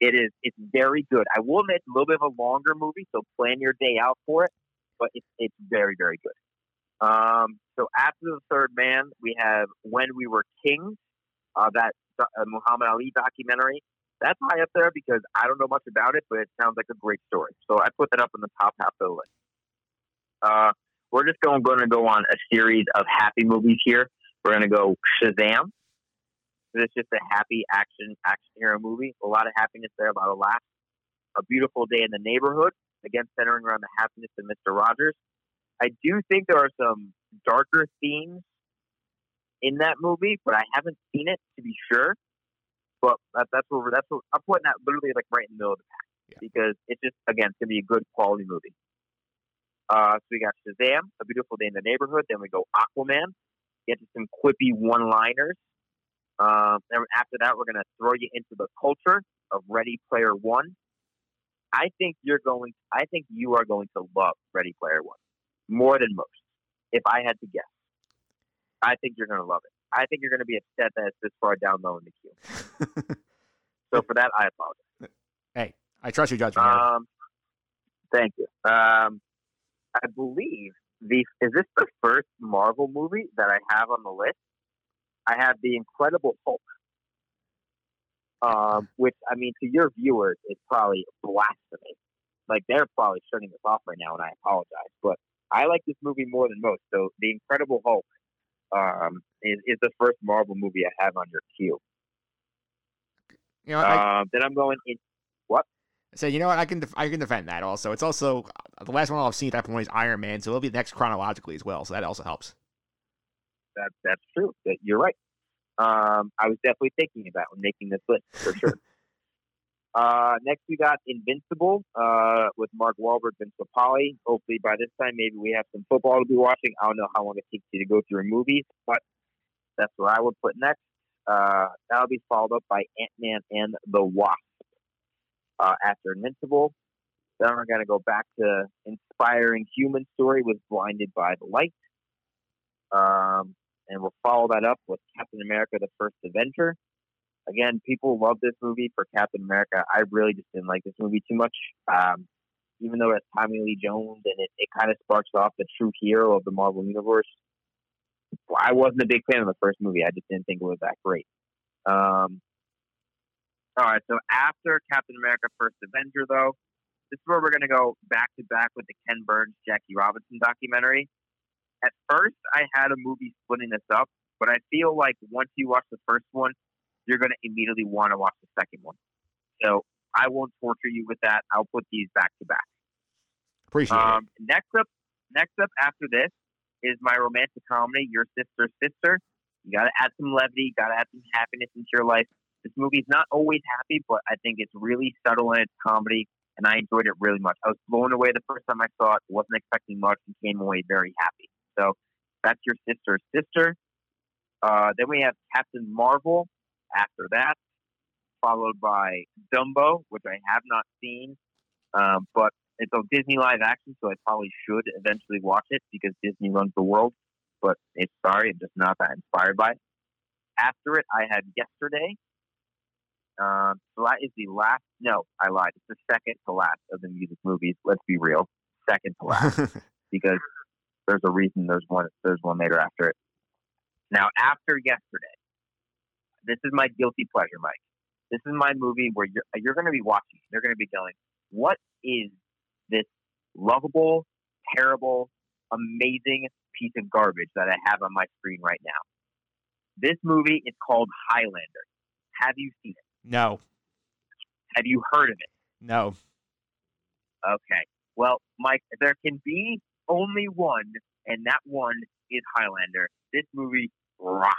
It is, it's very good. I will admit a little bit of a longer movie, so plan your day out for it, but it's, it's very, very good. Um, so after the third man, we have When We Were Kings, uh, that uh, Muhammad Ali documentary. That's high up there because I don't know much about it, but it sounds like a great story. So I put that up in the top half of the list. Uh, we're just going, going to go on a series of happy movies here. We're going to go Shazam. It's just a happy action action hero movie. A lot of happiness there, a lot of laughs. A Beautiful Day in the Neighborhood, again centering around the happiness of Mr. Rogers. I do think there are some darker themes in that movie, but I haven't seen it to be sure. But that, that's where that's what I'm putting that literally like right in the middle of the pack. because it's just again it's gonna be a good quality movie. Uh, so we got Shazam, A Beautiful Day in the Neighborhood. Then we go Aquaman, get to some quippy one-liners. Um, then after that, we're gonna throw you into the culture of Ready Player One. I think you're going. I think you are going to love Ready Player One more than most. If I had to guess, I think you're going to love it. I think you're going to be upset that it's this far down low in the queue. [laughs] so for that, I apologize. Hey, I trust your judgment. Um, thank you. Um, I believe the is this the first Marvel movie that I have on the list? I have the Incredible Hulk, um, which I mean to your viewers is probably blasphemy. Like they're probably shutting this off right now, and I apologize, but I like this movie more than most. So the Incredible Hulk um, is is the first Marvel movie I have on your queue. you know, I, Um, then I'm going in. What? I said, you know what? I can def- I can defend that. Also, it's also the last one I've seen at that point is Iron Man, so it'll be next chronologically as well. So that also helps. That that's true. That you're right. Um, I was definitely thinking about when making this list for sure. [laughs] uh, next we got Invincible uh, with Mark Wahlberg and Papale. Hopefully by this time maybe we have some football to be watching. I don't know how long it takes you to go through movies, but that's where I would put next. Uh, that'll be followed up by Ant Man and the Wasp. Uh, after Invincible, then we're gonna go back to inspiring human story with Blinded by the Light. Um, and we'll follow that up with Captain America: The First Avenger. Again, people love this movie for Captain America. I really just didn't like this movie too much. Um, even though it's Tommy Lee Jones and it, it kind of sparks off the true hero of the Marvel Universe, I wasn't a big fan of the first movie. I just didn't think it was that great. Um, all right, so after Captain America: First Avenger, though, this is where we're going to go back to back with the Ken Burns Jackie Robinson documentary. At first, I had a movie splitting this up, but I feel like once you watch the first one, you're going to immediately want to watch the second one. So I won't torture you with that. I'll put these back to back. Appreciate Um, next up, next up after this is my romantic comedy, Your Sister's Sister. You got to add some levity, got to add some happiness into your life. This movie's not always happy, but I think it's really subtle in its comedy, and I enjoyed it really much. I was blown away the first time I saw it. wasn't expecting much, and came away very happy. So that's Your Sister's Sister. Uh, then we have Captain Marvel. After that, followed by Dumbo, which I have not seen, um, but it's a Disney live action, so I probably should eventually watch it because Disney runs the world. But it's sorry, I'm just not that inspired by it. After it, I had Yesterday. Um, so that is the last. No, I lied. It's the second to last of the music movies. Let's be real, second to last [laughs] because there's a reason there's one there's one later after it. Now, after Yesterday, this is my guilty pleasure, Mike. This is my movie where you're you're going to be watching. You're going to be going, "What is this lovable, terrible, amazing piece of garbage that I have on my screen right now?" This movie is called Highlander. Have you seen it? No, Have you heard of it? no. Okay. Well, Mike, there can be only one, and that one is Highlander. This movie rocks.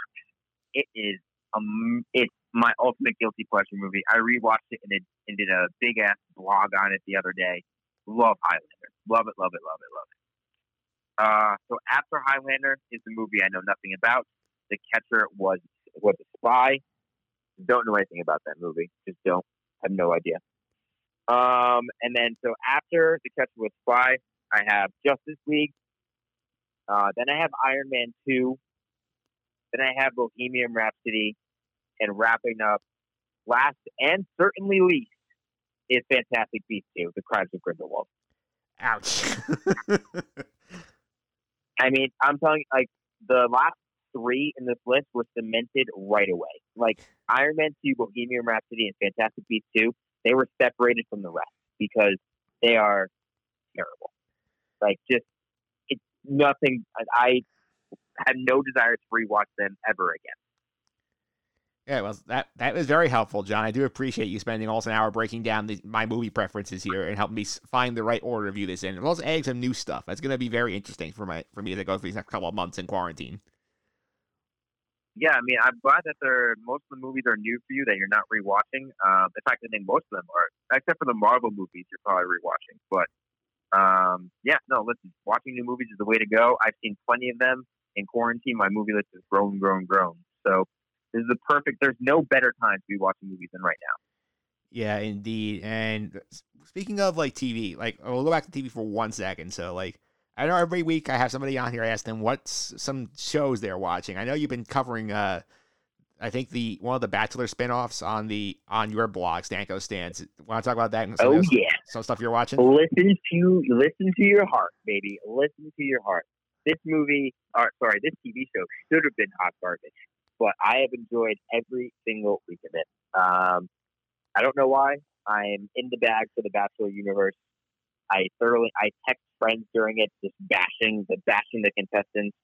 It is um, it's my ultimate guilty pleasure movie. I rewatched it and, it, and did a big ass blog on it the other day. Love Highlander. Love it, love it, love it, love it. Uh, so after Highlander is the movie I know nothing about. The Catcher was was a spy. Don't know anything about that movie. Just don't. Have no idea. Um, and then so after The Catcher was Spy, I have Justice League. Uh, then I have Iron Man two. Then I have Bohemian Rhapsody, and wrapping up, last and certainly least, is Fantastic Beasts two: The Crimes of Grindelwald. Ouch. [laughs] I mean, I'm telling you, like the last three in this list were cemented right away. Like Iron Man two, Bohemian Rhapsody, and Fantastic Beasts two, they were separated from the rest because they are terrible. Like just it's nothing. I, I had no desire to rewatch them ever again. Yeah, well, that that was very helpful, John. I do appreciate you spending almost an hour breaking down the, my movie preferences here and helping me find the right order to view this in, and also adding some new stuff. That's going to be very interesting for my for me to go through these next couple of months in quarantine. yeah, I mean, I'm glad that they're most of the movies are new for you that you're not rewatching. Um, in fact, I think most of them are, except for the Marvel movies, you're probably rewatching. But um, yeah, no, listen, watching new movies is the way to go. I've seen plenty of them in quarantine. My movie list has grown, grown, grown. So this is the perfect. There's no better time to be watching movies than right now. Yeah, indeed. And speaking of like TV, like we'll go back to TV for one second. So like I know every week I have somebody on here ask them what's some shows they're watching. I know you've been covering uh I think the one of the Bachelor spinoffs on the on your blog, Stanko Stance. Want to talk about that? Oh yeah. some stuff you're watching. Listen to listen to your heart, baby. Listen to your heart. This movie, or sorry, this TV show should have been hot garbage, but I have enjoyed every single week of it. Um, I don't know why. I'm in the bag for the Bachelor universe. I thoroughly I text friends during it, just bashing the bashing the contestants.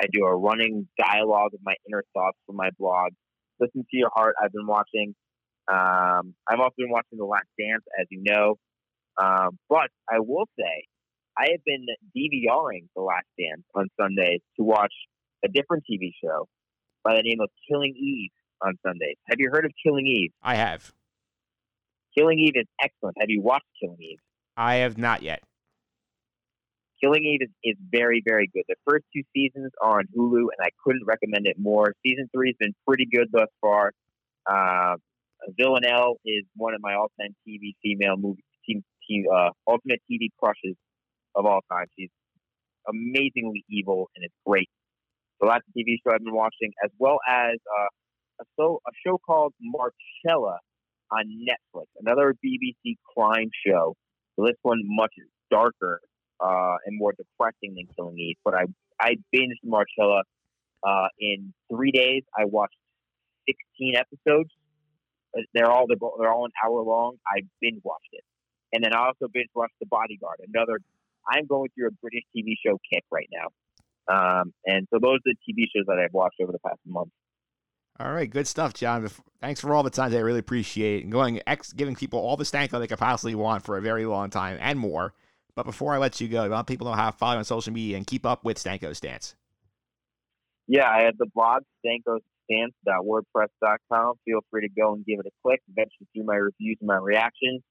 I do a running dialogue of my inner thoughts for my blog. Listen to your heart. I've been watching. Um, I've also been watching The Last Dance, as you know. Um, but I will say, I have been DVRing The Last Dance on Sundays to watch a different TV show by the name of Killing Eve on Sundays. Have you heard of Killing Eve? I have. Killing Eve is excellent. Have you watched Killing Eve? I have not yet. Killing Eve is, is very, very good. The first two seasons are on Hulu, and I couldn't recommend it more. Season three has been pretty good thus far. Uh, Villanelle is one of my all-time TV female movie team, team, uh, ultimate TV crushes of all time. She's amazingly evil, and it's great. So that's a TV show I've been watching, as well as uh, a, a show called Marcella on Netflix, another BBC crime show. This one much darker uh, and more depressing than Killing Eve. But I I binged Marcella uh, in three days. I watched 16 episodes. Uh, They're all they're all an hour long. I binge watched it, and then I also binge watched The Bodyguard. Another. I'm going through a British TV show kick right now, um, and so those are the TV shows that I've watched over the past month. All right, good stuff, John. Thanks for all the time. I really appreciate it. and going ex- giving people all the stank that they could possibly want for a very long time and more. But before I let you go, I want people to know how to follow you on social media and keep up with Stanko Stance. Yeah, I have the blog, stankostance.wordpress.com. Feel free to go and give it a click. Eventually see my reviews and my reactions.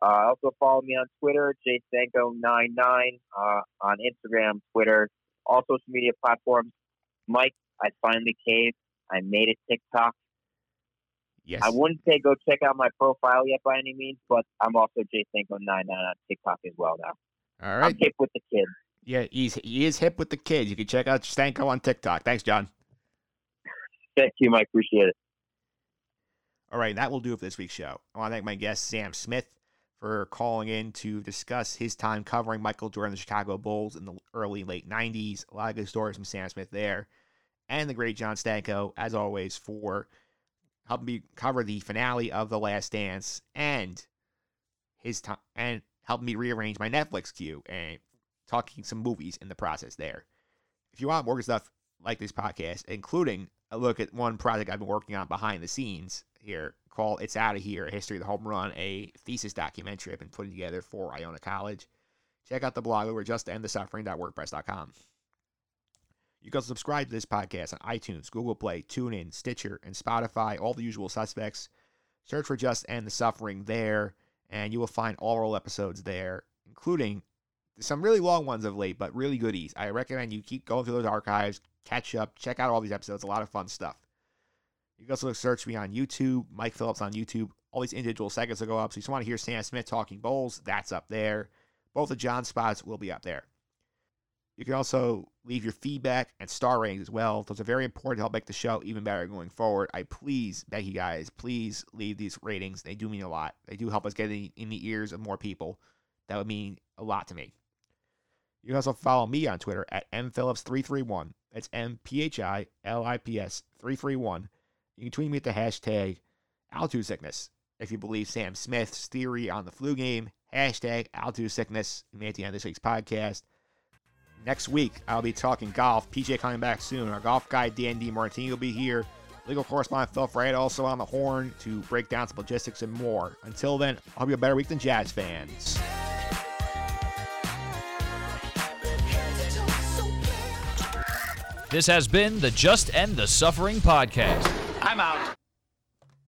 Uh, also follow me on Twitter, jstanko99, uh, on Instagram, Twitter, all social media platforms. Mike, I finally caved. I made a TikTok. Yes. I wouldn't say go check out my profile yet by any means, but I'm also jstanko99 on TikTok as well now. All I'm hip with the kids. Yeah, he's he is hip with the kids. You can check out Stanko on TikTok. Thanks, John. Thank you, Mike. Appreciate it. All right, that will do it for this week's show. I want to thank my guest, Sam Smith, for calling in to discuss his time covering Michael Jordan, the Chicago Bulls in the early, late 90s. A lot of good stories from Sam Smith there. And the great John Stanko, as always, for helping me cover the finale of The Last Dance and his time and helping me rearrange my Netflix queue and talking some movies in the process there. If you want more stuff like this podcast, including a look at one project I've been working on behind the scenes here called It's Out of Here, a history of the home run, a thesis documentary I've been putting together for Iona College. Check out the blog over at justendthesuffering.wordpress.com. You can subscribe to this podcast on iTunes, Google Play, TuneIn, Stitcher, and Spotify, all the usual suspects. Search for Just End the Suffering there, and you will find all our episodes there, including some really long ones of late, but really goodies. I recommend you keep going through those archives, catch up, check out all these episodes. A lot of fun stuff. You can also search me on YouTube, Mike Phillips on YouTube. All these individual segments will go up. So if you just want to hear Sam Smith talking bowls, that's up there. Both of John's spots will be up there. You can also leave your feedback and star ratings as well. Those are very important to help make the show even better going forward. I please beg you guys, please leave these ratings. They do mean a lot. They do help us get in, the ears of more people. That would mean a lot to me. You can also follow me on Twitter at mphillips331. That's M P H I L I P S 331. You can tweet me at the hashtag altitude sickness. If you believe Sam Smith's theory on the flu game, hashtag altitude sickness. Made it the end of this week's podcast. Next week, I'll be talking golf. PJ coming back soon. Our golf guy, Dan D. Martini, will be here. Legal correspondent Phil Fred also on the horn to break down some logistics and more. Until then, I hope you have a better week than Jazz fans. This has been the Just End the Suffering podcast. I'm out.